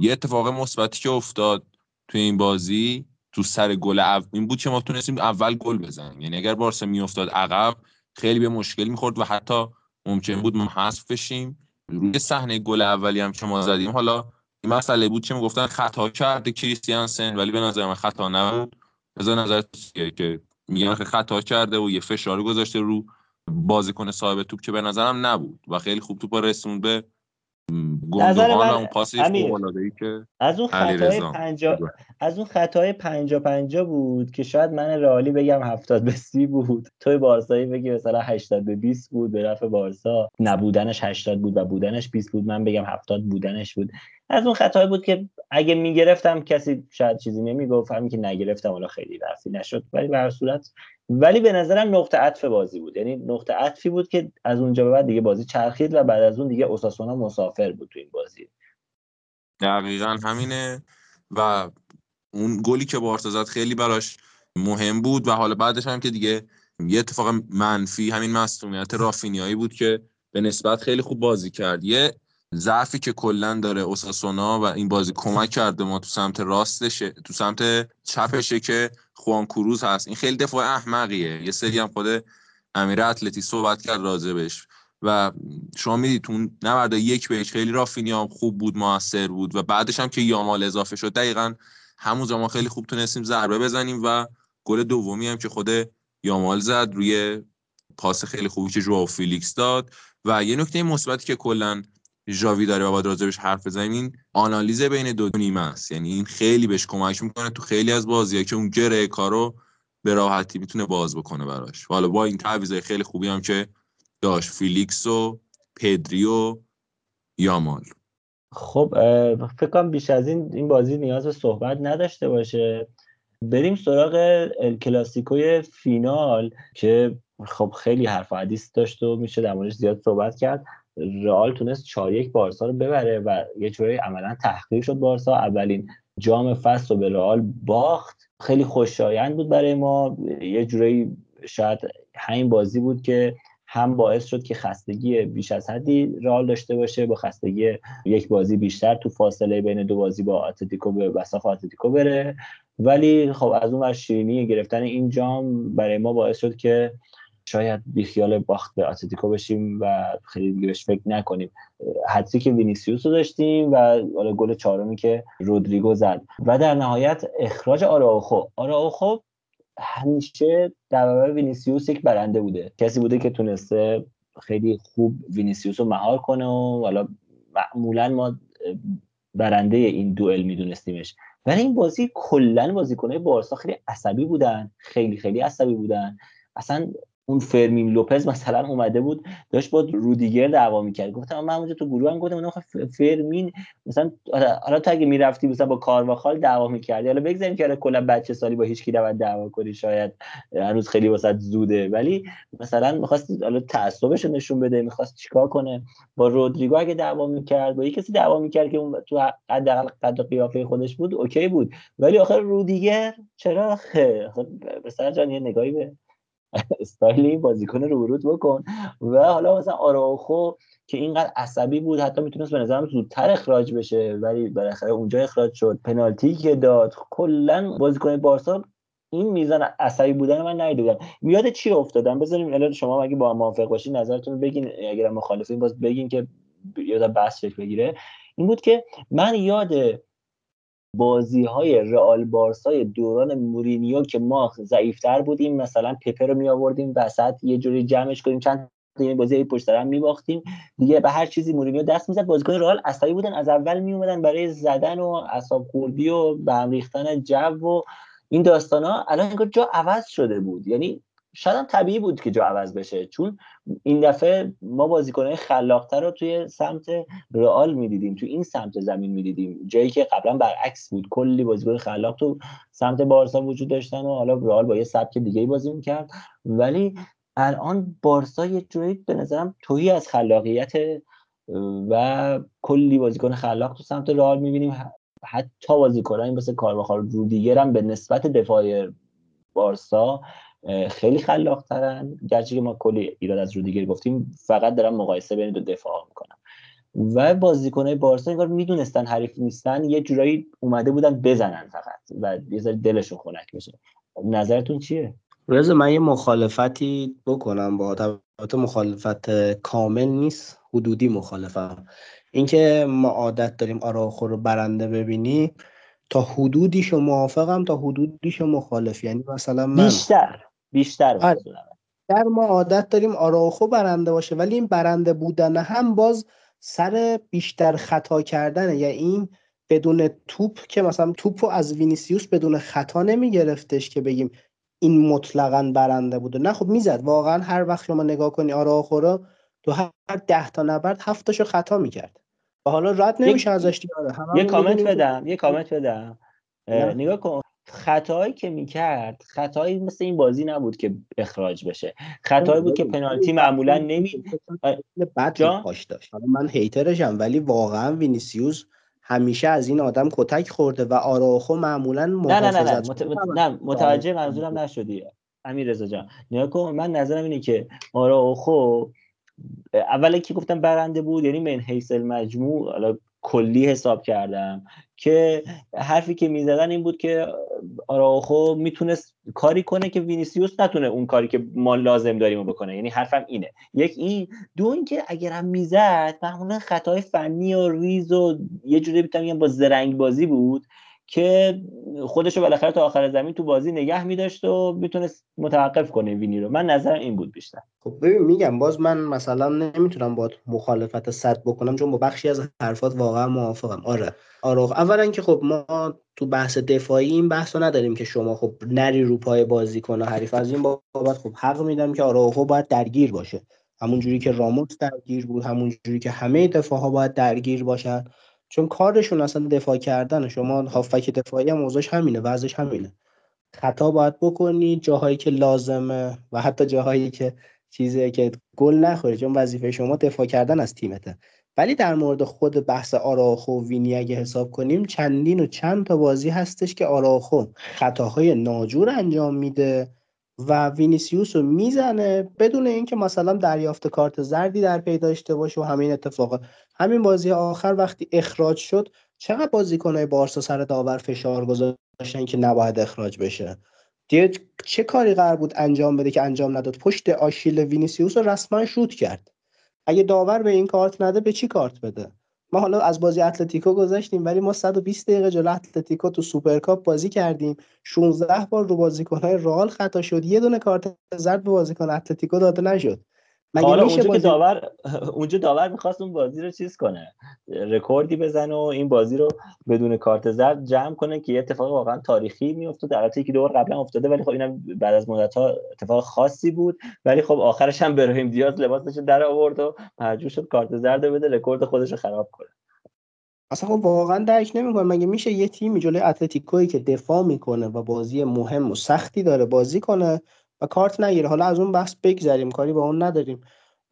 یه اتفاق مثبتی که افتاد توی این بازی تو سر گل این بود که ما تونستیم اول گل بزنیم. یعنی اگر بارسا میافتاد عقب خیلی به مشکل می‌خورد و حتی ممکن بود ما حذف بشیم. روی صحنه گل اولی هم که ما زدیم حالا این مسئله بود که می‌گفتن خطا کرده کریستیانسن ولی به نظر من خطا نبود. بذار نظر که میگن خطا کرده و یه فشاری گذاشته رو بازیکن صاحب توپ که به نظرم نبود و خیلی خوب توپ رسوند به گندوان و اون پاس که از اون خطای پنجا از اون خطای پنجا پنجا بود که شاید من رئالی بگم هفتاد به سی بود. توی بارسایی بگی مثلا 80 به 20 بود به نفع بارسا. نبودنش 80 بود و بودنش 20 بود. من بگم 70 بودنش بود. از اون خطایی بود که اگه می‌گرفتم کسی شاید چیزی نمی‌گفت همین که نگرفتم حالا خیلی رفتی نشد ولی به هر صورت. ولی به نظرم نقطه عطف بازی بود. یعنی نقطه عطفی بود که از اونجا به بعد دیگه بازی چرخید و بعد از اون دیگه اوساسونا مسافر بود تو این بازی. دقیقا همینه و اون گلی که بارسا زد خیلی براش مهم بود و حالا بعدش هم که دیگه یه اتفاق منفی همین مصونیت رافینیایی بود که به نسبت خیلی خوب بازی کرد. یه ضعفی که کلا داره اوساسونا و این بازی کمک کرده ما تو سمت راستشه تو سمت چپشه که خوان کروز هست. این خیلی دفاع احمقیه. یه سری هم خود امیر اتلتی صحبت کرد راجبش. و شما می‌دید تو نبرده یک بهش خیلی رافینیا خوب بود موثر بود و بعدش هم که یامال اضافه شد دقیقا همون زمان خیلی خوب تونستیم ضربه بزنیم و گل دومی هم که خود یامال زد روی پاس خیلی خوبی که جواو فیلیکس داد. و یه نکته مثبتی که کلا ژاوی داره و باید راجبش حرف بزنیم آنالیز بین دو نیمه است. یعنی این خیلی بهش کمک می‌کنه تو خیلی از بازی‌ها که اون گره کارو به راحتی می‌تونه باز بکنه براش. حالا با این تعویضای خیلی خوبی هم که داشت فیلیکس و پدری و یامال. خب فکر کنم بیش از این این بازی نیاز به صحبت نداشته باشه. بریم سراغ کلاسیکوی فینال که خب خیلی حرف حدیث داشت و میشه در موردش زیاد صحبت کرد. رئال تونست 4 یک بارسا رو ببره و یه جوری عملا تحقیر شد بارسا. اولین جام فصل رو به رئال باخت. خیلی خوشایند بود برای ما. یه جوری شاید همین بازی بود که هم باعث شد که خستگی بیش از حدی رال داشته باشه با خستگی یک بازی بیشتر تو فاصله بین دو بازی با آتلتیکو به وساف آتلتیکو بره. ولی خب از اون ور شیرینی گرفتن این جام برای ما باعث شد که شاید بیخیال باخت به آتلتیکو بشیم و خیلی دیگه بهش فکر نکنیم. حدسی که وینیسیوس رو داشتیم و حالا گل چهارمی که رودریگو زد. و در نهایت اخراج آراوخو. آراوخو همیشه در برابر وینیسیوس یک برنده بوده. کسی بوده که تونسته خیلی خوب وینیسیوس رو مهار کنه و حالا معمولا ما برنده این دوئل میدونستیمش. ولی این بازی کلا بازیکنهای بارسا خیلی عصبی بودن. خیلی خیلی عصبی بودن. اصلا اون فرمین لوپز مثلا اومده بود داشت با رودیگر دعوا می‌کرد. گفتم من اونجا تو گروه هم گفتم فرمین مثلا حالا تو اگه می‌رفتی مثلا با کارواخال دعوا می‌کردی حالا بگذاریم که کلا بچه سالی با هیچ کی نباید دعوا کنی شاید هنوز خیلی واسط زوده. ولی مثلا می‌خواست حالا تعصبش نشون بده می‌خواست چیکار کنه. با رودریگو اگه دعوا می‌کرد با کسی دعوا می‌کرد که اون تو حداقل قد قیافه خودش بود اوکی بود. ولی آخر رودیگر چرا؟ مثلا جان یه نگاهی به استایل این بازیکن رو ورود بکن. و حالا مثلا آراخو که اینقدر عصبی بود حتی می‌تونست به نظرم زودتر اخراج بشه ولی بالاخره اونجا اخراج شد. پنالتی که داد. کلا بازیکن بارسا این میزان عصبی بودن من ندیده بودم یاد چی افتادم؟ بذاریم الان شما اگه با موافق باشین نظرتون بگین. اگر مخالفین باز بگین که یاد بحث بگیره. این بود که من یاد بازی های رئال بارسای دوران مورینیو که ما ضعیفتر بودیم مثلا پپه رو می آوردیم وسط یه جوری جمعش کنیم چند این بازی پشت سر هم میباختیم. دیگه به هر چیزی مورینیو دست می‌زد. بازیکن رئال عصبی بودن از اول می اومدن برای زدن و اعصاب خوردی و به هم ریختن جو و این داستان ها الان انگار جا عوض شده بود. یعنی شاید هم طبیعی بود که جا عوض بشه چون این دفعه ما بازیکنهای خلاقتر رو توی سمت رئال می‌دیدیم توی این سمت زمین می‌دیدیم. جایی که قبلا برعکس بود کلی بازیکن خلاق تو سمت بارسا وجود داشتن و حالا رئال با یه سبک دیگه بازی می‌کرد. ولی الان بارسا یه جوری به نظرم توی از خلاقیت و کلی بازیکن خلاق تو سمت رئال می‌بینیم. حتی بازیکنایی مثل کارواخال رو دیگر هم به نسبت دفاع بارسا خیلی خلاق ترن گرچه که ما کلی ایراد از رودیگر گفتیم فقط دارم مقایسه بین دو دفاع می‌کنم. و بازیکنهای بارسا انگار می‌دونستن حریف نیستن یه جورایی اومده بودن بزنن فقط و یه ذره دلشون خنک بشه نظرتون چیه؟ رضا من یه مخالفتی بکنم با البته مخالفت کامل نیست حدودی مخالفم. اینکه ما عادت داریم آراخو رو برنده ببینی تا حدودیشو موافقم تا حدودیشو مخالف. یعنی مثلا من بیشتر. بیشتر آره. در ما عادت داریم آراخو برنده باشه ولی این برنده بودن هم باز سر بیشتر خطا کردنه. یا این بدون توپ که مثلا توپ رو از وینیسیوس بدون خطا نمی گرفتش که بگیم این مطلقا برنده بوده. نه خب می‌زد. واقعا هر وقت شما نگاه کنی آراخو رو تو هر ده تا نبرد هفتاشو خطا می‌کرد. و حالا رد نمیشه ازش یه کامنت بدم یه کامنت بدم. نگاه کن. خطایی که می‌کرد خطایی مثل این بازی نبود که اخراج بشه. خطایی بود که پنالتی معمولا نمی بد پاش داشت. حالا من هیترشم ولی واقعا وینیسیوس همیشه از این آدم کتک خورده و آراخو معمولا نه نه نه, نه. متوجه منظورم نشدی. امیر رضا جان نگاه کن من نظرم اینه که آراخو اولی که گفتم برنده بود یعنی من حیث المجموع حالا کلی حساب کردم. که حرفی که می‌زدن این بود که آراخو می‌تونست کاری کنه که وینیسیوس نتونه اون کاری که ما لازم داریم بکنه. یعنی حرفم اینه. یک این دو اینکه اگرم می‌زد معمولا خطای فنی و ریز و یه جوری بتونم با زرنگ بازی بود. که خودش رو بالاخره تا آخر زمین تو بازی نگه میداشت و می‌تونست متوقف کنه وینی رو. من نظرم این بود بیشتر. خب ببین میگم باز من مثلا نمی‌تونم با مخالفت صد بکنم چون با بخشی از حرفات واقعا موافقم. آره. آره اولا که خب ما تو بحث دفاعی این بحث نداریم که شما خب نری رو پای بازی کنه حریف از این بابت خب حق میدم که خب باید درگیر باشه. همون جوری که راموس درگیر بود همون جوری که همه دفاع ها باید درگیر باشن. چون کارشون اصلا دفاع کردن شما هافک دفاعی هم همینه وضعش همینه. خطا باید بکنی جاهایی که لازمه و حتی جاهایی که چیزی که گل نخوری چون وظیفه شما دفاع کردن از تیمته. ولی در مورد خود بحث آراخو و وینی اگه حساب کنیم چندین و چند تا بازی هستش که آراخو خطاهای ناجور انجام میده و وینیسیوس رو می‌زنه بدون اینکه مثلا دریافت کارت زردی در پی داشته باشه و همین اتفاقات همین بازی آخر وقتی اخراج شد چقدر بازیکنهای بارسا سر داور فشار گذاشتن که نباید اخراج بشه؟ دیگه چه کاری قرار بود انجام بده که انجام نداد؟ پشت آشیل وینیسیوس رو رسما شوت کرد. اگه داور به این کارت نده به چی کارت بده؟ ما حالا از بازی اتلتیکو گذاشتیم ولی ما 120 دقیقه جلو اتلتیکو تو سوپرکاپ بازی کردیم. 16 بار رو بازیکن‌های رئال خطا شد. یه دونه کارت زرد به بازیکن اتلتیکو داده نشد. مگه حالا اونجا بازی... که داور اونجا داور می‌خواست اون بازی رو چیز کنه رکوردی بزنه و این بازی رو بدون کارت زرد جمع کنه که یه اتفاق واقعا تاریخی میفته در حالی که دور قبلا افتاده ولی خب اینم بعد از مدت ها اتفاق خاصی بود. ولی خب آخرش هم براهیم دیاز لباسش در آورد و مجبور شد کارت زرد بده رکورد خودش رو خراب کنه. اصلا خب واقعا درک نمی‌کنه مگه میشه یه تیمی جلوی اتلتیکویی که دفاع می‌کنه و بازی مهم و سختی داره بازی کنه و کارت نگیره. حالا از اون بحث بگذریم کاری با اون نداریم.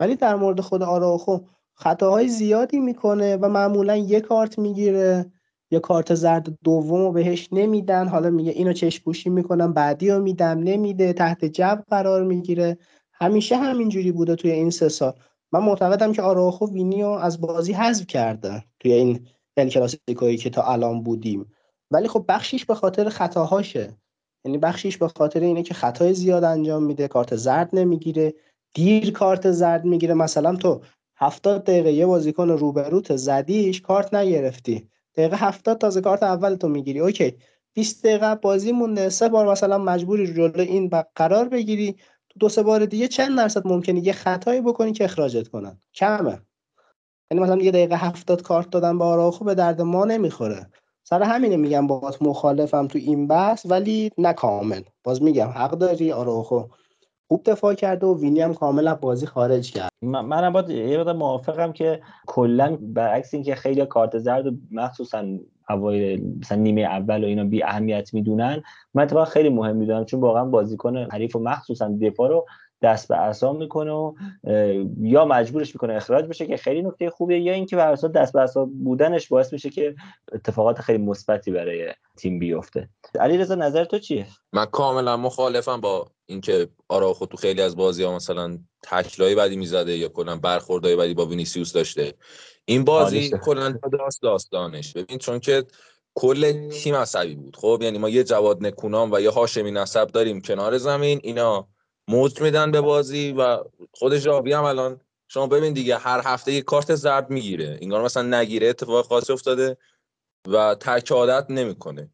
ولی در مورد خود آراخو خطاهای زیادی می‌کنه و معمولا یه کارت می‌گیره یه کارت زرد دوم رو بهش نمیدن. حالا میگه اینو چشم پوشی می‌کنم بعدی رو میدم نمیده تحت جو قرار می‌گیره. همیشه همینجوری بوده توی این سه سال. من معتقدم که آراخو وینیو از بازی حذف کرده توی این ال که تا الان بودیم. ولی خب بخشیش به خاطر خطاهاشه. یعنی بخشیش به خاطر اینه که خطای زیاد انجام میده کارت زرد نمی‌گیره دیر کارت زرد می‌گیره. مثلا تو هفتاد دقیقه یه بازیکن روبروت زدیش کارت نگرفتی. دقیقه هفتاد تازه کارت اول تو می‌گیری. اوکی. 20 دقیقه بازی مونده. سه بار مثلا مجبوری جلو این قرار بگیری. تو دو سه بار دیگه چند درصد ممکنه یه خطایی بکنی که اخراجت کنن؟ کمه. یعنی مثلا یه دقیقه هفتاد کارت دادن به آراخو به درد ما نمی‌خوره. سر همینه میگم باز مخالفم تو این بحث ولی نه کامل. باز میگم حق داری آراخو خوب دفاع کرده و وینی هم کاملا بازی خارج کرد. منم با یه مقدار موافقم که کلا برعکس اینکه خیلی کارت زرد و مخصوصا اوایل مثلا نیمه اول و اینا بی اهمیت می‌دونن من اتفاقا خیلی مهم می‌دونم چون واقعا بازیکن حریف و مخصوصا دفاع رو دست به عصا می‌کنه و یا مجبورش می‌کنه اخراج بشه که خیلی نکته خوبیه یا اینکه بر دست به عصا بودنش باعث میشه که اتفاقات خیلی مثبتی برای تیم بیفته. علیرضا نظر تو چیه؟ من کاملا مخالفم با اینکه آراخو تو خیلی از بازی ها مثلا تکلای بدی می‌زده یا کلا برخوردای بدی با وینیسیوس داشته. این بازی کلا داست داستانش. ببین چون که کل تیم عصبی بود. خب یعنی ما یه جواد نکونام و یه هاشمی نسب داریم کنار زمین اینا موج میدن به بازی و خود ژاوی هم الان. شما ببین دیگه هر هفته یه کارت زرد می‌گیره. انگار مثلا نگیره اتفاق خاصی افتاده و ترک عادت نمی‌کنه.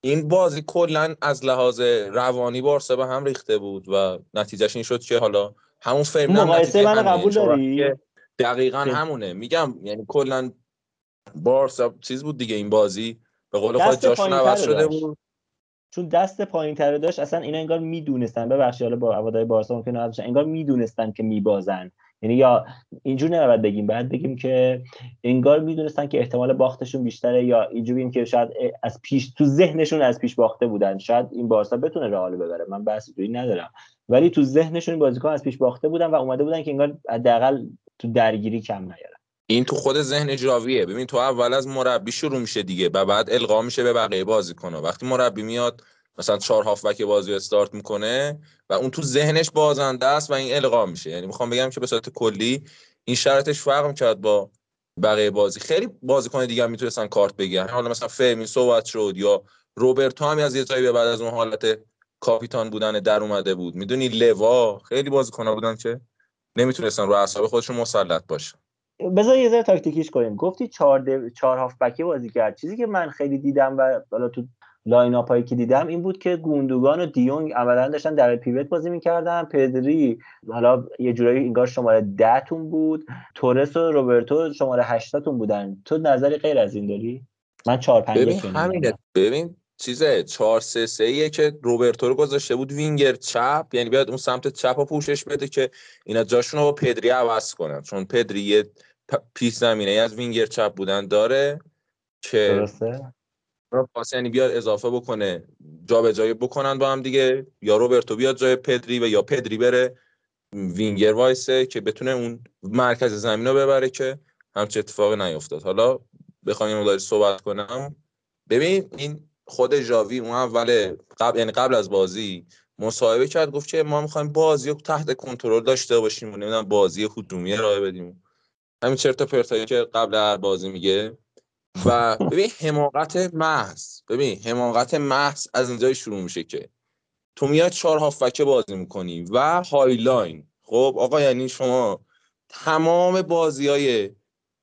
این بازی کلا از لحاظ روانی بارسا به هم ریخته بود و نتیجهش این شد که حالا همون فرم مقایسه من قبول داری؟ دقیقا همونه. میگم یعنی کلا بارسا چیز بود دیگه این بازی به قول خود جاشون عوض شده بود. چون دست پایین تر داشت اصلا اینا انگار می‌دونستن. ببخشید حالا با عوادای بارسا ممکنه نباشه انگار می‌دونستن که میبازن. یعنی یا اینجور نباید بگیم. بعد بگیم که انگار می‌دونستن که احتمال باختشون بیشتره یا اینجوری که شاید از پیش تو ذهنشون از پیش باخته بودن. شاید این بارسا بتونه رئال ببره. من بحثی توی ندارم. ولی تو ذهنشون بازیکن از پیش باخته بودن و اومده بودن که انگار حداقل تو درگیری کم نیارن. این تو خود ذهن جاویه. ببین تو اول از مربی شروع میشه دیگه. و بعد القا میشه به بقیه بازیکن‌ها وقتی مربی میاد مثلا چهار هافبک بازی استارت می‌کنه و اون تو ذهنش بازنده است و این القا میشه. یعنی می‌خوام بگم که به صورت کلی این شرطش فرق می‌کرد با بقیه بازی. خیلی بازیکن دیگه هم می‌تونستن کارت بگیرن. حالا مثلا فرمین صحبت شد یا روبرتو هم از یه جایی به بعد از اون حالت کاپیتان بودن در اومده بود. می‌دونی لوا؟ خیلی بازیکن‌ها بودن که نمی‌تونستن رو اعصاب خودشون مسلط باشن. بذار یه ذره تاکتیکیش کنیم. گفتی چهار دو... چهار هافبکی بازی کرد. چیزی که من خیلی دیدم و حالا تو line-up هایی که دیدم این بود که گوندوگان و دیونگ عملا داشتن در pivot بازی می‌کردن. پدری حالا یه جورایی انگار شماره ده تون بود. تورس و روبرتو شماره 8 تون بودن. تو نظری غیر از این داری؟ من 4 5 ببین همینه. ببین چیزه 4 3 3 که روبرتو رو گذاشته بود وینگر چپ. یعنی بیاد اون سمت چپ رو پوشش بده که اینا جاشون رو با پدری عوض کنن. چون پدری یه پیش زمینه از وینگر چپ بودن داره که درسته؟ پاس یعنی بیاد اضافه بکنه جابجایی بکنن با هم دیگه یا روبرتو بیاد جای پدری و یا پدری بره وینگر وایسه که بتونه اون مرکز زمین رو ببره که همچه اتفاقی نیفتاد. حالا بخوایم مداری صحبت کنم. ببین این خود جاوی اون اول قبل یعنی قبل از بازی مصاحبه کرد گفت که ما می‌خوایم بازی رو تحت کنترل داشته باشیم و نمی‌دونم بازی هجومی ارائه بدیم. همین چرت و پرتایی که قبل هر بازی میگه. و ببین حماقت محض. ببین حماقت محض از اینجای شروع میشه که تو میاد چهار هافبک بازی می‌کنی و high line. خب آقا یعنی شما تمام بازی های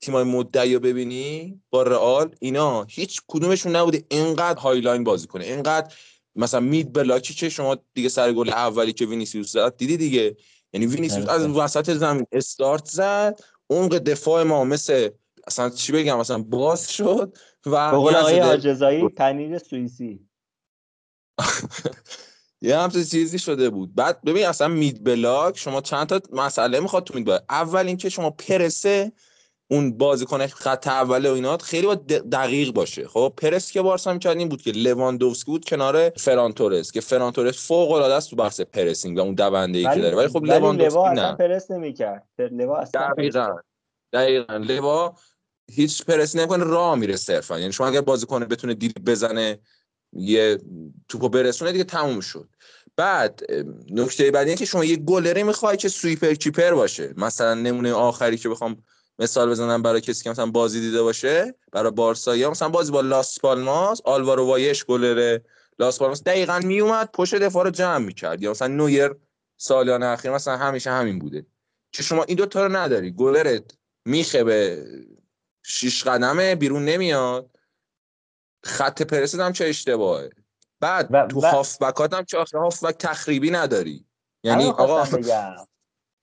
تیمای مدعی رو ببینی با رئال اینا هیچ کدومشون نبوده اینقدر high line بازی کنه. اینقدر مثلا mid block ی که شما دیگه سر گل اولی که وینیسیوس زد دیدی دیگه؟ یعنی وینیسیوس از وسط زمین استارت زد عمق دفاع ما مثل اصلا چی بگم مثلا باز شد و بقول آقای حاج رضایی پنیر سوئیسی. یه همچین چیزی شده بود. بعد ببین اصلا mid block شما چند تا مسئله می‌خواد تو mid block. اول اینکه شما پرس اون بازیکن خط اول و اینا خیلی با دقیق باشه. خب پرس که بارسا می‌کرد این بود که لواندوفسکی بود کنار فران تورس که فران تورس فوق العاده است تو بحث pressing و اون دونده ای که داره. ولی خب لواندوفسکی نه. پرس نمی‌کرد. لوا اصلا دقیقاً. دقیقاً. لوا هیچ پرس نمی‌کنه راه میره صرفا. یعنی شما اگر بازیکن بتونه دیل بزنه یه توپو برسونه دیگه تموم شد. بعد نکته بعدی اینه که شما یه گلره می‌خوای که سویپر کیپر باشه. مثلا نمونه آخری که بخوام مثال بزنم برای کسی که مثلا بازی دیده باشه برای بارسا یا مثلا بازی با لاس پالماس آلوارو وایش گلره. لاس پالماس دقیقا میومد پشت دفاع رو جمع می‌کرد. یا مثلا نویر سالیان اخیر مثلا همیشه همین بوده. که شما این دو تا رو نداری. گلرت میخه به شیش قدمه بیرون نمیاد. خط پرسید هم چه اشتباهه. بعد و تو هافبکات هم چه هافبک تخریبی نداری. یعنی آقا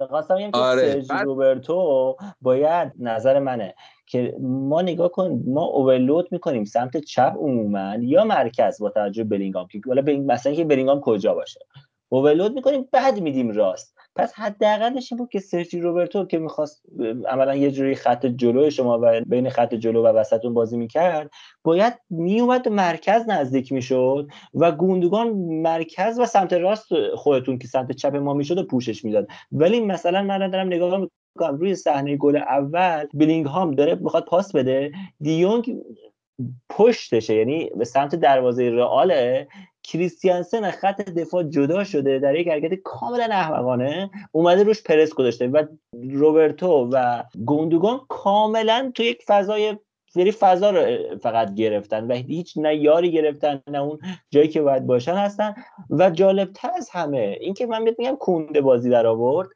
خواستم بگم آره. که روبرتو باید نظر منه که ما نگاه کن ما اوورلود می‌کنیم سمت چپ عموما یا مرکز با توجه بلینگام که حالا مثلا که بلینگام کجا باشه اوورلود می‌کنیم بعد میدیم راست پس حداقلش این بود که سرجی روبرتو که می‌خواست عملا یه جوری خط جلو شما و بین خط جلو و وسطون بازی می‌کرد باید میومد مرکز نزدیک می‌شد و گوندگان مرکز و سمت راست خودتون که سمت چپ ما می‌شد و پوشش می‌داد. ولی مثلا من دارم نگاه می‌کنم روی صحنه گل اول بلینگ هام داره می‌خواد پاس بده دیونگ پشتشه یعنی به سمت دروازه رئاله. کریستیانسن خط دفاع جدا شده در یک حرکت کاملا احمقانه اومده روش پرس گذاشته و روبرتو و گوندوگان کاملا تو یک فضای سری فضا رو فقط گرفتن و هیچ نه یاری گرفتن نه اون جایی که باید باشن هستن. و جالبتر از همه اینکه من میگم کونده بازی در آورد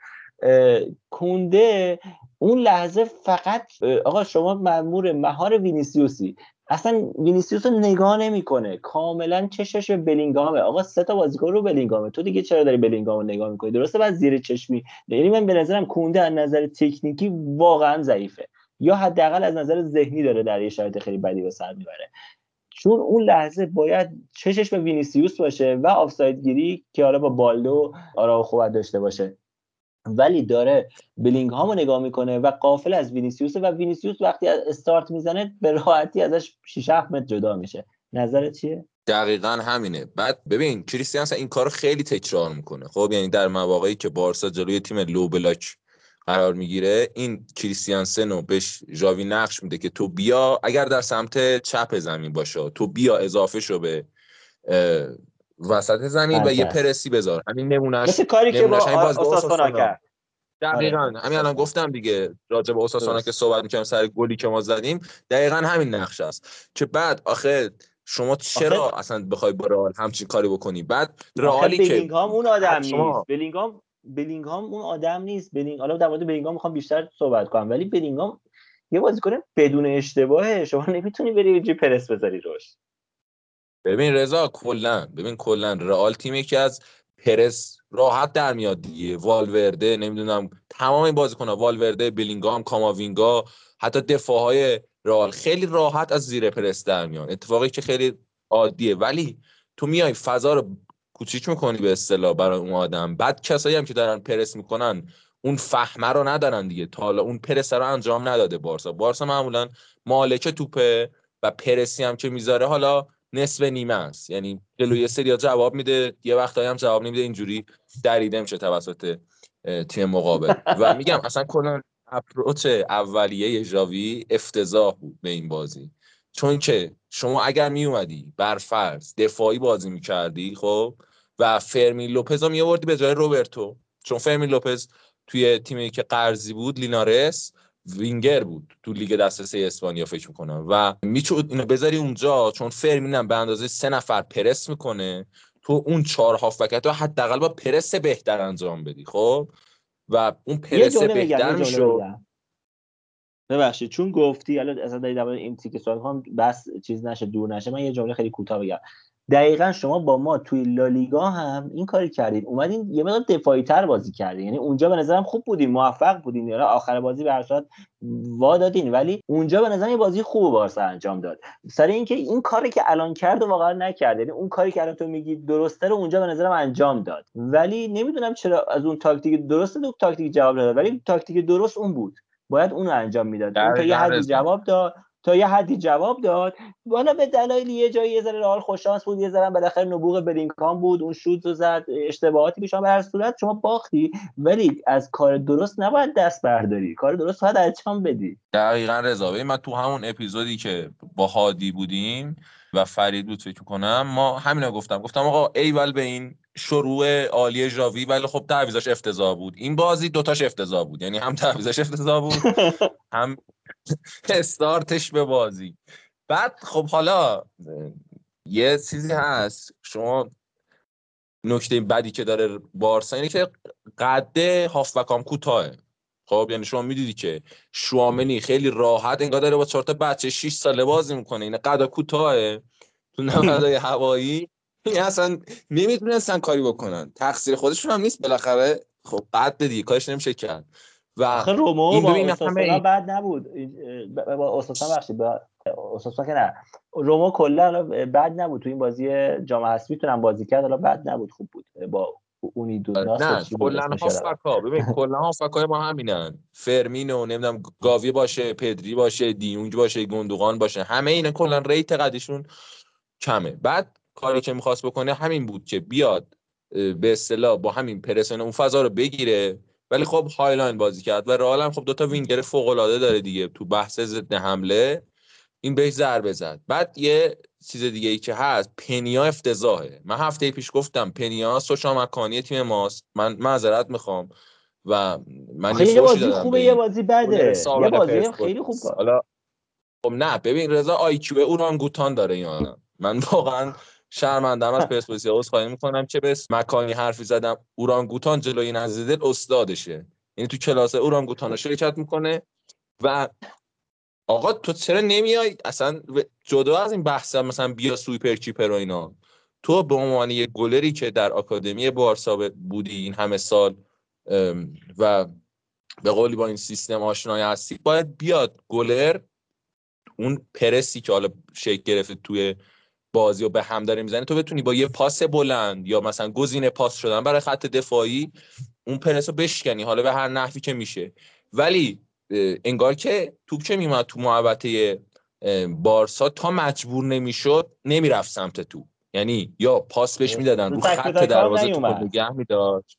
کونده اون لحظه فقط آقا شما مأمور مهار وینیسیوسی. اصلا وینیسیوس رو نگاه نمی‌کنه. کاملا چشش بلینگامه آقا سه تا بازیکن رو بلینگامه تو دیگه چرا داری بلینگام رو نگاه می‌کنی؟ درسته بعد زیر چشمی. یعنی من به نظرم کونده از نظر تکنیکی واقعا ضعیفه. یا حداقل از نظر ذهنی داره در یه شرایط خیلی بدی به سر می‌بره. چون اون لحظه باید چشش به وینیسیوس باشه و آفساید گیری که حالا با بالدو آرا خوب داشته باشه. ولی داره بلینگهامو نگاه می‌کنه و غافل از وینیسیوس و وینیسیوس وقتی استارت می‌زنه به راحتی ازش 6 متر جدا میشه. نظرت چیه؟ دقیقا همینه. بعد ببین کریستیانس این کارو خیلی تکرار می‌کنه. خب یعنی در مواقعی که بارسا جلوی تیم لو بلاک قرار می‌گیره این کریستیانسن رو بهش ژاوی نقش میده که تو بیا اگر در سمت چپ زمین باشه تو بیا اضافه شو به وسط زمین و یه پرسی بذار. همین نمونهش مثل کاری که با اوساسونا کرد. دقیقا. آره. همین الان گفتم دیگه راجع به اوساسونا که صحبت می‌کنم سر گلی که ما زدیم دقیقا همین نقش است. که بعد آخه شما چرا آخه... اصلا بخوای با رئال همچین کاری بکنی؟ بعد رئالی که بلینگهام اون آدم شما... نیست. بلینگهام بلینگهام اون آدم نیست. بلینگ حالا در مورد بلینگهام می‌خوام بیشتر صحبت کنم. ولی بلینگهام یه بازیکن بدون اشتباهه. شما نمی‌تونی بری جی پرس بذاری روش. ببین رضا کلا ببین کلا رئال تیمی که از پرس راحت در میاد دیگه. والورده نمی‌دونم تمام این بازیکن‌ها والورده بلینگام کاماوینگا حتی دفاع های رئال خیلی راحت از زیر پرس در میان. اتفاقی که خیلی عادیه. ولی تو میای فضا رو کوچیک می‌کنی به اصطلاح برای اون آدم. بعد کسایی هم که دارن پرس می‌کنن اون فهمه رو ندارن دیگه. تا حالا اون پرس رو انجام نداده بارسا. بارسا معمولا مالک توپه و پرسی هم که می‌ذاره. حالا نصف نیمه است. یعنی جلوی سری جواب میده یه وقتایی هم جواب نمیده اینجوری دریده میشه توسط تیم مقابل. و میگم اصلا کلا approach اولیه ژاوی افتضاح بود به این بازی. چون که شما اگر می اومدی بر فرض دفاعی بازی می‌کردی خب و فرمین لوپز هم میآوردی به جای روبرتو. چون فرمین لوپز توی تیمی که قرضی بود لینارس وینگر بود تو لیگ دسته سه اسپانیا فکر می‌کنم. و می‌تونی اینو بذاری اونجا چون فرمین به اندازه سه نفر پرس می‌کنه تو اون چهار هافبک حداقل با پرس بهتر انجام بدی خب؟ و اون پرس بهتر میشه ببخشید چون گفتی الان اصلا در این تیک سوال هم بس چیز نشه دور نشه من یه جمله خیلی کوتاه بگم. دقیقا شما با ما توی لالیگا هم این کاری کردین. اومدین یه مقدار دفاعی تر بازی کردین. یعنی اونجا به نظرم خوب بودین موفق بودین. یعنی آخر بازی به وا دادین ولی اونجا به نظرم یه بازی خوب بارسا انجام داد. سر اینکه این کاری که الان کرد واقعا نکرد. یعنی اون کاری که الان تو میگی درسته رو اونجا به نظرم انجام داد. ولی نمی‌دونم چرا از اون تاکتیک درست دو تاکتیک جواب داد ولی تاکتیک درست اون بود. باید اونو انجام می‌داد. تا یه حدی جواب داد. تا یه حدی جواب داد. حالا به دلایل یه جایی یه ذره رئال خوش‌شانس بود یه ذره بالاخره نبوغ بلینگام بود. اون شوت رو زد اشتباهاتی پیش به هر صورت شما باختی ولی از کار درست نباید دست برداری. کار درست باید انجام بدی. دقیقا رضا من تو همون اپیزودی که با هادی بودیم و فرید بود فکر کنم ما همینا گفتم. گفتم آقا ایول به این شروع عالی ژاوی ولی خب تعویضش افتضاح بود. این بازی دوتاش افتضاح بود. یعنی هم تعویضش افتضاح بود هم استارتش به بازی. بعد خب حالا یه چیزی هست. شما نکته بدی که داره بارسا اینه که قده هافبکام کوتاهه. خب یعنی شما می‌دیدی که شوامنی خیلی راحت انگار داره با چهار تا بچه 6 ساله بازی می‌کنه. این قدا کوتاهه. تو نمدهای هوایی. این اصلا نمی‌تونستن کاری بکنن. تقصیر خودشون هم نیست بالاخره. خب قد دیگه کارش نمیشه کرد. و آخه رومو این با همه بعد نبود. با اساسا بخشید با اساسا که نه. رومو کلا بعد نبود. تو این بازی جام حذفی می‌تونم بازی کرد حالا بعد نبود. خوب بود. با اونی دو نه کلا هافکا. ببین کلا هافکای ما همینن. فرمینو نمی‌دونم گاوی باشه پدری باشه دیونج باشه گندوقان باشه. همه اینا کلا ریت قدیشون کمه. بعد کاری که می‌خواست بکنه همین بود که بیاد به اصطلاح با همین پرسن اون فضا رو بگیره. ولی خب هایلاین بازی کرد و رئال هم خب دوتا وینگر فوق العاده داره دیگه تو بحث ضد حمله. این بهش ضربه زد. بعد یه چیز دیگه ای که هست پنیا افتضاحه. من هفته پیش گفتم پنیا سوشا مکانی تیم ماست. من معذرت می‌خوام و من یه بازی خوبه یه بازی بده. یه بازی خیلی خوب حالا خب نه ببین رضا آی کیو اورانگوتان داره یا من واقعا شرمندم از پرسپولیس خواهی می‌کنم که به مکانی حرفی زدم. اورانگوتان جلوی نزدیدل استادشه. یعنی تو کلاس اورانگوتان شرکت می‌کنه و آقا تو چرا نمیای؟ اصلا جدا از این بحث مثلا بیا سوپر کیپر و اینا. تو به عنوان یه گلری که در آکادمی بارسا بودی این همه سال و به قولی با این سیستم آشنای هستی باید بیاد گلر اون پرسی که حالا شکل گرفته توی بازی و به هم داره می‌زنه تو بتونی با یه پاس بلند یا مثلا گزینه پاس شدن برای خط دفاعی اون پرس رو بشکنی حالا به هر نحوی که میشه. ولی انگار که توپ که میومد تو محوطه بارسا تا مجبور نمی‌شد نمی‌رفت سمت تو یعنی یا پاس بهش می‌دادن رو خط دروازه توپ نگه میداشت.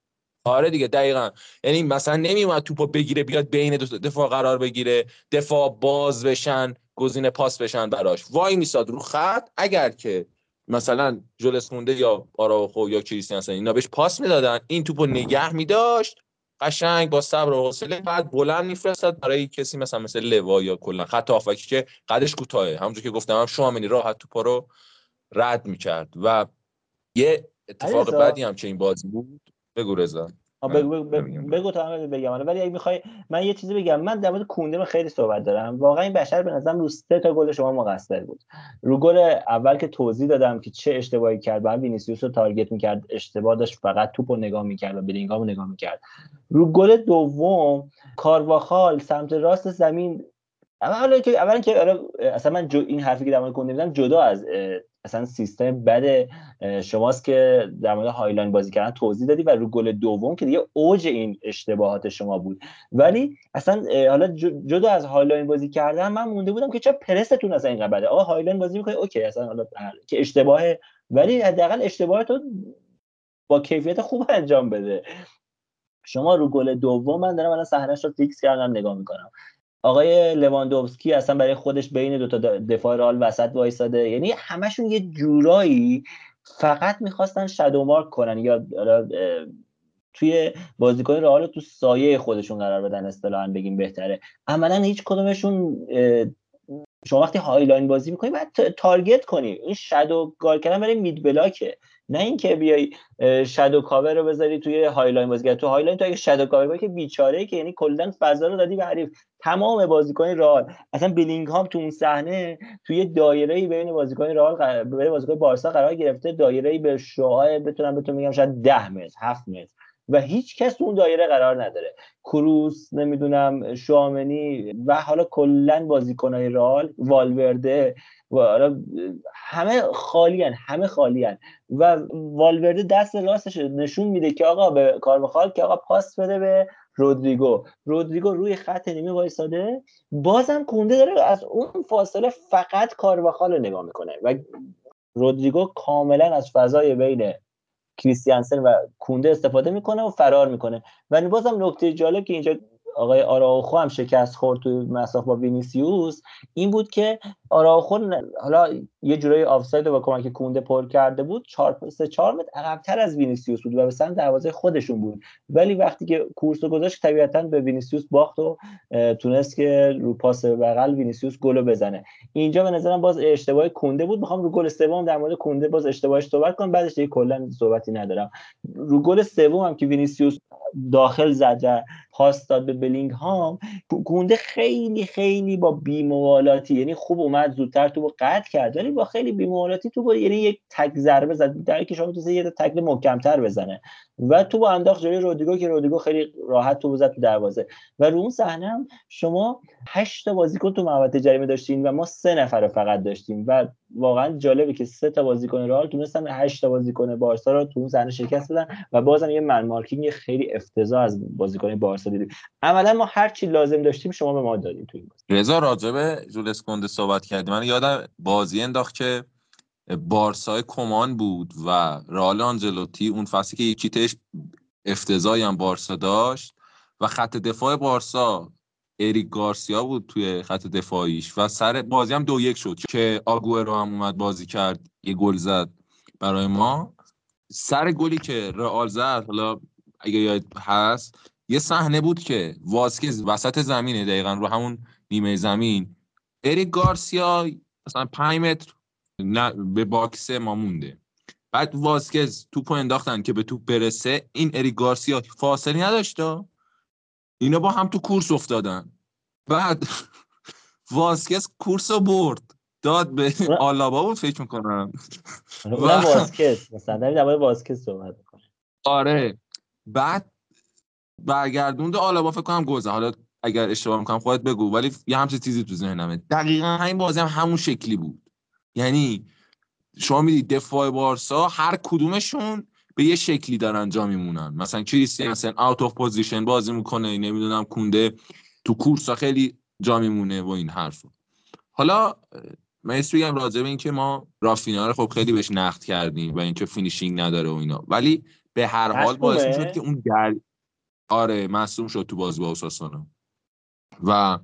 آره دیگه دقیقا. یعنی مثلا نمیومد توپو بگیره بیاد بین دفاع قرار بگیره دفاع باز بشن گزینه پاس بشن براش. وای میساد رو خط اگر که مثلا جولس مونده یا آراخو یا کریستیانسن اینا بهش پاس می‌دادن این توپو نگه میداشت قشنگ با صبر و حوصله بعد بلند میفرستاد برای کسی مثلا مثل لوا یا کلا خط هافکی که قدش کوتاهه. همونجور که گفتم هم شوامنی راحت توپا رو رد می‌کرد و یه اتفاق بعدی هم که این بازی بود. بگو رضا. بگو, بگو, بگو تا بگم. آره، ولی اگه می‌خوای من یه چیزی بگم. من در مورد کونده خیلی صحبت دارم. واقعا این بشر به نظرم رو سه تا گل شما مقصر بود. رو گل اول که توضیح دادم که چه اشتباهی کرد بعد وینیسیوس رو target می‌کرد اشتباه داشت فقط توپ رو نگاه می‌کرد و بلینگام رو نگاه می‌کرد. رو گل دوم کارواخال سمت راست زمین اولا که اولا که اصلا من این حرفی که در مورد کنده جدا از اصلا سیستم بد شماست که در مورد high line بازی کردن توضیح دادی و رو گل دوم که دیگه اوج این اشتباهات شما بود. ولی اصلا حالا جدا از high line بازی کردن من مونده بودم که چه پرستون اصلا اینقدر بده؟ آقا high line بازی می‌کنه okay اصلا حالا که اشتباهه. ولی حداقل اشتباهاتو با کیفیت خوب انجام بده. شما رو گل دوم من دارم الان صحنهش رو fix کردم نگاه می‌کنم. آقای لواندوفسکی اصلا برای خودش بین دو تا دفاع رئال وسط وایساده. یعنی همشون یه جورایی فقط می‌خواستن shadow mark کنن. یا توی بازیکن رئال تو سایه خودشون قرار بدن اصطلاحا بگیم بهتره. عملا هیچ کدومشون شما وقتی high line بازی می‌کنی باید target کنی. این shadow cover کردن برای mid-block ه نه اینکه بیای shadow cover رو بذاری توی high line بازی. تو high line تو اگه shadow cover کنی بیچاره که یعنی کلا فضا رو دادی به حریف. تمام بازیکن رئال. اصلا بلینگهام تو اون صحنه توی دایره بین بازیکن رئال بین بازیکن بارسا قرار گرفته. دایره به شعاع بتونم بهتون میگم شاید 10 متر 7 متر. و هیچ کس اون دایره قرار نداره. کروس نمی‌دونم شامنی و حالا کلا بازیکنهای رئال والورده و همه خالیان همه خالیان و والورده دست راستش نشون میده که آقا به کار که آقا پاس بده به رودریگو. رودریگو روی خط نیمه وایساده بازم کونده داره از اون فاصله فقط کارواخال رو نگاه می‌کنه. و رودریگو کاملا از فضای بین کریستیانسن و کونده استفاده می‌کنه و فرار می‌کنه. ولی بازم نکته جالب که اینجا آقای آراوخو هم شکست خورد تو مساف با وینیسیوس. این بود که آراوخو حالا یه جورایی آفساید با کمک کونده پر کرده بود. 4 3 4 متر عقب‌تر از وینیسیوس بود و به سمت دروازه خودشون بود. ولی وقتی که کورس رو گذاشت طبیعتا به وینیسیوس باخت و تونست که رو پاس بغل وینیسیوس گل بزنه. اینجا به نظرم باز اشتباه کونده بود. می‌خوام رو گل سوم در مورد کونده باز اشتباهش صحبت کنم. بعدش دیگه کلا صحبتی ندارم. رو گل سوم هم که وینیسیوس داخل زد پاس داد به بلینگهام. کونده خیلی خیلی با بیموالاتی یعنی خوب اومد زودتر تو قطع کرد ولی با خیلی بیموالاتی تو با یعنی یک تک ضربه زد. در که شما تو یه تکل محکمتر بزنه. و تو با انداخت جلوی رودریگو که رودریگو خیلی راحت تو زد تو دروازه. و رو اون صحنه هم شما 8 تا بازیکن تو محوطه جریمه داشتین و ما سه نفر فقط داشتیم. و واقعا جالبه که سه تا بازیکن رئال تونستن 8 تا بازیکن بارسا رو تو اون صحنه شکست بدن و بازم یه من مارکینگ خیلی افتضاح از بازیکن بارسا دیدیم. عملا ما هر چی لازم داشتیم شما به ما دادیم تو این بازی. رضا راجبه جولس کنده صحبت کردیم من یادم بازی انداخت که بارسای کمان بود و رئال آنجلوتی اون فصلی که یکی تش افتضاحی هم بارسا داشت و خط دفاع بارسا اریک گارسیا بود توی خط دفاعیش و سر بازی هم دو یک شد که رو هم اومد بازی کرد یه گل زد برای ما. سر گلی که رئال زد حالا اگه یاد هست یه صحنه بود که واسکز وسط زمینه دقیقا رو همون نیمه زمین. اریک گارسیا مثلا 5 متر نه به box ما مونده. بعد واسکز توپو انداختن که به توپ برسه این اریک گارسیا فاصله نداشته اینا با هم تو کورس افتادن. بعد واسکز کورس رو برد. داد به آلابا بود فکر می‌کنم. اونم واسکز مثلا در واسکز صحبت آره. بعد برگردوند آلابا فکر کنم گوزه حالا اگر اشتباه می‌کنم خودت بگو ولی یه همچین چیزی تو ذهنمه. دقیقا همین بازی هم همون شکلی بود. یعنی شما می‌دید دفاع بارسا هر کدومشون به یه شکلی دارن جا میمونن. مثلا کریستیانسن out of position بازی می‌کنه نمی‌دونم کونده تو کورسا خیلی جا میمونه و این حرف حالا من بگم راجع به اینکه ما رافینا رو خب خیلی بهش نقد کردیم و اینکه finishing نداره و اینا. ولی به هر حال باعث می‌شد که اون در آره مصدوم شد تو بازی با اوساسونا. و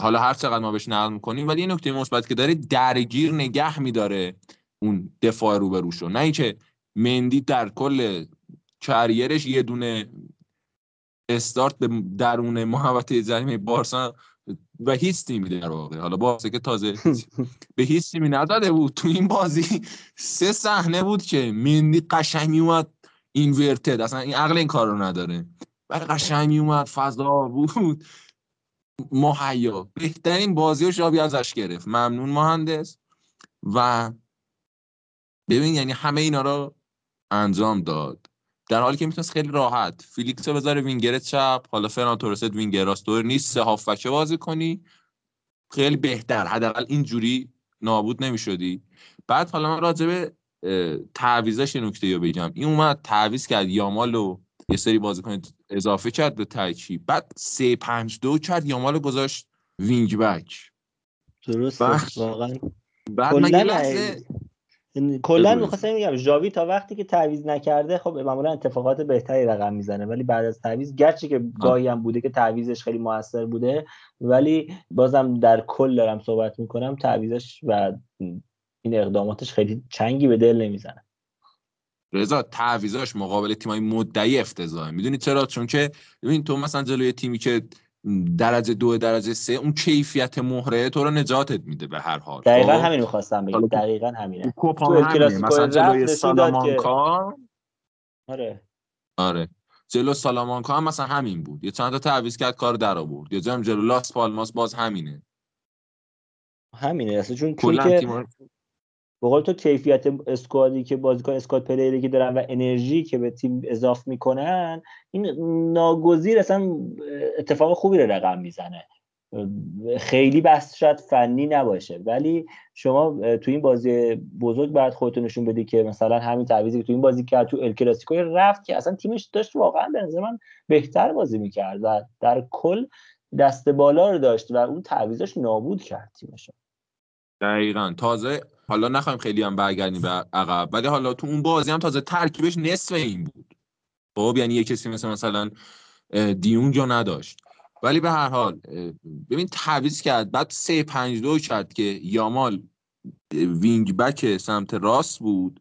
حالا هر چقدر ما بهش نقد می‌کنیم ولی این نکته مثبت که داره درگیر نگه میداره اون دفاع روبروشو. نه اینکه مندی در کل career ش یه دونه استارت به درون محوطه زمین بارسا و هیچ تیمی در واقع. حالا بارسا که تازه به هیچ تیمی نداده بود. تو این بازی سه صحنه بود که مندی قشنگ اومد inverted. اصلا این عقل این کار رو نداره. ولی قشنگ اومد فضا بود. مهیا. بهترین بازی رو ژاوی ازش گرفت. ممنون مهندس. و ببین یعنی همه اینا رو انجام داد. در حالی که می‌تونست خیلی راحت فیلیکس رو بذاره وینگر چپ حالا فران تورس وینگر راست دور نیست سه هافبک بازی کنی. خیلی بهتر حداقل اینجوری نابود نمی‌شدی. بعد حالا من راجع به تعویزش نکته رو بگم. این اومد تعویز کرد یامال و یه سری بازیکن اضافه کرد به ترکیب. بعد سه پنج دو کرد یامال گذاشت وینگ بک. درست واقعا. بعد لحظه کلا می‌خواستم بگم ژاوی تا وقتی که تعویض نکرده خب معمولا اتفاقات بهتری رقم می‌زنه. ولی بعد از تعویض گرچه که گاهی هم بوده که تعویزش خیلی موثر بوده ولی بازم در کل دارم صحبت می‌کنم تعویزش و این اقداماتش خیلی چنگی به دل نمی‌زنه. رضا تعویزاش مقابل تیمای مدعی افتضاحه. می‌دونی چرا؟ چون که ببین تو مثلا جلوی تیمی که درجه دو درجه سه اون کیفیت مهره تو رو نجاتت میده به هر حال. دقیقا خب؟ همین می‌خواستم بگم. دقیقا همینه. تو همینه. مثلا جلوی سالامانکا. آره. آره. جلو سالامانکا هم مثلا همین بود. یه چند تا تعویض کرد کار در آورد. یا جلو لاس پالماس باز همینه. همینه. اصلا چون که به تو کیفیت اسکوادی که بازیکن اسکواد پلیری که دارن و انرژی که به تیم اضاف می‌کنن این ناگزیر اصلا اتفاق خوبی رو رقم می‌زنه. خیلی بحث شاید فنی نباشه ولی شما تو این بازی بزرگ بعد خودتون نشون بدی که مثلا همین تعویضی که تو این بازی کرد تو ال کلاسیکو رفت که اصلا تیمش داشت واقعا به نظر من بهتر بازی می‌کرد و در کل دست بالا رو داشت و اون تعویضش نابود کرد تیمش دقیقا. تازه حالا نخوایم خیلی هم برگردیم به عقب. ولی حالا تو اون بازی هم تازه ترکیبش نصف این بود. خب یعنی یه کسی مثل مثلا دیونگ نداشت. ولی به هر حال ببین تعویض کرد. بعد سه پنج دو کرد که یامال وینگ بک سمت راست بود.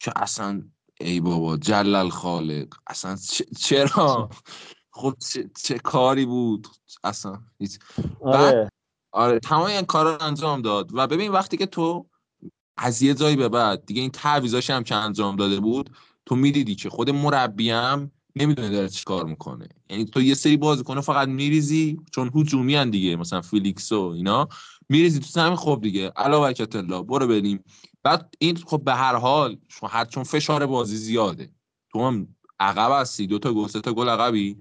که اصلا ای بابا جلل خالق. اصلا چرا؟ خود چه, چه کاری بود؟ اصلا آره. آره تمام این کارا رو انجام داد. و ببین وقتی که تو از یه جایی به بعد دیگه این تعویضاش هم که انجام داده بود تو می‌دیدی که خود مربیم نمی‌دونه داره کار می‌کنه. یعنی تو یه سری بازیکن فقط میریزی چون هجومی ان دیگه مثلا فیلیکس و اینا میریزی تو همین خب دیگه. علاوه برکت برو بریم. بعد این خب به هر حال هر چون فشار بازی زیاده. تو هم عقب هستی دو تا گل سه تا گل عقبی.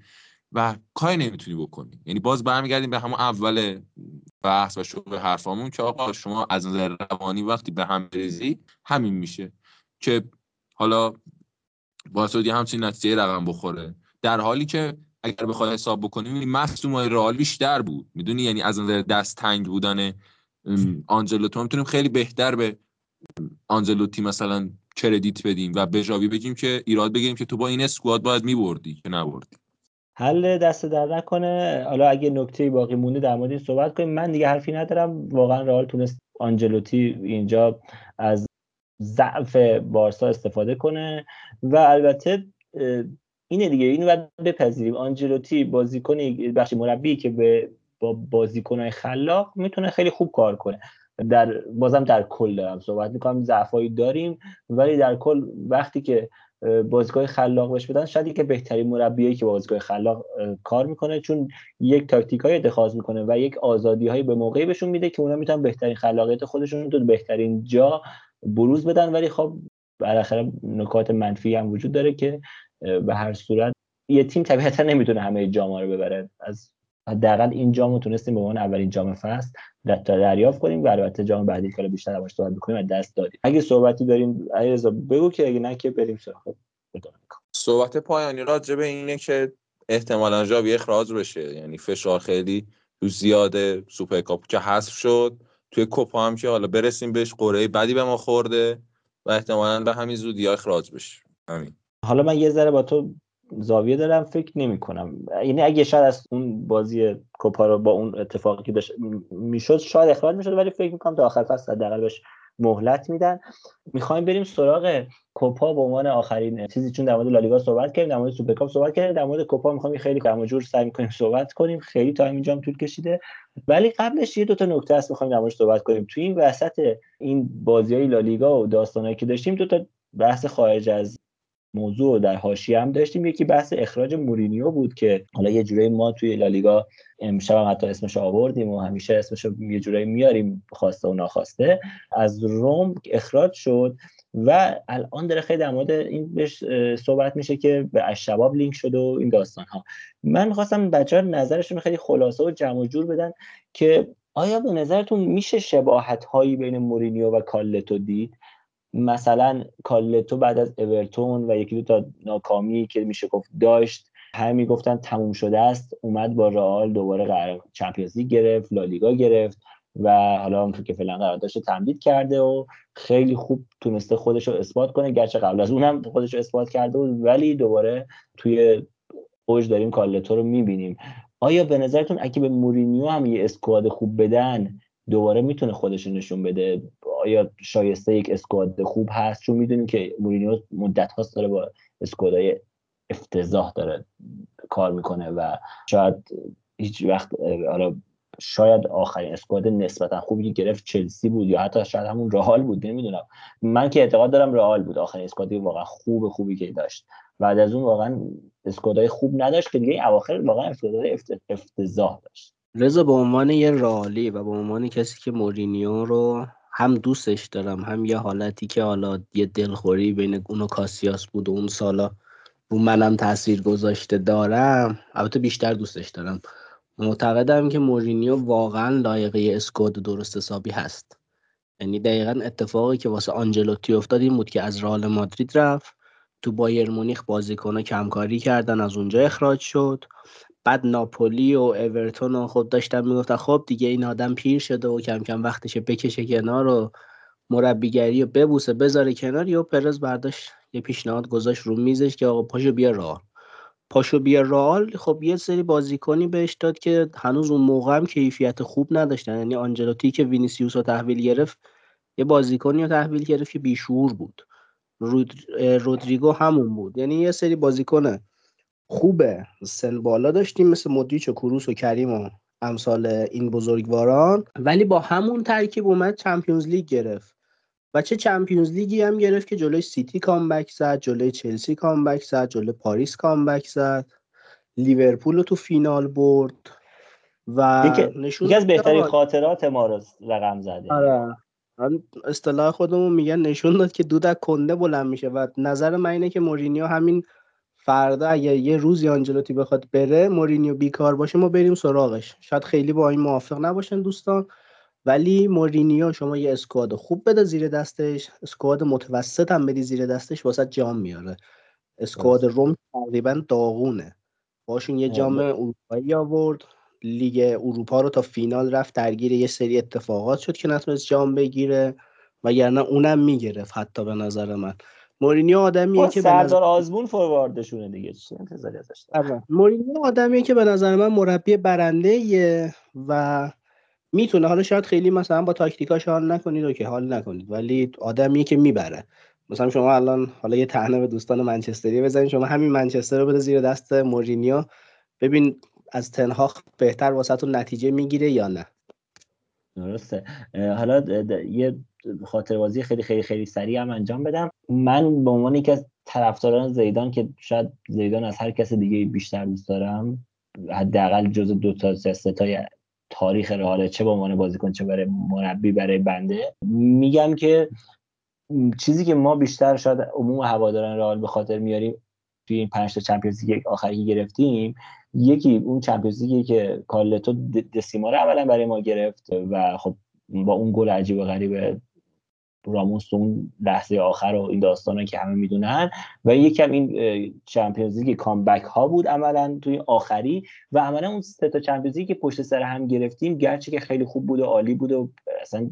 و کاری نمی‌تونی بکنی. یعنی باز برمیگردیم به همون اول بحث و شروع حرفامون که آقا شما از نظر روانی وقتی به هم بریزی همین میشه. که حالا باعث یه همچین نتیجه رقم بخوره. در حالی که اگر بخوای حساب بکنیم مصدوم های رئال بیشتر بود. می‌دونی؟ یعنی از نظر دست تنگ بودن آنجلوتو می‌تونیم خیلی بهتر به آنجلوتی مثلا کردیت بدیم و به جاوی بگیم که ایراد بگیریم که تو با این اسکواد باید میبردی که نبردی. حل دست در نکنه. حالا اگه نکته باقی مونده در مورد این صحبت کنیم. من دیگه حرفی ندارم. واقعا رئال تونست آنجلوتی اینجا از ضعف بارسا استفاده کنه و البته اینه دیگه. اینو باید بپذیریم. آنجلوتی بازیکن بخش مربی که به با بازیکنهای خلاق می‌تونه خیلی خوب کار کنه. در بازم در کل دارم صحبت می‌کنم. ضعفایی داریم ولی در کل وقتی که بازیکن خلاق بهش بدن. شاید که بهترین مربیایی که بازیکن خلاق کار می‌کنه چون یک تاکتیک های اتخاذ می‌کنه و یک آزادی های به موقعی بهشون میده که اونا می‌تونن بهترین خلاقیت خودشون تو بهترین جا بروز بدن. ولی خب بالاخره نکات منفی هم وجود داره که به هر صورت یه تیم طبیعتا نمی‌تونه همه جام رو ببره. از حداقل این جام رو تونستیم به عنوان اولین جام فصل دریافت کنیم و البته جام بعدی که بیشتر باش صحبت بکنیم و دست دادیم. اگه صحبتی داریم علیرضا بگو که اگه نه که بریم سراغ صحبت پایانی راجع به اینه که احتمالا ژاوی اخراج بشه. یعنی فشار خیلی تو زیاده سوپرکاپ که حذف شد. توی کوپا هم که حالا برسیم بهش قرعه بدی به ما خورده و احتمالا به همین زودی اخراج بشه. همین حالا من یه ذره با تو زاویه دارم فکر نمی کنم یعنی اگه شاید از اون بازی کوپا رو با اون اتفاقی داشت می‌شد شاید اخراج می‌شد ولی فکر می‌کنم تا آخر فصل حداقل بهش مهلت میدن. می‌خوایم بریم سراغ کوپا به عنوان آخرین چیزی چون در مورد لالیگا صحبت کردیم در مورد سوپرکاپ صحبت کردیم در مورد کوپا می‌خوام خیلی کم جور سعی می‌کنیم صحبت کنیم. خیلی تا اینجا طول کشیده. ولی قبلش یه دو تا نکته هست می‌خوایم در صحبت کنیم. توی این وسط این بازی های لالیگا و داستانایی که داشتیم دو تا بحث خارج از موضوع در حاشیه هم داشتیم. یکی بحث اخراج مورینیو بود که حالا یه جورایی ما توی لالیگا امشب هم حتی اسمش آوردیم و همیشه اسمش یه جورایی میاریم خواسته و ناخواسته. از روم اخراج شد و الان داره خیلی در مورد این بهش صحبت میشه که به اشباب لینک شده و این داستان ها من می‌خواستم بچه ها نظرشون خیلی خلاصه و جمع و جور بدن که آیا به نظرتون میشه شباهت هایی بین مورینیو و کالتو دید؟ مثلا کالتو بعد از اورتون و یکی دو تا ناکامی که میشه گفت داشت همه می‌گفتن تموم شده است. اومد با رئال دوباره قرار چمپیونز لیگ گرفت لالیگا گرفت و حالا اون که فعلا قراردادش تمدید کرده و خیلی خوب تونسته خودش رو اثبات کنه. گرچه قبل از اونم خودش رو اثبات کرده بود ولی دوباره توی اوج داریم کالتو رو می‌بینیم. آیا به نظرتون اگه به مورینیو هم یه اسکواد خوب بدن دوباره می‌تونه خودش نشون بده. آیا شایسته یک اسکواد خوب هست؟ چون می‌دونیم که مورینیو مدت هاست داره با اسکوادهای افتضاح داره کار می‌کنه و شاید هیچ وقت حالا شاید آخرین اسکواد نسبتا خوبی گرفت چلسی بود یا حتی شاید همون رئال بود نمی‌دونم. من که اعتقاد دارم رئال بود. آخرین اسکوادی واقعا خوب خوبی که داشت. بعد از اون واقعا اسکوادای خوب نداشت که دیگه اواخر واقعا اسکوادای افتضاح داشت. رضا به عنوان یه رالی و به عنوان کسی که مورینیو رو هم دوستش دارم هم یه حالتی که حالا یه دلخوری بین اون و کاسیاس بود و اون سالا رو منم تاثیر گذاشته دارم البته بیشتر دوستش دارم. معتقدم که مورینیو واقعا لایقه اسکواد درست حسابی هست. یعنی دقیقا اتفاقی که واسه آنجلوتی افتاد این بود که از رئال مادرید رفت تو بایر مونیخ بازیکنها کمکاری کردن از اونجا اخراج شد. بعد ناپولی و اورتون و خود داشتن می‌گفتن خب دیگه این آدم پیر شده و کم کم وقتش بکشه کنار و مربیگری و ببوسه بذاره کنار یا پرز برداشت یه پیشنهاد گذاشت رو میزش که آقا پاشو بیا رئال. پاشو بیا رئال خب یه سری بازیکنی بهش داد که هنوز اون موقع هم کیفیت خوب نداشتن. یعنی آنجلوتی که وینیسیوس رو تحویل گرفت یه بازیکنی رو تحویل گرفت که بیشور بود. رود... رودریگو همون بود. یعنی یه سری بازیکن خوبه. سن بالا داشتیم مثل مدریچ و کروس و کریم و امثال این بزرگواران. ولی با همون ترکیب اومد Champions League گرفت. و چه Champions League ی هم گرفت که جلوی سیتی comeback زد جلوی چلسی comeback زد جلوی پاریس comeback زد. لیورپول رو تو فینال برد. و نشون یکی از بهترین خاطرات ما رو رقم زده. آره. اصطلاح خودمون میگن نشون داد که دود کنده بلند میشه. و نظر من اینه که مورینیو همین فردا اگر یه روزی آنجلوتی بخواد بره مورینیو بیکار باشه ما بریم سراغش. شاید خیلی با این موافق نباشن دوستان. ولی مورینیو شما یه اسکواد خوب بده زیر دستش. اسکواد متوسط هم بدی زیر دستش واسه جام میاره. اسکواد روم تقریبا داغونه. باشون یه جام اروپایی آورد. لیگ اروپا رو تا فینال رفت درگیر یه سری اتفاقات شد که نتونست جام بگیره. وگرنه اونم می‌گرفت حتی به نظر من. مورینیو آدمیه که سردار نظر... آزمون فورواردشونه دیگه. چه انتظاری ازش آره. مورینیو آدمیه که به نظر من مربی برنده و می‌تونه حالا شاید خیلی مثلا با تاکتیکاش حال نکنید و که حال نکنید ولی آدمیه که می‌بره. مثلا شما الان حالا یه تهنه به دوستان منچستری بزنید شما همین منچستر رو بده زیر دست مورینیو. ببین از تنهاخ بهتر واسهتون نتیجه می‌گیره یا نه؟ درسته. حالا یه خاطر بازی خیلی خیلی خیلی سریع هم انجام بدم. من به عنوان یکی از طرفداران زیدان که شاید زیدان از هر کس دیگه بیشتر دوست دارم حداقل جز دو تا سه تای تاریخ رئال چه به عنوان بازیکن چه برای مربی برای بنده. میگم که چیزی که ما بیشتر شاید عموم هواداران رئال به خاطر میاریم توی این پنج تا چمپیونز لیگ آخری گرفتیم یکی اون چمپیونز لیگی که کارلتو Décima رو اولا برای ما گرفت و خب با اون گل عجیب و غریب راموس اون لحظه آخر و این داستان که همه می‌دونن. و یکم این Champions League comeback ها بود عملا توی آخری. و عملا اون سه تا Champions که پشت سر هم گرفتیم گرچه که خیلی خوب بود و عالی بود و اصلا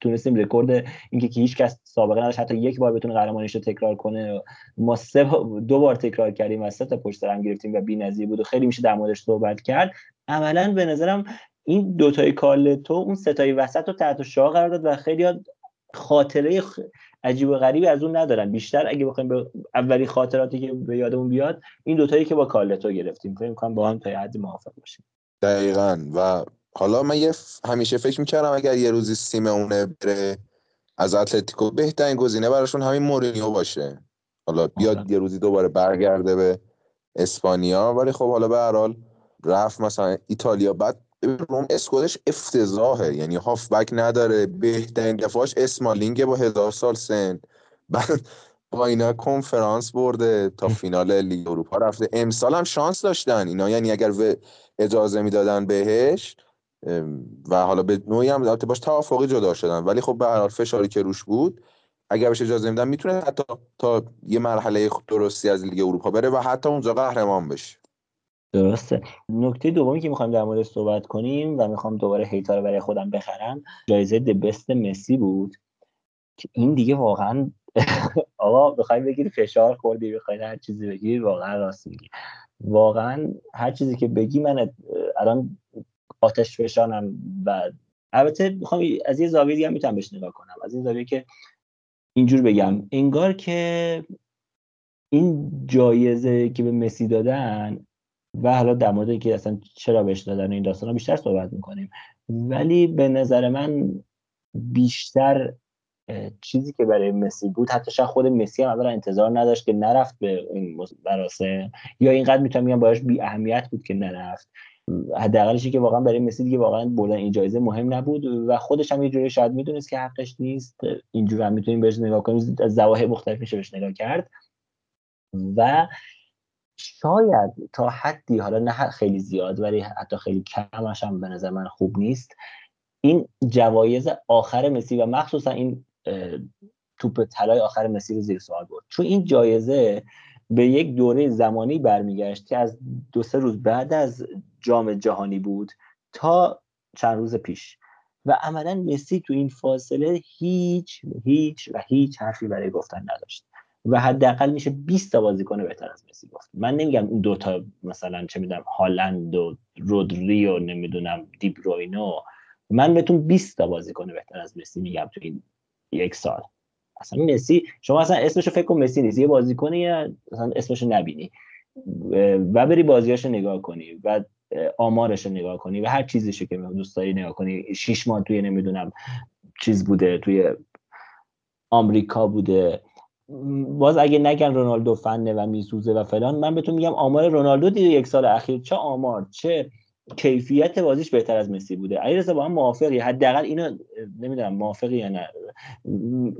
تونستیم رکورد اینکه که هیچ کس سابقه نداشت حتی یک بار بتونه قهرمانیش رو تکرار کنه. ما سه دو بار تکرار کردیم و سه تا پشت سر هم گرفتیم و بی‌نظیر بود و خیلی میشه در موردش صحبت کرد. عملا به نظرم این دوتای کالتو اون ستای وسط رو تحت شاه قرار داد و خیلی خاطره عجیب و غریبی از اون ندارن. بیشتر اگه بخوایم به اولی خاطراتی که به یادمون بیاد این دوتایی که با کالتو گرفتیم. فکر می‌کنم با هم تا حدی موافق باشیم. دقیقا. و حالا من یه همیشه فکر می‌کردم اگر یه روزی سیمونه بره از اتلتیکو بهترین گزینه براشون همین مورینیو باشه. حالا بیاد. یه روزی دوباره برگرده به اسپانیا ولی خب حالا به هر حال رفت مثلا ایتالیا. بعد روم اسکودش افتضاحه. یعنی هافبک نداره. بهترین دفاعش اسمالینگ با هزار سال سن. بعد با اینا کنفرانس برده تا فینال لیگ اروپا رفته. امسال هم شانس داشتن. اینا یعنی اگر اجازه می‌دادن بهش و حالا به نوعی هم البته باش توافقی جدا شدن. ولی خب به هر حال فشاری که روش بود اگر بهش اجازه میدن می‌تونه حتی تا یه مرحله درستی از لیگ اروپا بره و حتی اونجا قهرمان بشه. درسته. نکته دومی که می‌خوایم در مورد صحبت کنیم و می‌خوام دوباره هیتا رو برای خودم بخرم جایزه دبست مسی بود. که این دیگه واقعا آقا بخوای بگیری فشار خوردی بخوای هر چیزی بگیری واقعا راست میگی. واقعا هر چیزی که بگی من الان آتش فشانم و البته می‌خوام از یه زاویه دیگه می‌تونم بهش نگاه کنم. از این زاویه که اینجور بگم. انگار که این جایزه که به مسی دادن و حالا در مورد که اصلا چرا بهش دادن این داستان بیشتر صحبت می‌کنیم. ولی به نظر من بیشتر چیزی که برای مسی بود حتی شاید خود مسی هم اولا انتظار نداشت که نرفت به این مراسم یا اینقدر می‌تونم میگم باش بی اهمیت بود که نرفت. حداقلش که واقعا برای مسی دیگه واقعا بردن این جایزه مهم نبود و خودش هم یه جوری شاید می‌دونست که حقش نیست. اینجور هم می‌تونیم بهش نگاه کنیم از زواهر مختلف میشه بهش نگاه کرد. و شاید تا حدی حالا نه خیلی زیاد ولی حتی خیلی کمش هم به نظر من خوب نیست. این جوایز آخر مسی و مخصوصا این توپ طلای آخر مسی رو زیر سوال برد. چون این جایزه به یک دوره زمانی برمیگشت که از دو سه روز بعد از جام جهانی بود تا چند روز پیش. و عملا مسی تو این فاصله هیچ هیچ و هیچ حرفی برای گفتن نداشت. و حداقل میشه 20 تا بازیکن بهتر از مسی گفت. من نمیگم اون دوتا مثلا چه می‌دونم هالند و رودری و نمی‌دونم دیبروینو من بهتون 20 تا بازیکن بهتر از مسی میگم تو این یک سال. اصلا مسی شما اصلا اسمشو فکر کن مسی نیست. یه بازیکنی اصلا اسمشو نبینی. و بری بازیاشو نگاه کنی و آمارش رو نگاه کنی و هر چیزیشو که دوست داری نگاه کنی. شیش ماه توی نمی‌دونم چیز بوده توی آمریکا بوده. باز اگه نگن رونالدو فنه و میسوزه و فلان من بهتون میگم آمار رونالدو دیگه یک سال اخیر چه آمار چه کیفیت بازیش بهتر از مسی بوده. علیرضا با هم موافقی. حداقل اینو نمی‌دونم موافقی یا نه.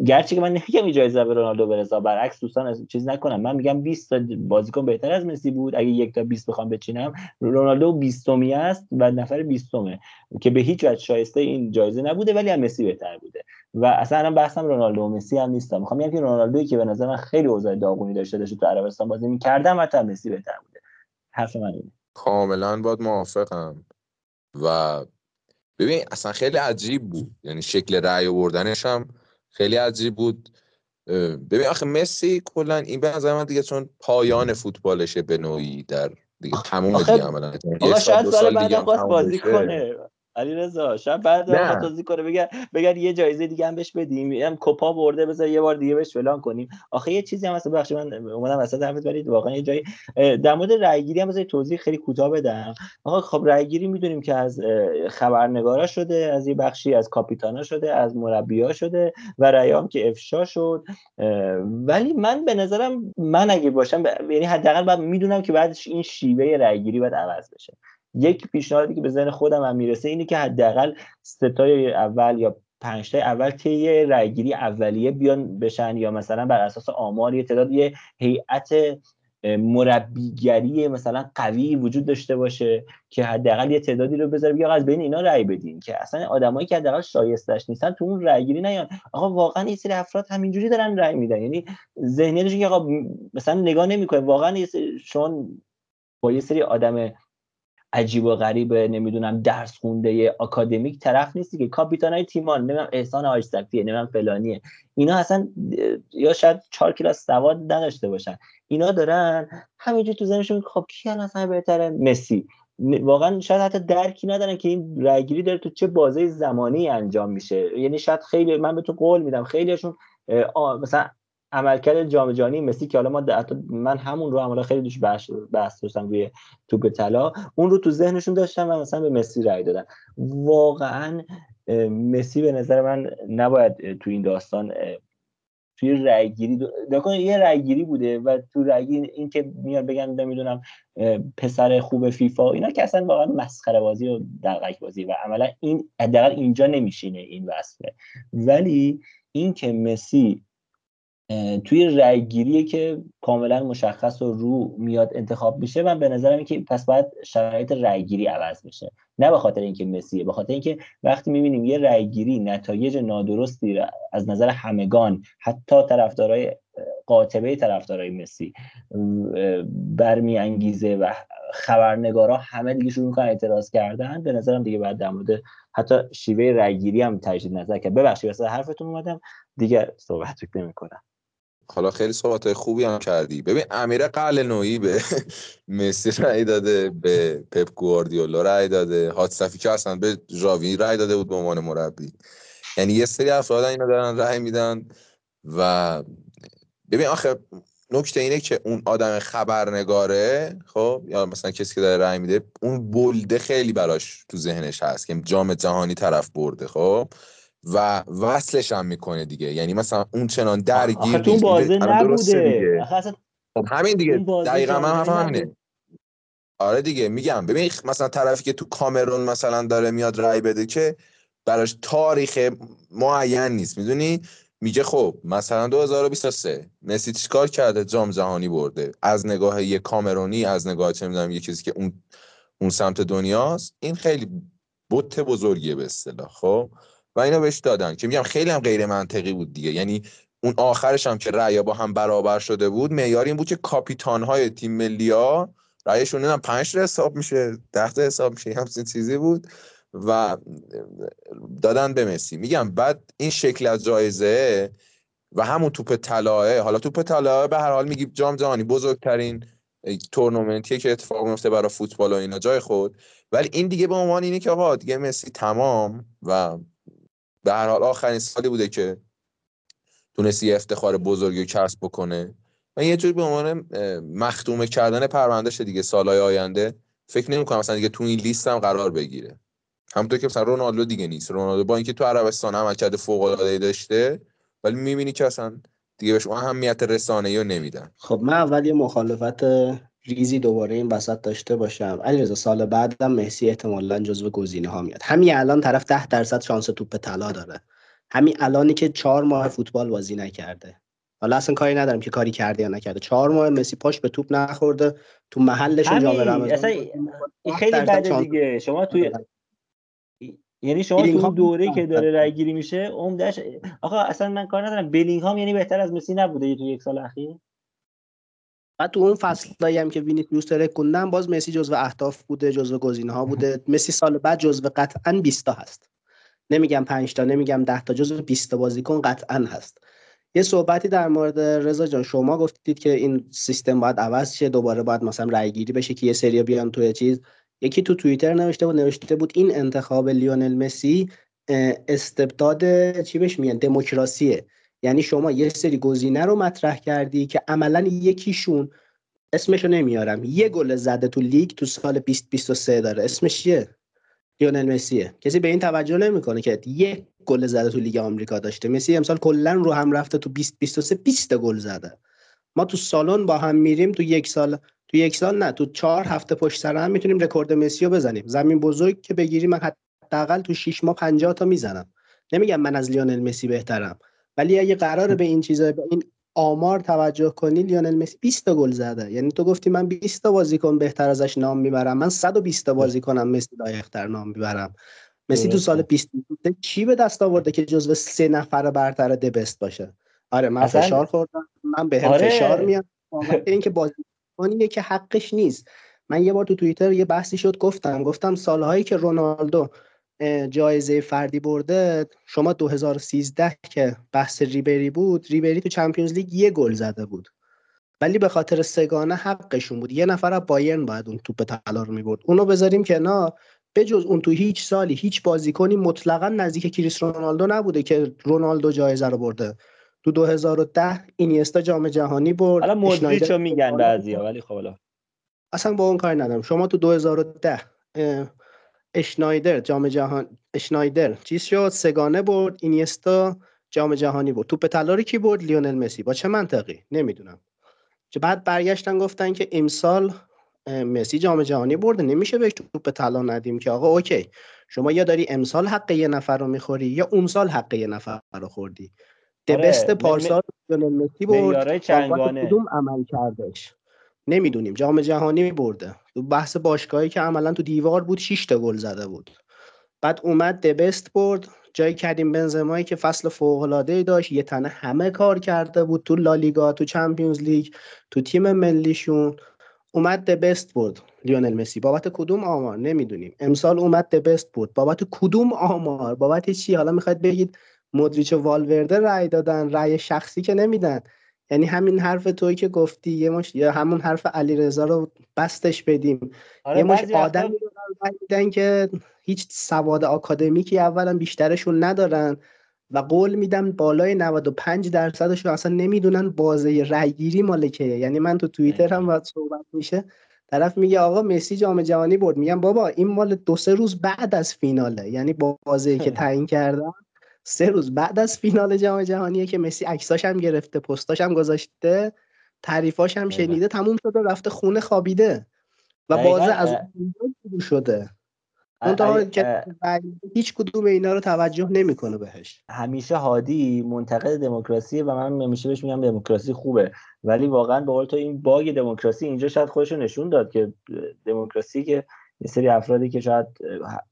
گرچه که من نمیگم اجازه به رونالدو برسا برعکس دوستان چیز نکنم. من میگم 20 تا بازیکن بهتر از مسی بود. اگه یک تا 20 بخوام بچینم رونالدو 20 است و نفر 20 که به هیچ وجه شایسته این جایزه نبوده ولی هم مسی بهتر بوده. و اصلا الان بحثم رونالدو و مسی هم نیستم. می‌خوام بگم که رونالدویی که به نظر من خیلی اوضاع داغونی داشته داشته تو عربستان بازی می‌کردم حتی مسی بهتر بوده. حرف من اینه. کاملا باید موافقم. و ببین اصلا خیلی عجیب بود. یعنی شکل رأی آوردنش هم خیلی عجیب بود. ببین آخه مسی کلا این به نظر من دیگه چون پایان فوتبالشه به نوعی در دیگه تموم دیگه عملا. شاید سال دیگه بازی کنه. علی رضا شب بعد بازی کنه. بگن بگن یه جایزه دیگه هم بهش بدیم. هم کوپا برده بذار یه بار دیگه بهش فلان کنیم. آخه یه چیزی هم هست. بخش من اومدم وسط حرفت ولی واقعا یه جایی در مورد رأیگیری هم بذار توضیح خیلی کوتاه بدم. آقا خب رأیگیری می‌دونیم که از خبرنگارا شده از یه بخشی از کاپیتانا شده از مربیا شده و رأیام که افشا شد. ولی من به نظرم من اگه باشم یعنی حداقل بعد می‌دونم که بعدش این شیوه رأیگیری باید عوض بشه. یک پیشنهادی که به ذهن خودم هم می‌رسه اینه که حداقل ستای اول یا پنج اول طی رأیگیری اولیه بیان بشن یا مثلا بر اساس آمار یه تعداد یه هیئت مربیگری مثلا قوی وجود داشته باشه که حداقل یه تعدادی رو بذاره بیا از بین اینا رأی بدین که اصلا آدمایی که حداقل شایستش نیستن تو اون رأیگیری نیان. آقا واقعا این سری افراد همینجوری دارن رأی میدن. یعنی ذهنیتشون که آقا مثلا نگاه نمی‌کنه. واقعا چون با یه سری آدم عجیب و غریب نمی‌دونم درس خونده آکادمیک طرف نیستی که کاپیتان های تیمان نمی‌دونم احسان آیستکتیه نمی‌دونم فلانیه. اینا اصلا یا شاید چهار کلاس سواد نداشته باشن. اینا دارن همینجور تو زنشون خب کی اصلا بهتره؟ مسی. واقعا شاید حتی درکی ندارن که این رایگیری داره تو چه بازه زمانی انجام میشه. یعنی شاید خیلی من به تو قول میدم خیلیشون مثلا عملکرد جام جهانی مسی که حالا ما من همون رو عملا خیلی دوش بحث بحث داشتم روی توپ طلا اون رو تو ذهنشون داشتم و مثلا به مسی رای دادن واقعا مسی به نظر من نباید تو این داستان توی رأیگیری دو... یه رأیگیری بوده و تو رأیگیری این که میاد بگن نمی‌دونم پسر خوب فیفا اینا که اصلا واقعا مسخره بازی و دقیق بازی و عملا این حداقل اینجا نمیشینه این وصفه ولی این که مسی توی رأیگیری که کاملا مشخص و رو میاد انتخاب میشه من به نظرم که پس باید شرایط رأیگیری عوض بشه. نه به خاطر اینکه مسیه به خاطر اینکه وقتی می‌بینیم یه رأیگیری نتایج نادرستی از نظر همگان حتی طرفدارای قاطبه طرفدارای مسی برمیانگیزه و خبرنگارا همه دیگه شروع می‌کنن اعتراض کردن به نظرم دیگه بعد در مورد حتی شیوه رأیگیری هم تجدید نظر کرد. ببخشید واسه حرفتون اومدم دیگه صحبت نمی‌کنم. حالا خیلی صحبت خوبی هم کردی. ببین امیر قل نوعی به مسی رای داده به پپ گواردیولا رای داده. هاتسفی که اصلا به ژاوی رای داده بود به عنوان مربی. یعنی یه سری افراد اینا دارن رای میدن و ببین آخه نکته اینه که اون آدم خبرنگاره خب یا مثلا کسی که داره رای میده اون بلده خیلی براش تو ذهنش هست که جام جهانی طرف برده خب. و وصلش هم می‌کنه دیگه. یعنی مثلا اون چنان درگیر تو بازه نبوده. خب همین دیگه. دقیقا من هم همینه. آره دیگه میگم. ببین مثلا طرفی که تو کامرون مثلا داره میاد رای بده که براش تاریخ معین نیست. می‌دونی؟ میگه خب مثلا 2023 مسی چیکار کرده؟ جام جهانی برده. از نگاه یه کامرونی از نگاه چه می‌دونم یه کسی که اون اون سمت دنیاست این خیلی بوت بزرگیه به اصطلاح خب؟ و اینا بهش دادن که میگم خیلی هم غیر منطقی بود دیگه. یعنی اون آخرش هم که رأی با هم برابر شده بود معیار این بود که کاپیتان های تیم ملی ها رأیشون نمی‌دونم 5 حساب میشه 10 تا حساب میشه همچین چیزی بود و دادن به مسی. میگم بعد این شکل از جایزه و همون توپ طلاه حالا توپ طلاه به هر حال میگی جام جهانی بزرگترین تورنمنتیه که اتفاق میفته برای فوتبال و اینا جای خود. ولی این دیگه به عنوان اینه که آقا دیگه مسی تمام و به هر حال آخرین سالی بوده که تونستی افتخار بزرگی کسب بکنه. و یه جور به عنوان مختومه کردن پروندهش دیگه سالهای آینده. فکر نمی کنم مثلا دیگه تو این لیست هم قرار بگیره. همونطور که مثلا رونالدو دیگه نیست. رونالدو با اینکه تو عربستان عملکرد فوق العاده داشته ولی می‌بینی که اصلا دیگه بهش اهمیت رسانه‌ای رو نمیدن. خب من اول یه مخالفت ریزی دوباره این وسط داشته باشم. علیرضا سال بعدم مسی احتمالا جزو گزینه ها میاد. همین الان طرف ده درصد شانس توپ طلا داره. همین الانی که چهار ماه فوتبال بازی نکرده. حالا اصلا کاری ندارم که کاری کرده یا نکرده. چهار ماه مسی پاش به توپ نخورده. تو محلش جام رمضان خیلی بده دیگه. شما توی یعنی شما تو دوره که داره رای گیری میشه عمدش آقا اصلا من کار ندارم. بلینگهام یعنی بهتر از مسی نبوده تو یک سال اخیر؟ بعد تو اون فصلایی هم که وینیسیوس ترکوندن باز مسی جزو اهداف بوده جزو گزینه ها بوده. مسی سال بعد جزو قطعا 20 تا هست. نمیگم 5 تا نمیگم 10 تا جزو 20 تا بازیکن قطعا هست. یه صحبتی در مورد رضا جان. شما گفتید که این سیستم باید عوض شه دوباره باید مثلا رای گیری بشه که یه سری بیان توی چیز. یکی تو توییتر نوشته بود نوشته بود این انتخاب لیونل مسی استبداد چی بهش میگن؟ دموکراسیه. یعنی شما یه سری گزینه رو مطرح کردی که عملا یکیشون اسمشو نمیارم. یه گل زده تو لیگ تو سال 2023 داره. اسمش چیه؟ لیونل مسیه کسی به این توجه نمی‌کنه که یه گل زده تو لیگ آمریکا داشته. مسی امسال کلا رو هم رفته تو 2023 20 گل زده. ما تو سالن با هم میریم تو یک سال تو یک سال نه تو چهار هفته پشت سر هم می‌تونیم رکورد مسی رو بزنیم. زمین بزرگ که بگیریم من حداقل تو 6 ماه 50 تا می‌زنم. نمیگم من از لیونل مسی بهترم. ولی اگه قراره به این چیزا به این آمار توجه کنی لیونل مسی 20 تا گل زده. یعنی تو گفتی من 20 تا بازیکن بهتر ازش نام می‌برم. من 120 تا بازیکنم مسی لایق‌تر نام می‌برم. مسی تو سال 20 چی به دست آورده که جزو سه نفر برتر دبست باشه؟ آره من اصلا... فشار خوردم. من به آره. فشار میاد. اینکه بازیکنیه که حقش نیست. من یه بار تو توییتر یه بحثی شد گفتم. گفتم سالهایی که رونالدو جایزه فردی برده شما 2013 که بحث ریبری بود ریبری تو چمپیونز لیگ یه گل زده بود. ولی به خاطر سگانه حقشون بود. یه نفر از بایرن باید اون توپ طلا رو می‌برد. اونو بذاریم کنار. جز اون تو هیچ سالی هیچ بازیکنی مطلقا نزدیک کریس رونالدو نبوده که رونالدو جایزه رو برده. تو 2010 اینیستا جام جهانی برد. حالا مودریچو میگن بعضیا ولی خب اصلا با اون کار ندارم. شما تو 2010 اشنایدر جام جهان اشنایدر. چیز شد؟ سگانه برد اینیستا جام جهانی برد توپ طلا کی برد؟ لیونل مسی. با چه منطقی؟ نمی‌دونم. چه بعد برگشتن گفتن که امسال مسی جام جهانی برده. نمیشه بهش توپ طلا ندیم که. آقا اوکی. شما یا داری امسال حق یه نفر رو می‌خوری یا اون سال حق یه نفر رو خوردی. دبست آره، پارسال لیونل مسی برد. کدوم عمل کردش؟ نمی‌دونیم. جام جهانی برده. بحث باشگاهی که عملا تو دیوار بود 6 تا گل زده بود. بعد اومد دبست برد. جای کردیم بنزمایی که فصل فوق العاده داشت. یه تنه همه کار کرده بود. تو لالیگا تو چمپیونز لیگ تو تیم ملیشون. اومد دبست برد. لیونل مسی. بابت کدوم آمار؟ نمی‌دونیم. امسال اومد دبست بود بابت کدوم آمار؟ بابت چی؟ حالا می‌خواید بگید مدریچ و والورده رأی دادن رأی شخصی که نمیدن. یعنی همین حرف توی که گفتی یه مش یا همون حرف علی رضا رو بستش بدیم. آره یه مش رای میدن که هیچ سواد آکادمیکی اولا بیشترشون ندارن و قول میدم بالای 95 درصدشون اصلا نمی‌دونن بازه رأیگیری مال کیه. یعنی من تو توییتر هم وقت صحبت میشه طرف میگه آقا مسی جام جهانی برد. میگم بابا این مال دو سه روز بعد از فیناله. یعنی بازی که تعیین کردم سه روز بعد از فینال جام جهانیه که مسی عکساش هم گرفته پستاش هم گذاشته تعریفاش هم. شنیده تموم شده رفته خونه خوابیده و بازه از شروع شده. اه، که هیچ کدوم اینا رو توجه نمی‌کنه بهش. همیشه هادی منتقد دموکراسی و من همیشه بهش میگم دموکراسی خوبه. ولی واقعا به قول تو این باگ دموکراسی اینجا شاید خودش رو نشون داد که دموکراسی که یه سری افرادی که شاید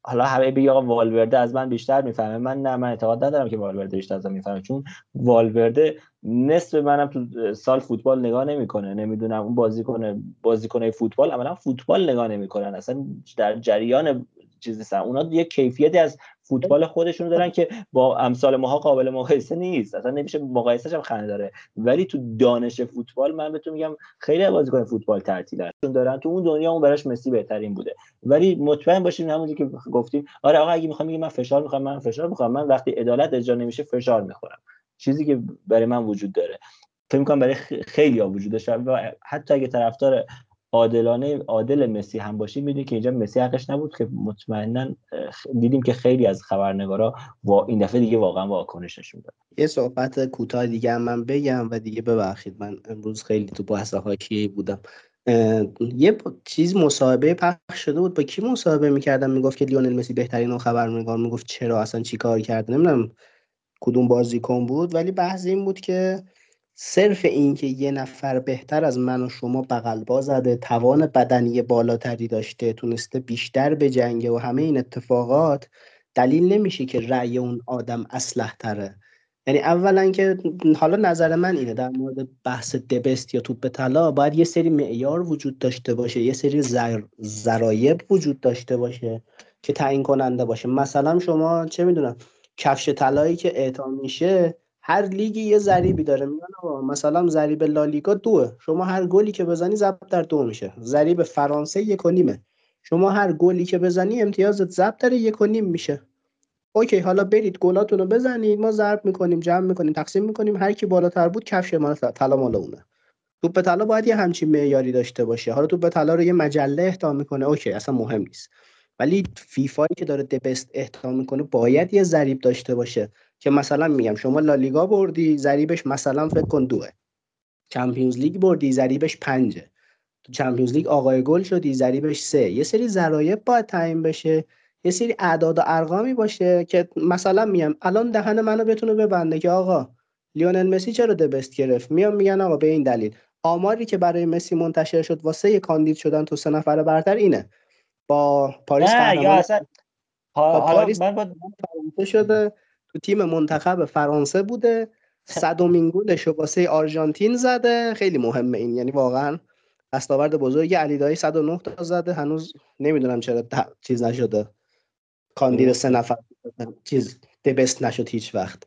حالا همه بگی آقا والورده از من بیشتر می‌فهمه. من نه من اعتقاد ندارم که والورده بیشتر از من می‌فهمه. چون والورده نصف منم تو سال فوتبال نگاه نمی‌کنه. نمی‌دونم اون بازیکن بازیکن فوتبال عملا فوتبال نگاه نمی‌کنن. اصلا در جریان چیز نیستن. اونا یه کیفیتی از فوتبال خودشون دارن که با امثال ماها قابل مقایسه نیست. اصلا نمیشه مقایسهش هم خنده داره. ولی تو دانش فوتبال من بهتون میگم خیلی بازیکن فوتبال تعطیلن چون دارن تو اون دنیا اون براش مسی بهترین بوده. ولی مطمئن باشین همونجوری که گفتیم آره آقا اگه می‌خوام من فشار می‌خوام من فشار می‌خوام. من وقتی عدالت اجرا نمیشه فشار می‌خورم. چیزی که برای من وجود داره. فکر می‌کنم برای خیلی وجود داشته و حتی اگه طرفدار عادلانه عادل مسی هم باشی می‌دونی که اینجا مسی حقش نبود که مطمئنا دیدیم که خیلی از خبرنگارا با این دفعه دیگه واقعا واکنش نشون دادن یه صحبت کوتاه دیگه هم من بگم و دیگه ببخشید من امروز خیلی تو بحث هاکی بودم. یه چیز مصاحبه پخش شده بود با کی مصاحبه می‌کردم؟ می‌گفت که لیونل مسی بهترین خبرنگار می‌گفت چرا اصلا چی کار کرده؟ نمی‌دونم کدوم بازیکن بود ولی بحث این بود که صرف این که یه نفر بهتر از من و شما بغل زده توان بدنی بالاتری داشته تونسته بیشتر به جنگه و همه این اتفاقات دلیل نمیشه که رأی اون آدم اسلح تره یعنی اولا که حالا نظر من اینه در مورد بحث دبست یا توپ طلا باید یه سری معیار وجود داشته باشه یه سری ذرایب وجود داشته باشه که تعیین کننده باشه. مثلا شما چه می‌دونم کفش طلایی که اعطا میشه هر لیگی یه ضریبی داره. میگن مثلا ضریب لالیگا دوه. شما هر گلی که بزنی ضرب در دو میشه. ضریب فرانسه یک و نیمه. شما هر گلی که بزنی امتیازت ضرب در یک و نیم میشه. اوکی حالا برید گلاتون رو بزنید. ما ضرب می‌کنیم جمع می‌کنیم تقسیم می‌کنیم. هر کی بالاتر بود کفش مال طلا مال اونه. توپ طلا باید یه همچین معیاری داشته باشه. حالا توپ طلا رو یه مجله اهدا می‌کنه. OK اصلا مهم نیست. ولی فیفایی که داره The Best اهدا می‌کنه باید یه ضریب داشته باشه. که مثلا میگم شما لالیگا بردی ضریبش مثلا فکر کن دوه. Champions League بردی ضریبش پنجه. تو Champions League آقای گل شدی ضریبش سه. یه سری ضرایب باید تعیین بشه. یه سری اعداد و ارقامی باشه که مثلا میگم الان دهن منو بتونه ببنده که آقا لیونل مسی چرا دبست گرفت؟ میام میگن آقا به این دلیل. آماری که برای مسی منتشر شد واسه یه کاندید شدن تو سه نفر برتر اینه. با پاریس نه یا اصلا با پاریس من با شده. تو تیم منتخب فرانسه بوده. صدومین گلش رو واسه آرژانتین زده. خیلی مهمه این. یعنی واقعا دستاورد بزرگی علی دایی 109 تا زده. هنوز نمی‌دونم چرا چیز نشده. کاندید سه نفر چیز دبست نشد هیچ وقت.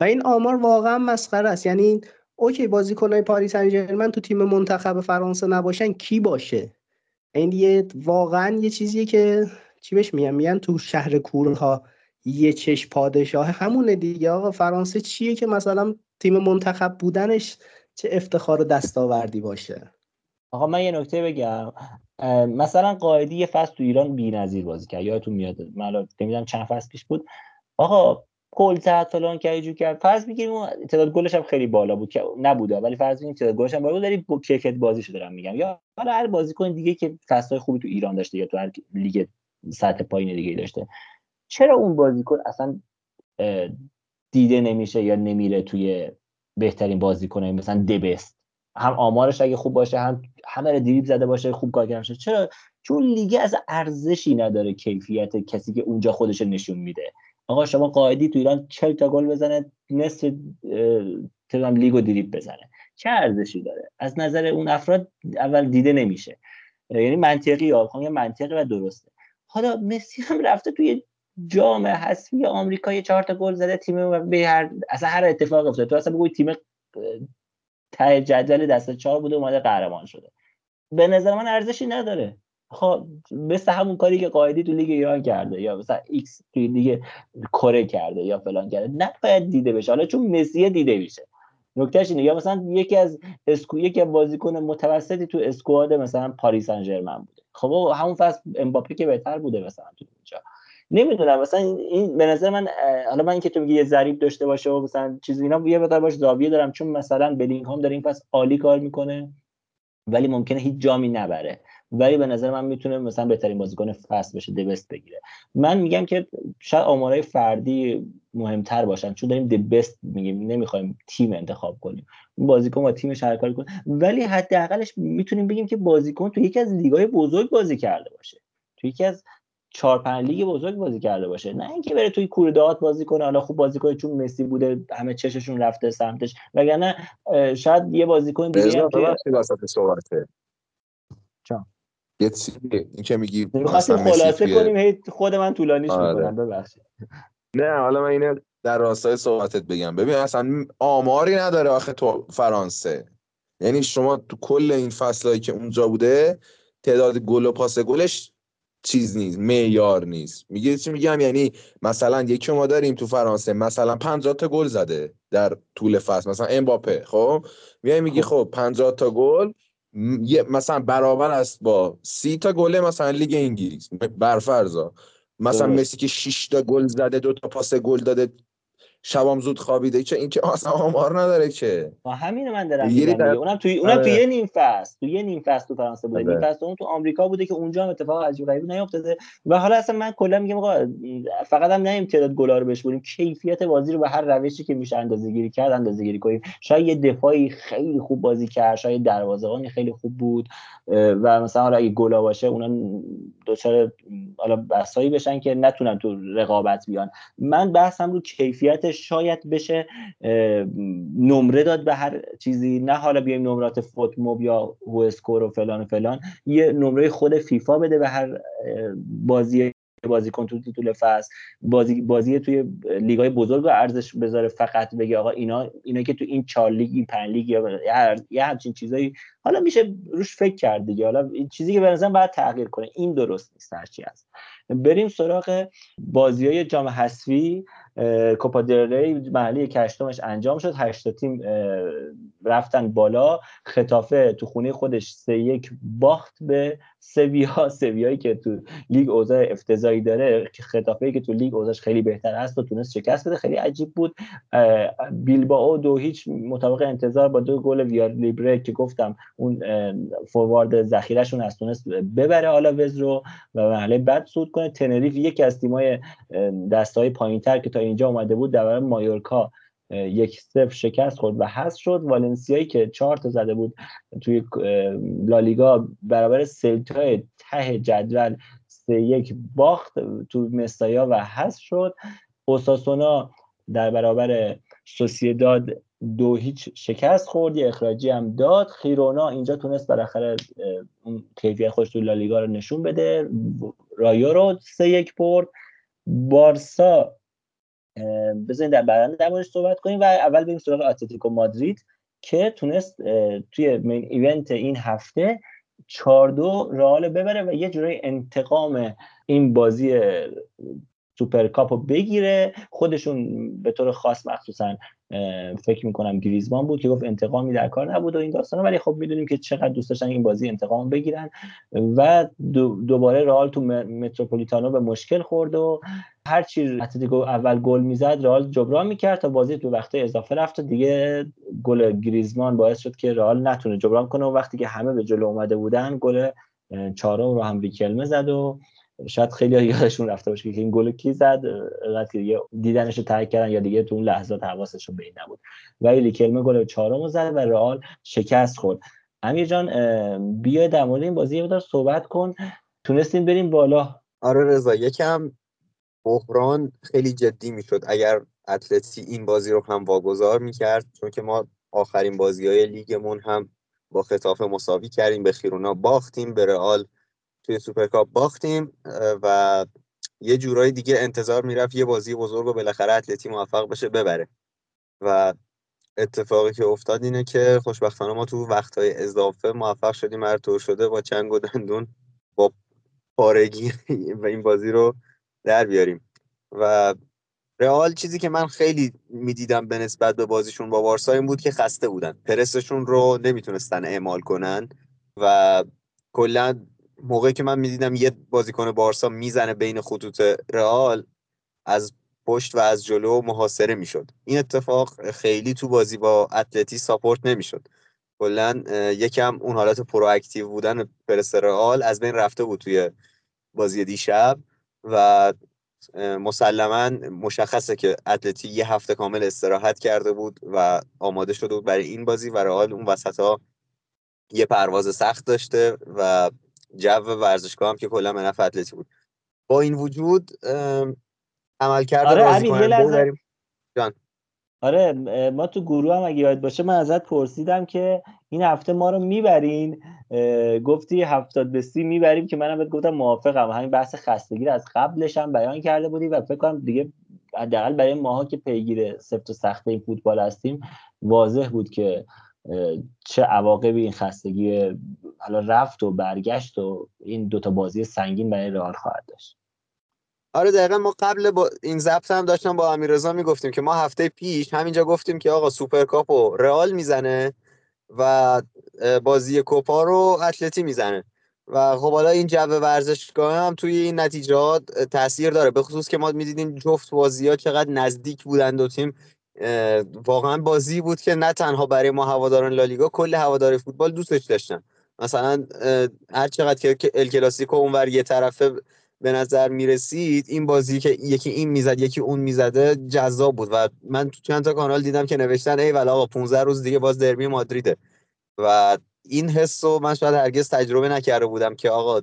و این آمار واقعا مسخره است. یعنی اوکی بازیکنای پاریس سن تو تیم منتخب فرانسه نباشن. کی باشه؟ این یه واقعا یه چیزیه که چی بهش میگن؟ میگن تو شهر کورها یه چش پادشاه همونه دیگه. آقا فرانسه چیه که مثلا تیم منتخب بودنش چه افتخار و دستاوردی باشه؟ آقا من یه نکته بگم. مثلا قائدی یه فصل تو ایران بی‌نظیر بازی کرد. یادتون میاد؟ من نمی‌دونم چند فصل پیش بود. آقا گل زد فلان کرد جو کرد. فرض می‌گیریم تعداد گلش هم خیلی بالا بود که نبوده. ولی فرض می‌گیریم تعداد گلش هم بالا بود. داری کیفیت بازیشو دارم میگم. یا حالا هر بازیکن دیگه که فصلای خوبی تو ایران داشته یا تو هر لیگ سطح پایین دیگه داشته. چرا اون بازیکن اصلا دیده نمیشه یا نمیره توی بهترین بازیکن مثلا دبست؟ هم آمارش اگه خوب باشه هم همه دریبل زده باشه خوب کار کرده چرا؟ چون لیگ از ارزشی نداره کیفیت کسی که اونجا خودش نشون میده. آقا شما قائدی تو ایران 40 تا گل بزنه نصف تمام لیگو دریبل بزنه. چه ارزشی داره؟ از نظر اون افراد اول دیده نمیشه. یعنی منطقی ها خب منطقی و درسته. حالا مسی هم رفته توی جام حذفی آمریکا یه چهار تا گل زده تیم به هر اصلا هر اتفاق افتاد تو اصلا بگوی تیم ته جدول دست چهار بوده اومده قهرمان شده. به نظر من ارزشی نداره. خب مثل همون کاری که قائدی تو لیگ ایران کرده یا مثلا ایکس توی لیگ کره کرده یا فلان کرده نباید دیده بشه. حالا چون مسی دیده میشه. نکتهش اینه. یا مثلا یکی از اسکو یکی از بازیکن متوسطی تو squad مثلا پاریس سن ژرمن بوده. خب همون فصل امباپه که بهتر بوده مثلا تو اینجا. نمی‌دونم مثلا این به نظر من حالا من که تو میگی یه ضریب داشته باشه و مثلا چیزی اینا یه مقدار باش زاویه دارم چون مثلا بلینگهام داره این فصل عالی کار می‌کنه ولی ممکنه هیچ جامی نبره. ولی به نظر من می‌تونه مثلا بهترین بازیکن فصل بشه دبست بگیره. من میگم که شاید آمارای فردی مهمتر باشن چون داریم دبست میگیم نمی‌خوایم تیم انتخاب کنیم. بازیکن با تیمش هر کاری کنه. ولی حداقلش می‌تونیم بگیم که بازیکن تو یکی از لیگای بزرگ بازی کرده باشه. تو یکی از چهار پنج لیگ بزرگ بازی کرده باشه. نه اینکه بره توی کوردات بازی کنه حالا خوب بازی کنه چون مسی بوده همه چششون رفته سمتش. وگرنه شاید یه بازیکن دیگه هم که یه این که میگی می‌خواستیم خلاصه کنیم هی خود من طولانیش آره. می‌کنم ببخشید. نه حالا من اینه در راستای صحبتت بگم. ببین اصلا آماری نداره آخه تو فرانسه. یعنی شما تو کل این فصلایی که اونجا بوده تعداد گل و پاس گلش چیز نیست معیار نیست. میگه چی میگم؟ یعنی مثلا یکی ما داریم تو فرانسه مثلا 50 تا گل زده در طول فصل. مثلا امباپه خب؟ میای میگی خب. 50 تا گل مثلا برابر است با سی تا گله مثلا لیگ انگلیس برفرضا. مثلا مسی که 6 تا گل زده دو تا پاس گل داده شبام زود خوابیده چه این که اصلا آمار نداره که. با همین من دارم در... اونم توی اونم توی یه نیم فصل. توی یه نیم فصل تو فرانسه بوده. نیم فصل اون تو آمریکا بوده که اونجا هم اتفاق عجیب غریبی نیافتاده و حالا اصلا من کلا میگم آقا فقط هم نیم تعداد گلا رو بشوریم کیفیت بازی رو به هر روشی که میشه اندازه‌گیری کرد اندازه‌گیری کنیم. شاید یه دفاعی خیلی خوب بازی کرد. شاید دروازه‌بانی خیلی خوب بود. و مثلا حالا اگه گلا باشه اونا دوچار حالا بحثایی بشن که نتونن تو رقابت بیان. من بحثم رو کیفیت شاید بشه نمره داد به هر چیزی. نه حالا بیایم نمرات FotMob یا WhoScored و فلان و فلان. یه نمره خود فیفا بده به هر بازی بازیکن تو طول فصل. بازی بازی توی لیگای بزرگ رو ارزش بذاره فقط بگه آقا اینا اینا که تو این چهار لیگ این پنج لیگ یا یه همچین چیزایی. حالا میشه روش فکر کرد دیگه. حالا این چیزی که به نظرم باید تغییر کنه. این درست نیست هرچی هست. بریم سراغ بازی های جام حذفی. کوپا ری محلی کشتمش انجام شد. هشت تیم رفتن بالا. خطافه تو خونه خودش سه یک باخت به سویا. سویایی که تو لیگ اوضاع افتضاحی داره که خطافه که تو لیگ اوضاعش خیلی بهتر است و تونست شکست بده. خیلی عجیب بود. بیلبائو دو هیچ مطابق انتظار با دو گل ویار لیبره که گفتم اون فوروارد ذخیرهشون از تونست ببره حالا وز رو و مرحله بعد صعود کنه. تنریف یکی از تیمای دستای پایینتر که تا اینجا اومده بود در مایورکا یک صفر شکست خورد و هست شد. والنسیایی که چهار تا زده بود توی لالیگا برابر سلتای ته جدول سه یک باخت تو مستایا و هست شد. اوساسونا در برابر سوسیداد دو هیچ شکست خورد. یه اخراجی هم داد. خیرونا اینجا تونست بالاخره اون کیفیت خودش تو لالیگا رو نشون بده. رایو رو سه یک برد. بارسا بزنید در برنده در صحبت کنیم و اول بریم سراغ اتلتیکو مادرید که تونست توی main event این هفته چهار دو رئال ببره و یه جورایی انتقام این بازی سوپرکاپ رو بگیره. خودشون به طور خاص مخصوصا فکر می‌کنم گریزمان بود که گفت انتقامی در کار نبود و این داستان ولی خب می‌دونیم که چقدر دوست داشتن این بازی انتقام بگیرن و دوباره رئال تو متروپولیتانو به مشکل خورد و هر چی اتلتیکو اول گل می‌زد رئال جبران می‌کرد تا بازی تو وقت اضافه رفت و دیگه گل گریزمان باعث شد که رئال نتونه جبران کنه. و وقتی که همه به جلو اومده بودن گل چهارم رو هم ریکلمه زد و شاید خیلی یادشون رفته باشه که این گل کی زد دیگه دیدنش رو ترک کردن یا دیگه تو اون لحظات حواسشون به این نبود. ولی کلمه گل چهارم زد و رئال شکست خورد. امیر جان بیا در مورد این بازی یه صحبت کن. تونستیم بریم بالا. آره رضا یکم بحران خیلی جدی می‌شد. اگر اتلتی این بازی رو هم واگذار می‌کرد چون که ما آخرین بازی های لیگمون هم با ختافه مساوی کردیم به خیرونا باختیم به رئال توی سوپرکاپ باختیم و یه جورایی دیگه انتظار می‌رفت یه بازی بزرگ و بالاخره اتلتی موفق بشه ببره. و اتفاقی که افتاد اینه که خوشبختانه ما تو وقتهای اضافه موفق شدیم هر طور شده با چنگ و دندون با پارگی و این بازی رو در بیاریم. و رئال چیزی که من خیلی می‌دیدم به نسبت به بازیشون با بارسا این بود که خسته بودن. پرسشون رو نمی‌تونستن اعمال کنن و کلا موقعی که من می‌دیدم یه بازیکن بارسا می‌زنه بین خطوط رئال از پشت و از جلو محاصره می‌شد. این اتفاق خیلی تو بازی با اتلتی ساپورت نمی‌شد. کلا یکم اون حالت پرواکتیو بودن پرس رئال از بین رفته بود توی بازی دیشب. و مسلما مشخصه که اتلتی یه هفته کامل استراحت کرده بود و آماده شده بود برای این بازی. و رئال اون وسط ها یه پرواز سخت داشته و جو ورزشگاه هم که کلا به نفع اتلتی بود. با این وجود عمل کرده آره بازی کننده جان. آره ما تو گروه هم اگه یاد باشه من ازت پرسیدم که این هفته ما رو می‌برین گفتی هفتاد به سی می‌بریم که منم بهت گفتم موافقم. همین بحث خستگی رو از قبلش هم بیان کرده بودی و فکر کنم دیگه حداقل برای ماها که پیگیر سفت و سخت این فوتبال هستیم واضح بود که چه عواقبی این خستگی حالا رفت و برگشت و این دوتا بازی سنگین برای رئال خواهد داشت. آره دقیقا ما قبل با این ضبط هم داشتم با امیررضا می‌گفتیم که ما هفته پیش همینجا گفتیم که آقا سوپرکاپ و رئال می‌زنه. و بازی کوپا رو اتلتی می‌زنه. و خب حالا این جو ورزشگاه هم توی این نتیجات تاثیر داره. به خصوص که ما می‌دیدیم جفت بازی ها چقدر نزدیک بودن دو تیم. واقعا بازی بود که نه تنها برای ما هواداران لالیگا کل هوادار فوتبال دوستش داشتن. مثلا هر چقدر که ال کلاسیکو اونور یه طرفه به نظر می‌رسید این بازی که یکی این می‌زد یکی اون می‌زده جذاب بود و من تو چند تا کانال دیدم که نوشتن ای ولی آقا 15 روز دیگه باز دربی مادریده. و این حس رو من شاید هرگز تجربه نکرده بودم که آقا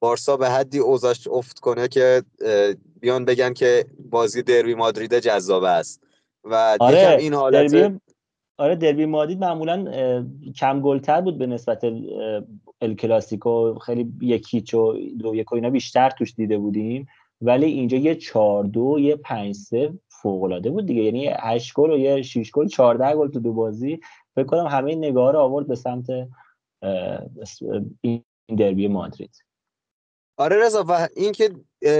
بارسا به حدی اوزاش افت کنه که بیان بگن که بازی دربی مادرید جذاب است. و آره این حالت دربی... آره دربی مادرید معمولا کم گلتر بود به نسبت ال کلاسیکو خیلی یکیچ و دو یک اینا بیشتر توش دیده بودیم. ولی اینجا یه چهار دو یه پنج سه فوق العاده بود دیگه. یعنی 8 گل و یه 6 گل 14 گل تو دو بازی. فکر کنم همه نگاه رو آورد به سمت این دربی مادرید. آره رضا و اینکه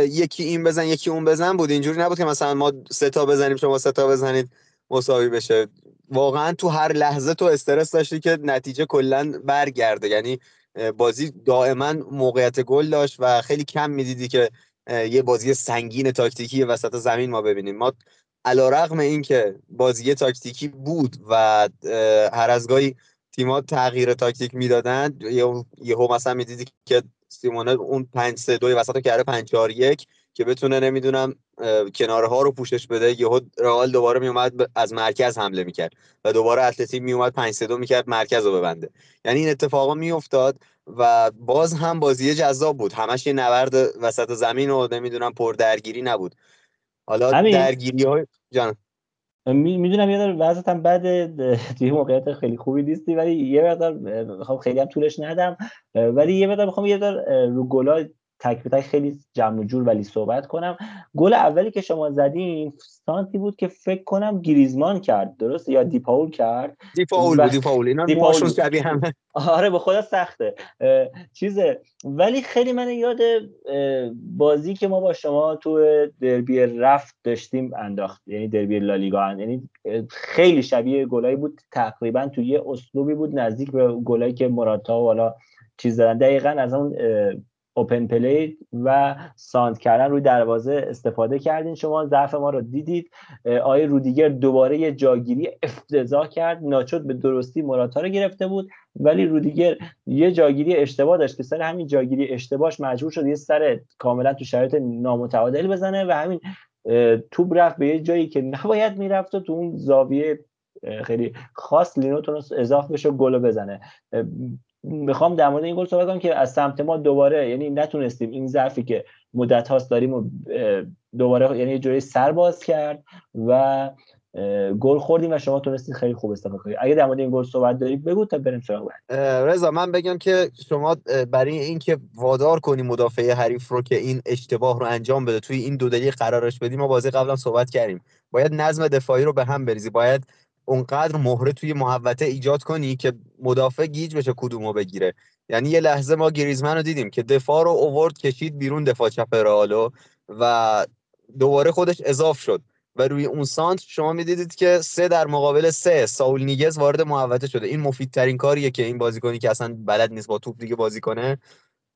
یکی این بزن یکی اون بزن بود. اینجوری نبود که مثلا ما سه تا بزنیم شما سه تا بزنید مساوی بشه. واقعا تو هر لحظه تو استرس داشتی که نتیجه کلا برگرده. یعنی بازی دائما موقعیت گل داشت و خیلی کم می‌دیدی که یه بازی سنگین تاکتیکی وسط زمین ما ببینیم. ما علا رقم این که بازی تاکتیکی بود و هر از گاهی تیم‌ها تغییر تاکتیک می‌دادن یهو مثلا می‌دیدی که سیمونه اون 5 3 2 وسط کرده 5 4 1 که بتونه نمی‌دونم کناره ها رو پوشش بده یهو رئال دوباره میومد از مرکز حمله می‌کرد و دوباره اتلتیک میومد 5 3 2 می‌کرد مرکز رو ببنده. یعنی این اتفاقا میافتاد و باز هم بازی جذاب بود. همش یه نبرد وسط زمین و نمی‌دونم پر درگیری نبود. حالا درگیری های جان. می‌دونم یه وضعیت هم بعد توی موقعیت خیلی خوبی نیستی ولی یه مقدار می‌خوام خیلی هم طولش ندم. ولی یه مقدار می‌خوام یه مقدار رو گلا تک به تک خیلی جمع و جور ولی صحبت کنم. گل اولی که شما زدین سانتی بود که فکر کنم گریزمان کرد درست یا دیپاول کرد؟ دیپاول بود دیپاول. اینا دیپاول شبیه همه. آره به خدا سخته. چیزه. ولی خیلی من یاد بازی که ما با شما تو دربی رفت داشتیم انداخت. یعنی دربی لالیگا یعنی خیلی شبیه گلایی بود. تقریبا تو یه اسلوبی بود نزدیک به گلایی که مراتا و حالا چیز دادن دقیقا از اون open play و سانتر کردن روی دروازه استفاده کردین. شما ضعف ما رو دیدید. آقای رودیگر دوباره یه جاگیری افتضاح کرد. ناچو به درستی مراتا رو گرفته بود. ولی رودیگر یه جاگیری اشتباه داشت که سر همین جاگیری اشتباهش مجبور شد یه سر کاملا تو شرایط نامتعادل بزنه و همین توپ رفت به یه جایی که نباید می‌رفت و تو اون زاویه خیلی خاص لینوتون اضافه بشه گل بزنه. می‌خوام در مورد این گل صحبت کنم که از سمت ما دوباره یعنی نتونستیم این ضعفی که مدت هاست داریم و دوباره یعنی جوری سر باز کرد و گل خوردیم و شما تونستید خیلی خوب استفاده کنید. اگه در مورد این گل صحبت دارید بگو تا بریم سراغ رضا من بگم که شما برای اینکه وادار کنی مدافع حریف رو که این اشتباه رو انجام بده توی این دو دقیقه قرارش بدیم ما بازی قبلا صحبت کردیم. باید نظم دفاعی رو به هم بریزی. باید اونقدر مهره توی محوطه ایجاد کنی که مدافع گیج بشه کدومو بگیره. یعنی یه لحظه ما گریزمن رو دیدیم که دفاع رو اوورد کشید بیرون دفاع چپ رئالو و دوباره خودش اضاف شد. و روی اون سانت شما می‌دیدید که سه در مقابل سه ساول نیگز وارد محوطه شده. این مفیدترین کاریه که این بازیکنی که اصلا بلد نیست با توپ دیگه بازی کنه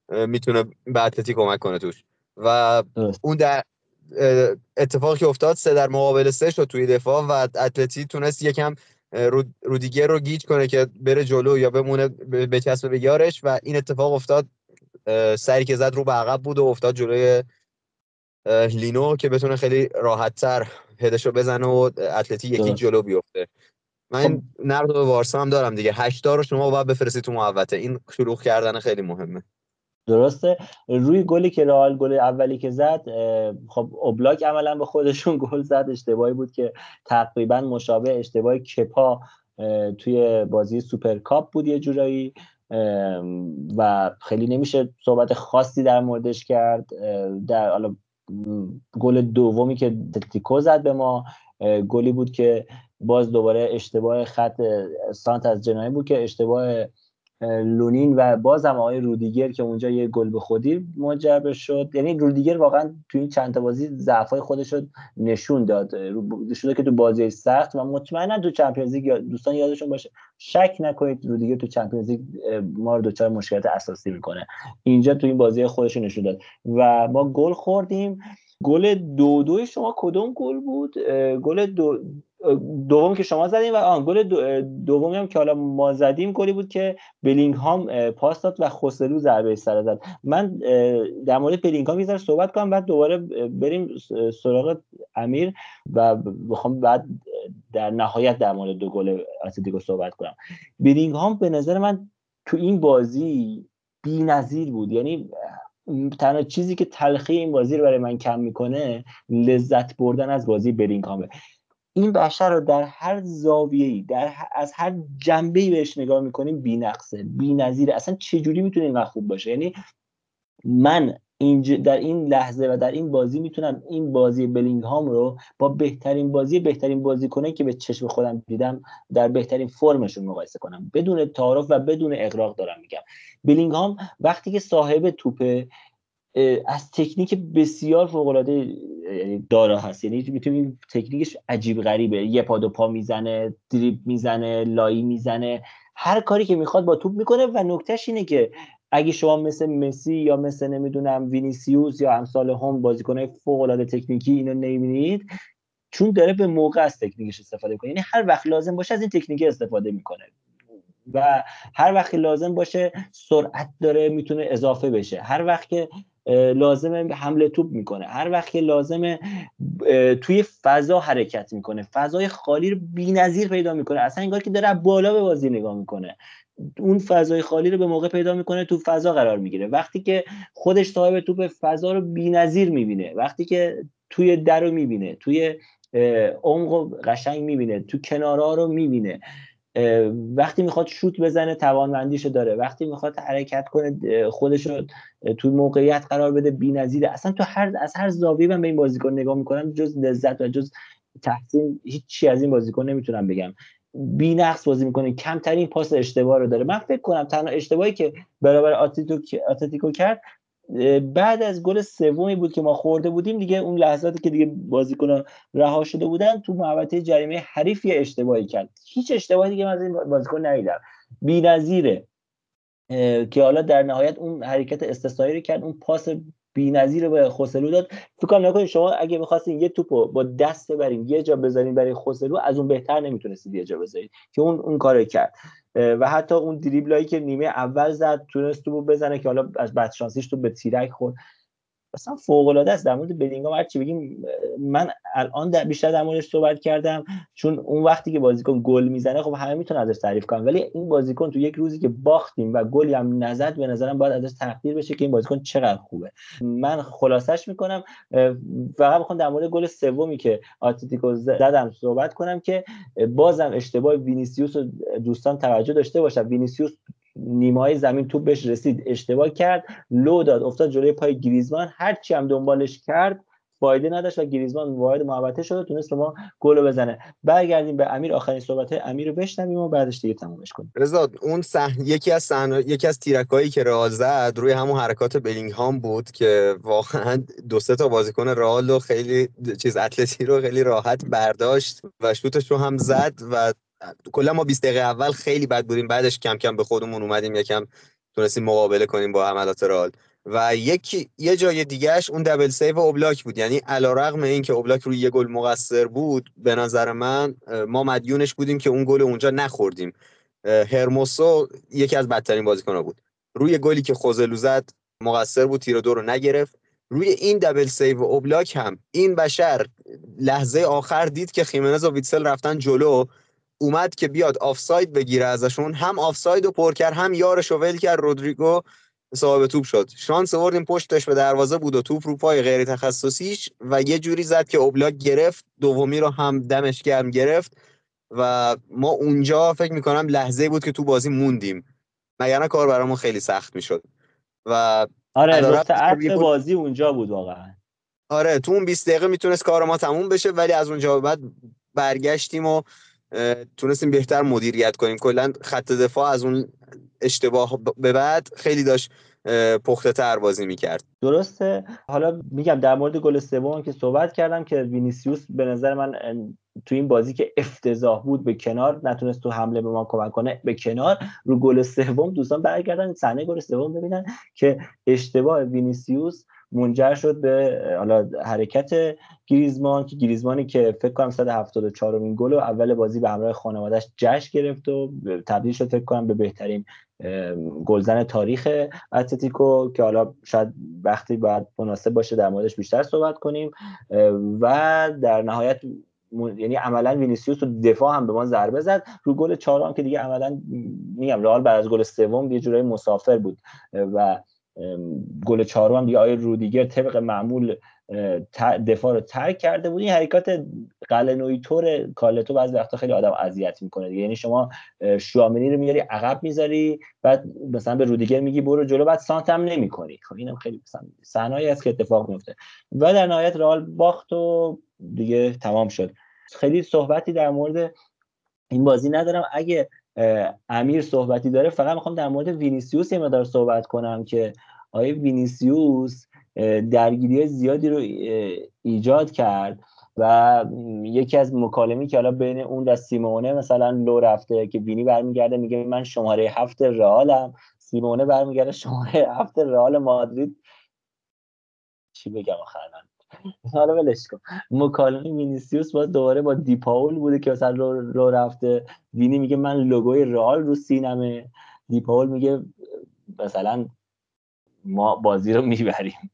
می‌تونه به اتلتی کمک کنه توش. و اون در اتفاقی که افتاد سه در مقابل سه شد توی دفاع و اتلتی تونست یکم رودیگر رو گیج کنه که بره جلو یا بمونه به چسب به یارش و این اتفاق افتاد. سری که زد رو به عقب بود و افتاد جلوی لینو که بتونه خیلی راحت تر هدش رو بزنه و اتلتی یکی جلو بیفته. من خب. نرد به وارسا هم دارم دیگه. هشتا رو شما باید بفرستید تو محوطه. این شلوغ کردن خیلی مهمه. درسته؟ روی گلی که رئال گل اولی که زد خب اوبلاک عملا به خودشون گل زد. اشتباهی بود که تقریبا مشابه اشتباه کپا توی بازی سوپرکاپ بود یه جورایی. و خیلی نمیشه صحبت خاصی در موردش کرد. در حالا گل دومی که اتلتیکو زد به ما. گلی بود که باز دوباره اشتباه خط سانت از جنایی بود که اشتباه لونین و بازم آقای رودیگر که اونجا یه گل به خودی منجر شد. یعنی رودیگر واقعا تو این چند تا بازی ضعفای خودش رو نشون داد. شده که تو بازی سخت و مطمئنا تو چمپیونز لیگ دوستان یادشون باشه شک نکنید رودیگر تو چمپیونز لیگ ما رو دوچار مشکلات اساسی می‌کنه. اینجا تو این بازی خودش نشون داد. و ما گل خوردیم. گل دو دوی شما کدوم گل بود؟ گل دو دوم که شما زدیم و آن گل دومی هم که حالا ما زدیم گلی بود که بلینگهام پاس داد و خوسلو ضربه سر زد. من در مورد بلینگهام یه صحبت کنم بعد دوباره بریم سراغ امیر و بخوام بعد در نهایت در مورد دو گل اتلتیکو صحبت کنم. بلینگهام به نظر من تو این بازی بی‌نظیر بود. یعنی تنها چیزی که تلخی این بازی رو برای من کم می‌کنه لذت بردن از بازی بلینگهامه. این بشر رو در هر زاویه‌ای در از هر جنبه‌ای بهش نگاه می‌کنیم بی‌نقصه بی‌نظیره. اصلا چه جوری می‌تونه اینقدر خوب باشه؟ یعنی من اینج... در این لحظه و در این بازی می‌تونم این بازی بلینگهام رو با بهترین بازی بهترین بازیکنه که به چشم خودم دیدم در بهترین فرمشون مقایسه کنم. بدون تعارف و بدون اقراق دارم میگم. بلینگهام وقتی که صاحب توپه از تکنیک بسیار فوق العاده دارا هست. یعنی می‌تونیم تکنیکش عجیب غریبه. یه پا دو پا می‌زنه دریب می‌زنه لایی می‌زنه. هر کاری که می‌خواد با توپ می‌کنه و نکتهش اینه که اگه شما مثل مسی یا مثل نمی‌دونم وینیسیوس یا امثال هم بازیکنهای فوق العاده تکنیکی اینو نمی‌بینید چون داره به موقع از تکنیکش استفاده کنه یعنی هر وقت لازم باشه از این تکنیک استفاده می‌کنه و هر وقت لازم باشه سرعت داره می‌تونه اضافه بشه. هر وقت که لازمه حمله توپ می‌کنه. هر وقت که لازمه توی فضا حرکت می‌کنه. فضای خالی رو بی‌نظیر پیدا می‌کنه. اصلا انگار که داره بالا به بازی نگاه می‌کنه. اون فضای خالی رو به موقع پیدا می‌کنه تو فضا قرار می‌گیره. وقتی که خودش صاحب توپ فضا رو بی‌نظیر می‌بینه وقتی که توی در رو می‌بینه توی عمق قشنگ می‌بینه تو کنارها رو می‌بینه وقتی می‌خواد شوت بزنه توانمندیشو داره. وقتی می‌خواد حرکت کنه خودش رو توی موقعیت قرار بده بی‌نظیره. اصلا تو هر از هر زاویه من به این بازیکن نگاه می‌کنم جز لذت و جز تحسین هیچی از این بازیکن نمی‌تونم بگم. بی نقص بازی می‌کنه. کمترین پاس اشتباه رو داره. من فکر کنم تنها اشتباهی که برابر آتلتیکو کرد بعد از گل سومی بود که ما خورده بودیم دیگه اون لحظاتی که دیگه بازیکن رها شده بودن تو محوطه جریمه حریف یه اشتباهی کرد. هیچ اشتباهی دیگه من از این بازیکن ندیدم. بی‌نظیره. که حالا در نهایت اون حرکت استثنایی رو کرد اون پاس بی‌نظیر به خوسلو داد. فکر کنم نکنید شما اگه می‌خواستین یه توپو با دست ببرین یه جا بذارین برای خوسلو از اون بهتر نمی‌تونستید یه جا بذارید که اون اون کارو کرد. و حتی اون دریبلایی که نیمه اول زد تونست تو بزنه که حالا از بدشانسیش تو به تیرک خورد. اصلا فوق العاده است. در مورد بلینگام هر چی بگیم من الان در بیشتر در موردش صحبت کردم. چون اون وقتی که بازیکن گل می‌زنه خب همه می‌تونن ازش تعریف کنن. ولی این بازیکن تو یک روزی که باختیم و گلی هم نزد به نظرم باید ازش تقدیر بشه که این بازیکن چقدر خوبه. من خلاصش می‌کنم. فقط می‌خوام در مورد گل سومی که آتلتیکو زد هم صحبت کنم که بازم اشتباه وینیسیوس و دوستان توجه داشته باشن. وینیسیوس نیمه زمین توپ بهش رسید اشتباه کرد. لو داد افتاد جلوی پای گریزمان. هرچی هم دنبالش کرد فایده نداشت و گریزمان وارد محوطه شد و تونست ما گل بزنه. برگردیم به امیر. آخرین صحبت امیر رو بشنویم و بعدش دیگه تمومش کنیم. رضا اون صحنه یکی از صحنه یکی از تیرکایی که رئال زد روی همون حرکات بلینگهام بود که واقعا دو سه تا بازیکن رئال خیلی چیز اتلتی رو خیلی راحت برداشت و شوتش رو هم زد و کلا ما 20 دقیقه اول خیلی بد بودیم. بعدش کم کم به خودمون اومدیم یکم تونستیم مقابله کنیم با حملات رئال و یک یه جای دیگهش اون double save اوبلاک بود. یعنی علیرغم اینکه اوبلاک روی یه گل مقصر بود به نظر من ما مدیونش بودیم که اون گل اونجا نخوردیم. هرموسو یکی از بدترین بازیکن‌ها بود. روی گلی که خوزلو زد مقصر بود تیر دو رو نگرفت. روی این double save اوبلاک هم این بشر لحظه آخر دید که خیمنز و ویتسل رفتن جلو. اومد که بیاد آفساید بگیره ازشون هم آفساید رو پر کرد هم یارش ول کرد رودریگو صاحب توپ شد. شانس آوردیم پشتش به دروازه بود و توپ رو پای غیر تخصصیش و یه جوری زد که اوبلاک گرفت دومی رو هم دمش گرم گرفت و ما اونجا فکر می‌کنم لحظه بود که تو بازی موندیم. مگر کار برامون خیلی سخت می‌شد. و آره نقطه بازی اونجا بود واقعا. آره تو اون 20 دقیقه می‌تونست کار ما تموم بشه ولی از اونجا بعد برگشتیم و تونستیم بهتر مدیریت کنیم. کلا خط دفاع از اون اشتباه به بعد خیلی داشت پخته تر بازی می‌کرد. درسته. حالا میگم در مورد گل سوم که صحبت کردم که وینیسیوس به نظر من تو این بازی که افتضاح بود به کنار نتونست تو حمله به ما کمک کنه به کنار رو گل سوم دوستان برگردن صحنه گل سوم ببینن که اشتباه وینیسیوس منجر شد به حالا حرکت گریزمان که گریزمانی که فکر کنم 174 امین گل و اول بازی به همراه خانوادهش جشن گرفت و تبدیل شد فکر کنم به بهترین گلزن تاریخ اتلتیکو که حالا شاید وقتی باید مناسب باشه در موردش بیشتر صحبت کنیم. و در نهایت یعنی عملا وینیسیوس تو دفاع هم به ما ضربه زد. رو گل چهارم که دیگه عملا میگم رئال بعد از گل سوم یه جورایی مسافر بود. و گل چهارم هم دیگه آقای رودیگر طبق معمول دفاع رو ترک کرده بود این حرکات قلعه‌نویی طور کارلتو بعضی وقتا خیلی آدم اذیت می‌کنه دیگه. یعنی شما شوامنی رو میاری عقب می‌ذاری بعد مثلا به رودیگر میگی برو جلو بعد سانتر هم نمی‌کنی. خب اینم خیلی صحنه‌ای است که اتفاق میفته و در نهایت رئال باخت و دیگه تمام شد. خیلی صحبتی در مورد این بازی ندارم. اگه امیر صحبتی داره فقط می‌خوام در مورد وینیسیوس یه مقدار صحبت کنم که آیا وینیسیوس درگیری زیادی رو ایجاد کرد و یکی از مکالمه‌ای که حالا بین اون و سیمونه مثلا لو رفته که وینی برمیگرده میگه من شماره هفت رئالم. سیمونه برمیگرده شماره هفت رئال مادرید. چی بگم آخر حالا ولش کن. مکالمه وینیسیوس با دوباره با دیپاول بوده که مثلا رو, رو رفته. وینی میگه من لوگوی رئال رو سینمه. دیپاول میگه مثلا ما بازی رو می‌بریم.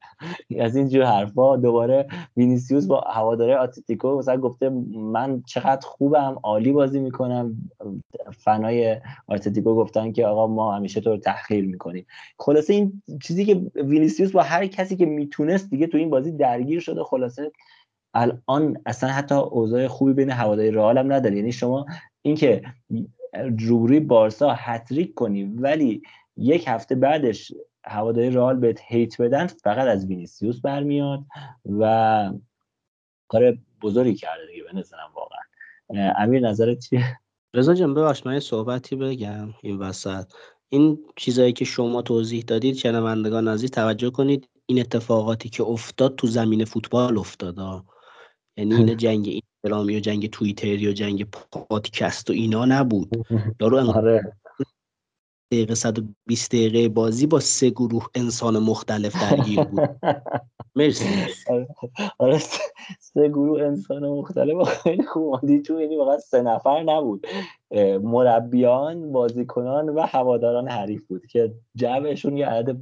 از اینجور حرفا دوباره وینیسیوس با هوادارای آتلتیکو مثلا گفته من چقدر خوبم عالی بازی می‌کنم. فنای آتلتیکو گفتن که آقا ما همیشه تو رو تحقیر می‌کنیم. خلاصه این چیزی که وینیسیوس با هر کسی که می‌تونست دیگه تو این بازی درگیر شده خلاصه الان اصلا حتی اوضاع خوبی بین هواداری رئال هم نداره. یعنی شما اینکه روبروی بارسا هتریک کنی ولی یک هفته بعدش هواداری رئال بهت هیت بدن فقط از وینیسیوس برمیاد و کار بزرگی کرده دیگه به نظرم واقعا. امیر نظرت چیه؟ رضا جان ببخش من صحبتی بگم این وسط. این چیزایی که شما توضیح دادید شنوندگان عزیز توجه کنید این اتفاقاتی که افتاد تو زمین فوتبال افتاد یعنی این جنگ اینستاگرامی و جنگ توییتری و جنگ پادکست و اینا نبود. یارو آره. دقیقه 120 دقیقه بازی با سه گروه انسان مختلف درگیر بود. مرسی آره, آره، سه گروه انسان مختلف. خیلی خوب چون یعنی واقعا سه نفر نبود. مربیان بازیکنان و هواداران حریف بود که جمعشون یه عدد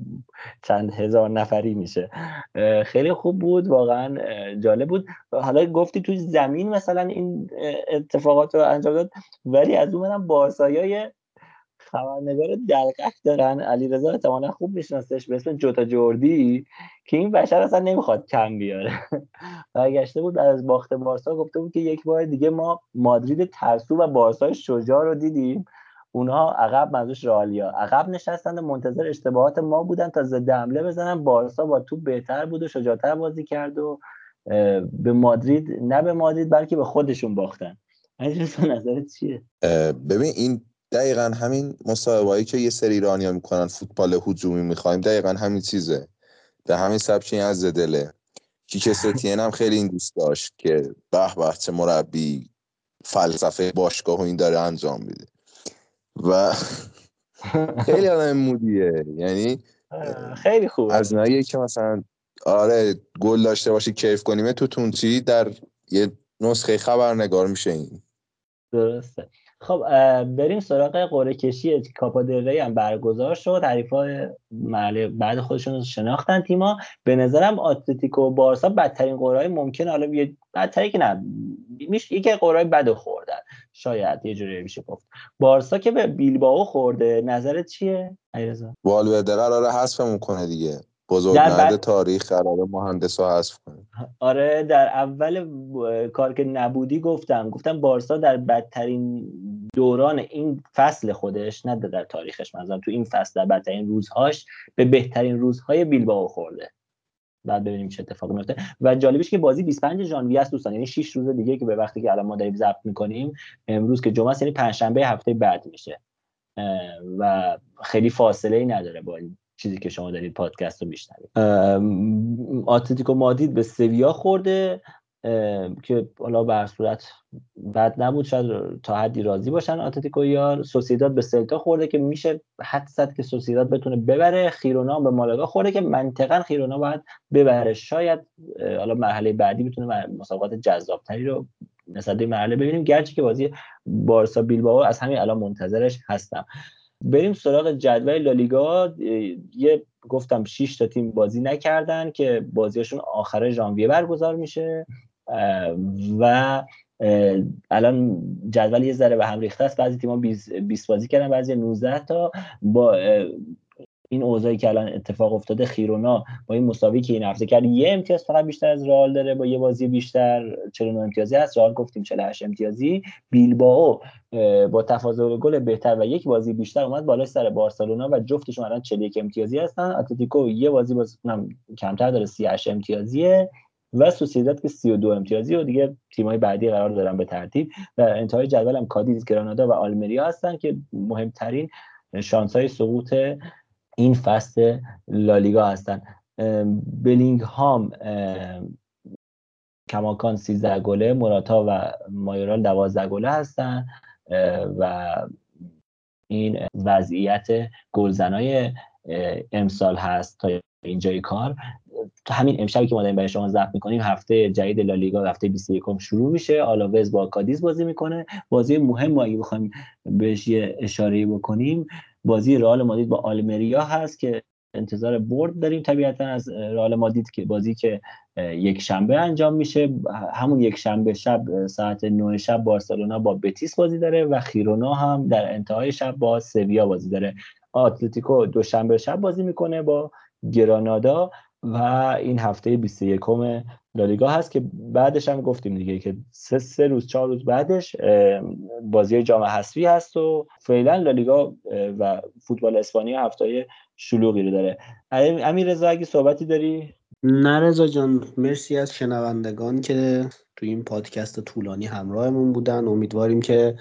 چند هزار نفری میشه. خیلی خوب بود. واقعا جالب بود. حالا گفتی توی زمین مثلا این اتفاقات رو انجام داد. ولی از اون منم بارسایای خبرنگار دلقک دارن. علیرضا احتمالا خوب میشناسش به اسم جوتا جوردی که این بشر اصلا نمی‌خواد کم بیاره. برگشته بود از باخت بارسا گفته بود که یک بار دیگه ما مادرید ترسو و بارسا شجاع رو دیدیم. اونها عقب منظورش رالیا عقب نشستند و منتظر اشتباهات ما بودن تا ضد حمله بزنن. بارسا با تو بهتر بود و شجاعتر بازی کرد و به مادرید نه به مادرید بلکه به خودشون باختن. نظرت چیه؟ ببین این دقیقا همین مصاحبهایی که یه سری ایرانی ها می‌کنن فوتبال هجومی می‌خوایم دقیقا همین چیزه. به همین سبکی از دله. کیک ستین هم خیلی این دوست داشت که به به چه مربی فلسفه باشگاه و این داره انجام میده. و خیلی آدم مودیه. یعنی خیلی خوب از نهایی که مثلا آره گل داشته باشی کیف کنیم تو تونچی در یه نسخه خبرنگار میشه این درسته. خب بریم سراغ قرعه کشی کاپا هم برگزار شد. های محله بعد خودشون شناختن تیما. به نظرم آتلتیکو و بارسا بدترین قرعه ممکن. حالا یه بدتری که نه میشه یکی قرعه بد خوردن. شاید یه جوری میشه گفت. بارسا که به بیلبائو خورده. نظرت چیه؟ ایرزا والورده قراره حذفمون کنه دیگه. بزرگمرد تاریخ قرار مهندس رو حذف کنه. آره در اول کار که نبودی گفتم. گفتم بارسا در بدترین دوران این فصل خودش نه در تاریخش مثلا تو این فصل در بدترین روزهاش به بهترین روزهای بیلبائو خورده. بعد ببینیم چه اتفاقی میفته. و جالبش که بازی 25 ژانویه است دوستان. یعنی 6 روز دیگه که به وقتی که الان ما داریم ضبط می‌کنیم امروز که جمعه است یعنی پنجشنبه هفته بعد میشه. و خیلی فاصله ای نداره با چیزی که شما دارید پادکست رو میشنوید. آتلتیکو مادید به سویا خورده که حالا به صورت بد نبود شاید تا حدی راضی باشن. آتلتیکو یار سوسیداد به سلتا خورده که میشه حد زد که سوسیداد بتونه ببره. خیرونا به مالاگا خورده که منطقا خیرونا باید ببره. شاید حالا مرحله بعدی بتونه مسابقات جذابتری رو نسبت مرحله ببینیم. گرچه که بازی بارسا بیلبائو از همین الان منتظرش هستم. بریم سراغ جدول لالیگا. یه گفتم 6 تا تیم بازی نکردن که بازیشون آخر ژانویه برگزار میشه. و الان جدول یه ذره به هم ریخته است. بعضی تیم‌ها 20 بازی کردن بعضی 19 تا. با این اوضاعی که الان اتفاق افتاده خیرونا با این مساوی که این هفته کرد یه امتیاز فقط بیشتر از رئال داره با یه بازی بیشتر 49 امتیازی هست. رئال گفتیم 48 امتیازی. بیلبائو با تفاضل گل بهتر و یک بازی بیشتر اومد بالا سر بارسلونا و جفتشون الان 41 امتیازی هستن. اتلتیکو یه بازی باز کمتر داره 38 امتیازیه و سوسیداد که 32 امتیازی و دیگه تیم‌های بعدی قرار دارن به ترتیب. در انتهای جدول هم کادیز گرانادا و آلمریا هستن که مهمترین شانس های سقوط این فصل لالیگا هستن. بلینگ هام کماکان 13 گله موراتا و مایورال 12 گله هستن. و این وضعیت گلزنای امسال هست تا اینجای کار. همین امشبی که ما داریم برای شما ضبط می‌کنیم هفته جدید لالیگا هفته 21 شروع میشه. آلاوز با کادیز بازی می‌کنه. بازی مهم ما اگه بخوایم بهش یه اشاره بکنیم بازی رئال مادید با آلمریا هست که انتظار برد داریم طبیعتا از رئال مادید که بازی که یک شنبه انجام میشه. همون یک شنبه شب ساعت 9 شب بارسلونا با بتیس بازی داره و خیرونا هم در انتهای شب با سویا بازی داره. آتلتیکو دوشنبه شب بازی می‌کنه با گرانادا. و این هفته 21 لالیگا هست که بعدش هم گفتیم دیگه که سه, سه روز چهار روز بعدش بازی جام حذفی هست و فعلا لالیگا و فوتبال اسپانیا هفته شلوغی رو داره. امیر رضا اگه صحبتی داری؟ نه رضا جان مرسی از شنوندگان که تو این پادکست طولانی همراهمون بودن. امیدواریم که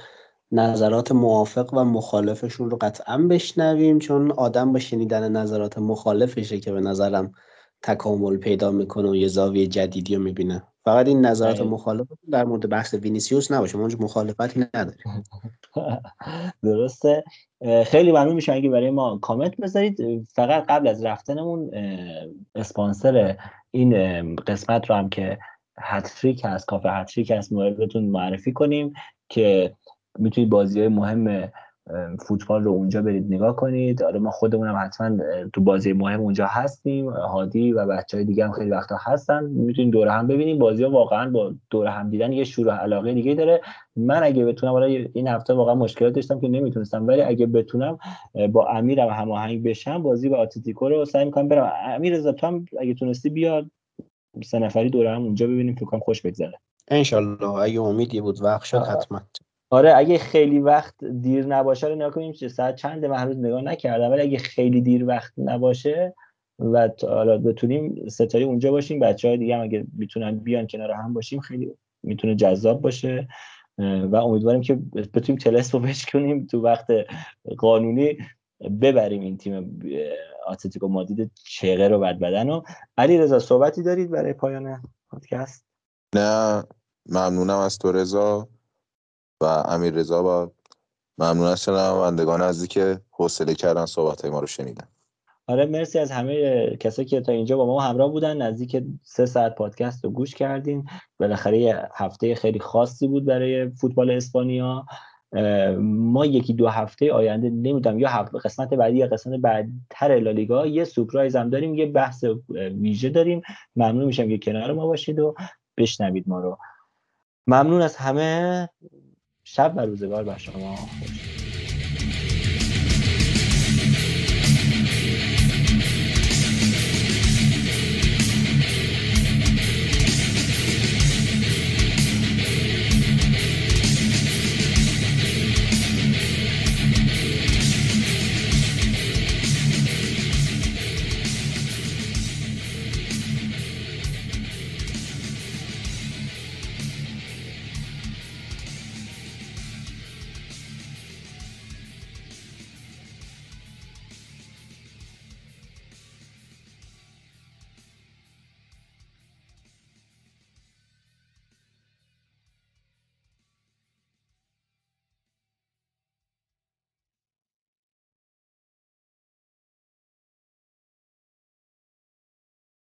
نظرات موافق و مخالفشون رو قطعا بشنویم چون آدم با شنیدن نظرات مخالفشه که به نظرم تکامل پیدا می‌کنه و یه زاویه جدیدی رو می‌بینه. فقط این نظرات مخالف در مورد بحث وینیسیوس نباشه. ما مخالفتی نداریم. درسته. خیلی ممنون میشه اگه برای ما کامنت بذارید. فقط قبل از رفتنمون اسپانسر این قسمت رو هم که هتریک هست کافه هتریک هست موردتون معرفی کنیم که می‌تونید بازی های مهم فوتبال رو اونجا برید نگاه کنید. آره ما خودمون هم حتما تو بازی مهم اونجا هستیم. هادی و بچه های دیگه هم خیلی وقتا هستن. می‌تونید دوره هم ببینیم بازی ها واقعا با دوره هم دیدن یه شروع علاقه دیگه داره. من اگه بتونم حالا این هفته واقعا مشکلات داشتم که نمی‌تونستم. ولی اگه بتونم با امیرم هماهنگ بشم بازی با اتلتیکو رو سعی می‌کنم برم. امیر رضا تو هم اگه تونستی بیاد سه نفری دوره هم اونجا ببینیم. فکر کنم خوش بگذره. ان اگه امیدی بود وقت شد حتما. آره اگه خیلی وقت دیر نباشه رو نگاه کنیم چه ساعت چند من هنوز نگاه نکردم ولی اگه خیلی دیر وقت نباشه و حالا بتونیم ستایی اونجا باشیم بچه های دیگه هم اگه می‌تونن بیان کنار هم باشیم خیلی می‌تونه جذاب باشه. و امیدواریم که بتونیم تلس رو کنیم تو وقت قانونی ببریم این تیم آتلتیکو مادید چهره رو بد بدن و علی رضا صحبتی دارید برای پایان پادکست؟ نه ممنونم از تو رضا. و امیر رضا با ممنون از شنوندگان عزیزی که حوصله کردن صحبت ما رو شنیدن. آره مرسی از همه کسایی که تا اینجا با ما همراه بودن. نزدیک سه ساعت پادکست رو گوش کردین. بالاخره هفته خیلی خاصی بود برای فوتبال اسپانیا. ما یکی دو هفته آینده نمی‌دونم یا هفته قسمت بعدی یا قسمت بعدتر لالیگا یه سورپرایز هم داریم یه بحث ویژه داریم. ممنون میشم که کنار ما باشید و بشنوید ما رو. ممنون از همه. شب و روزگار بر شما. خوش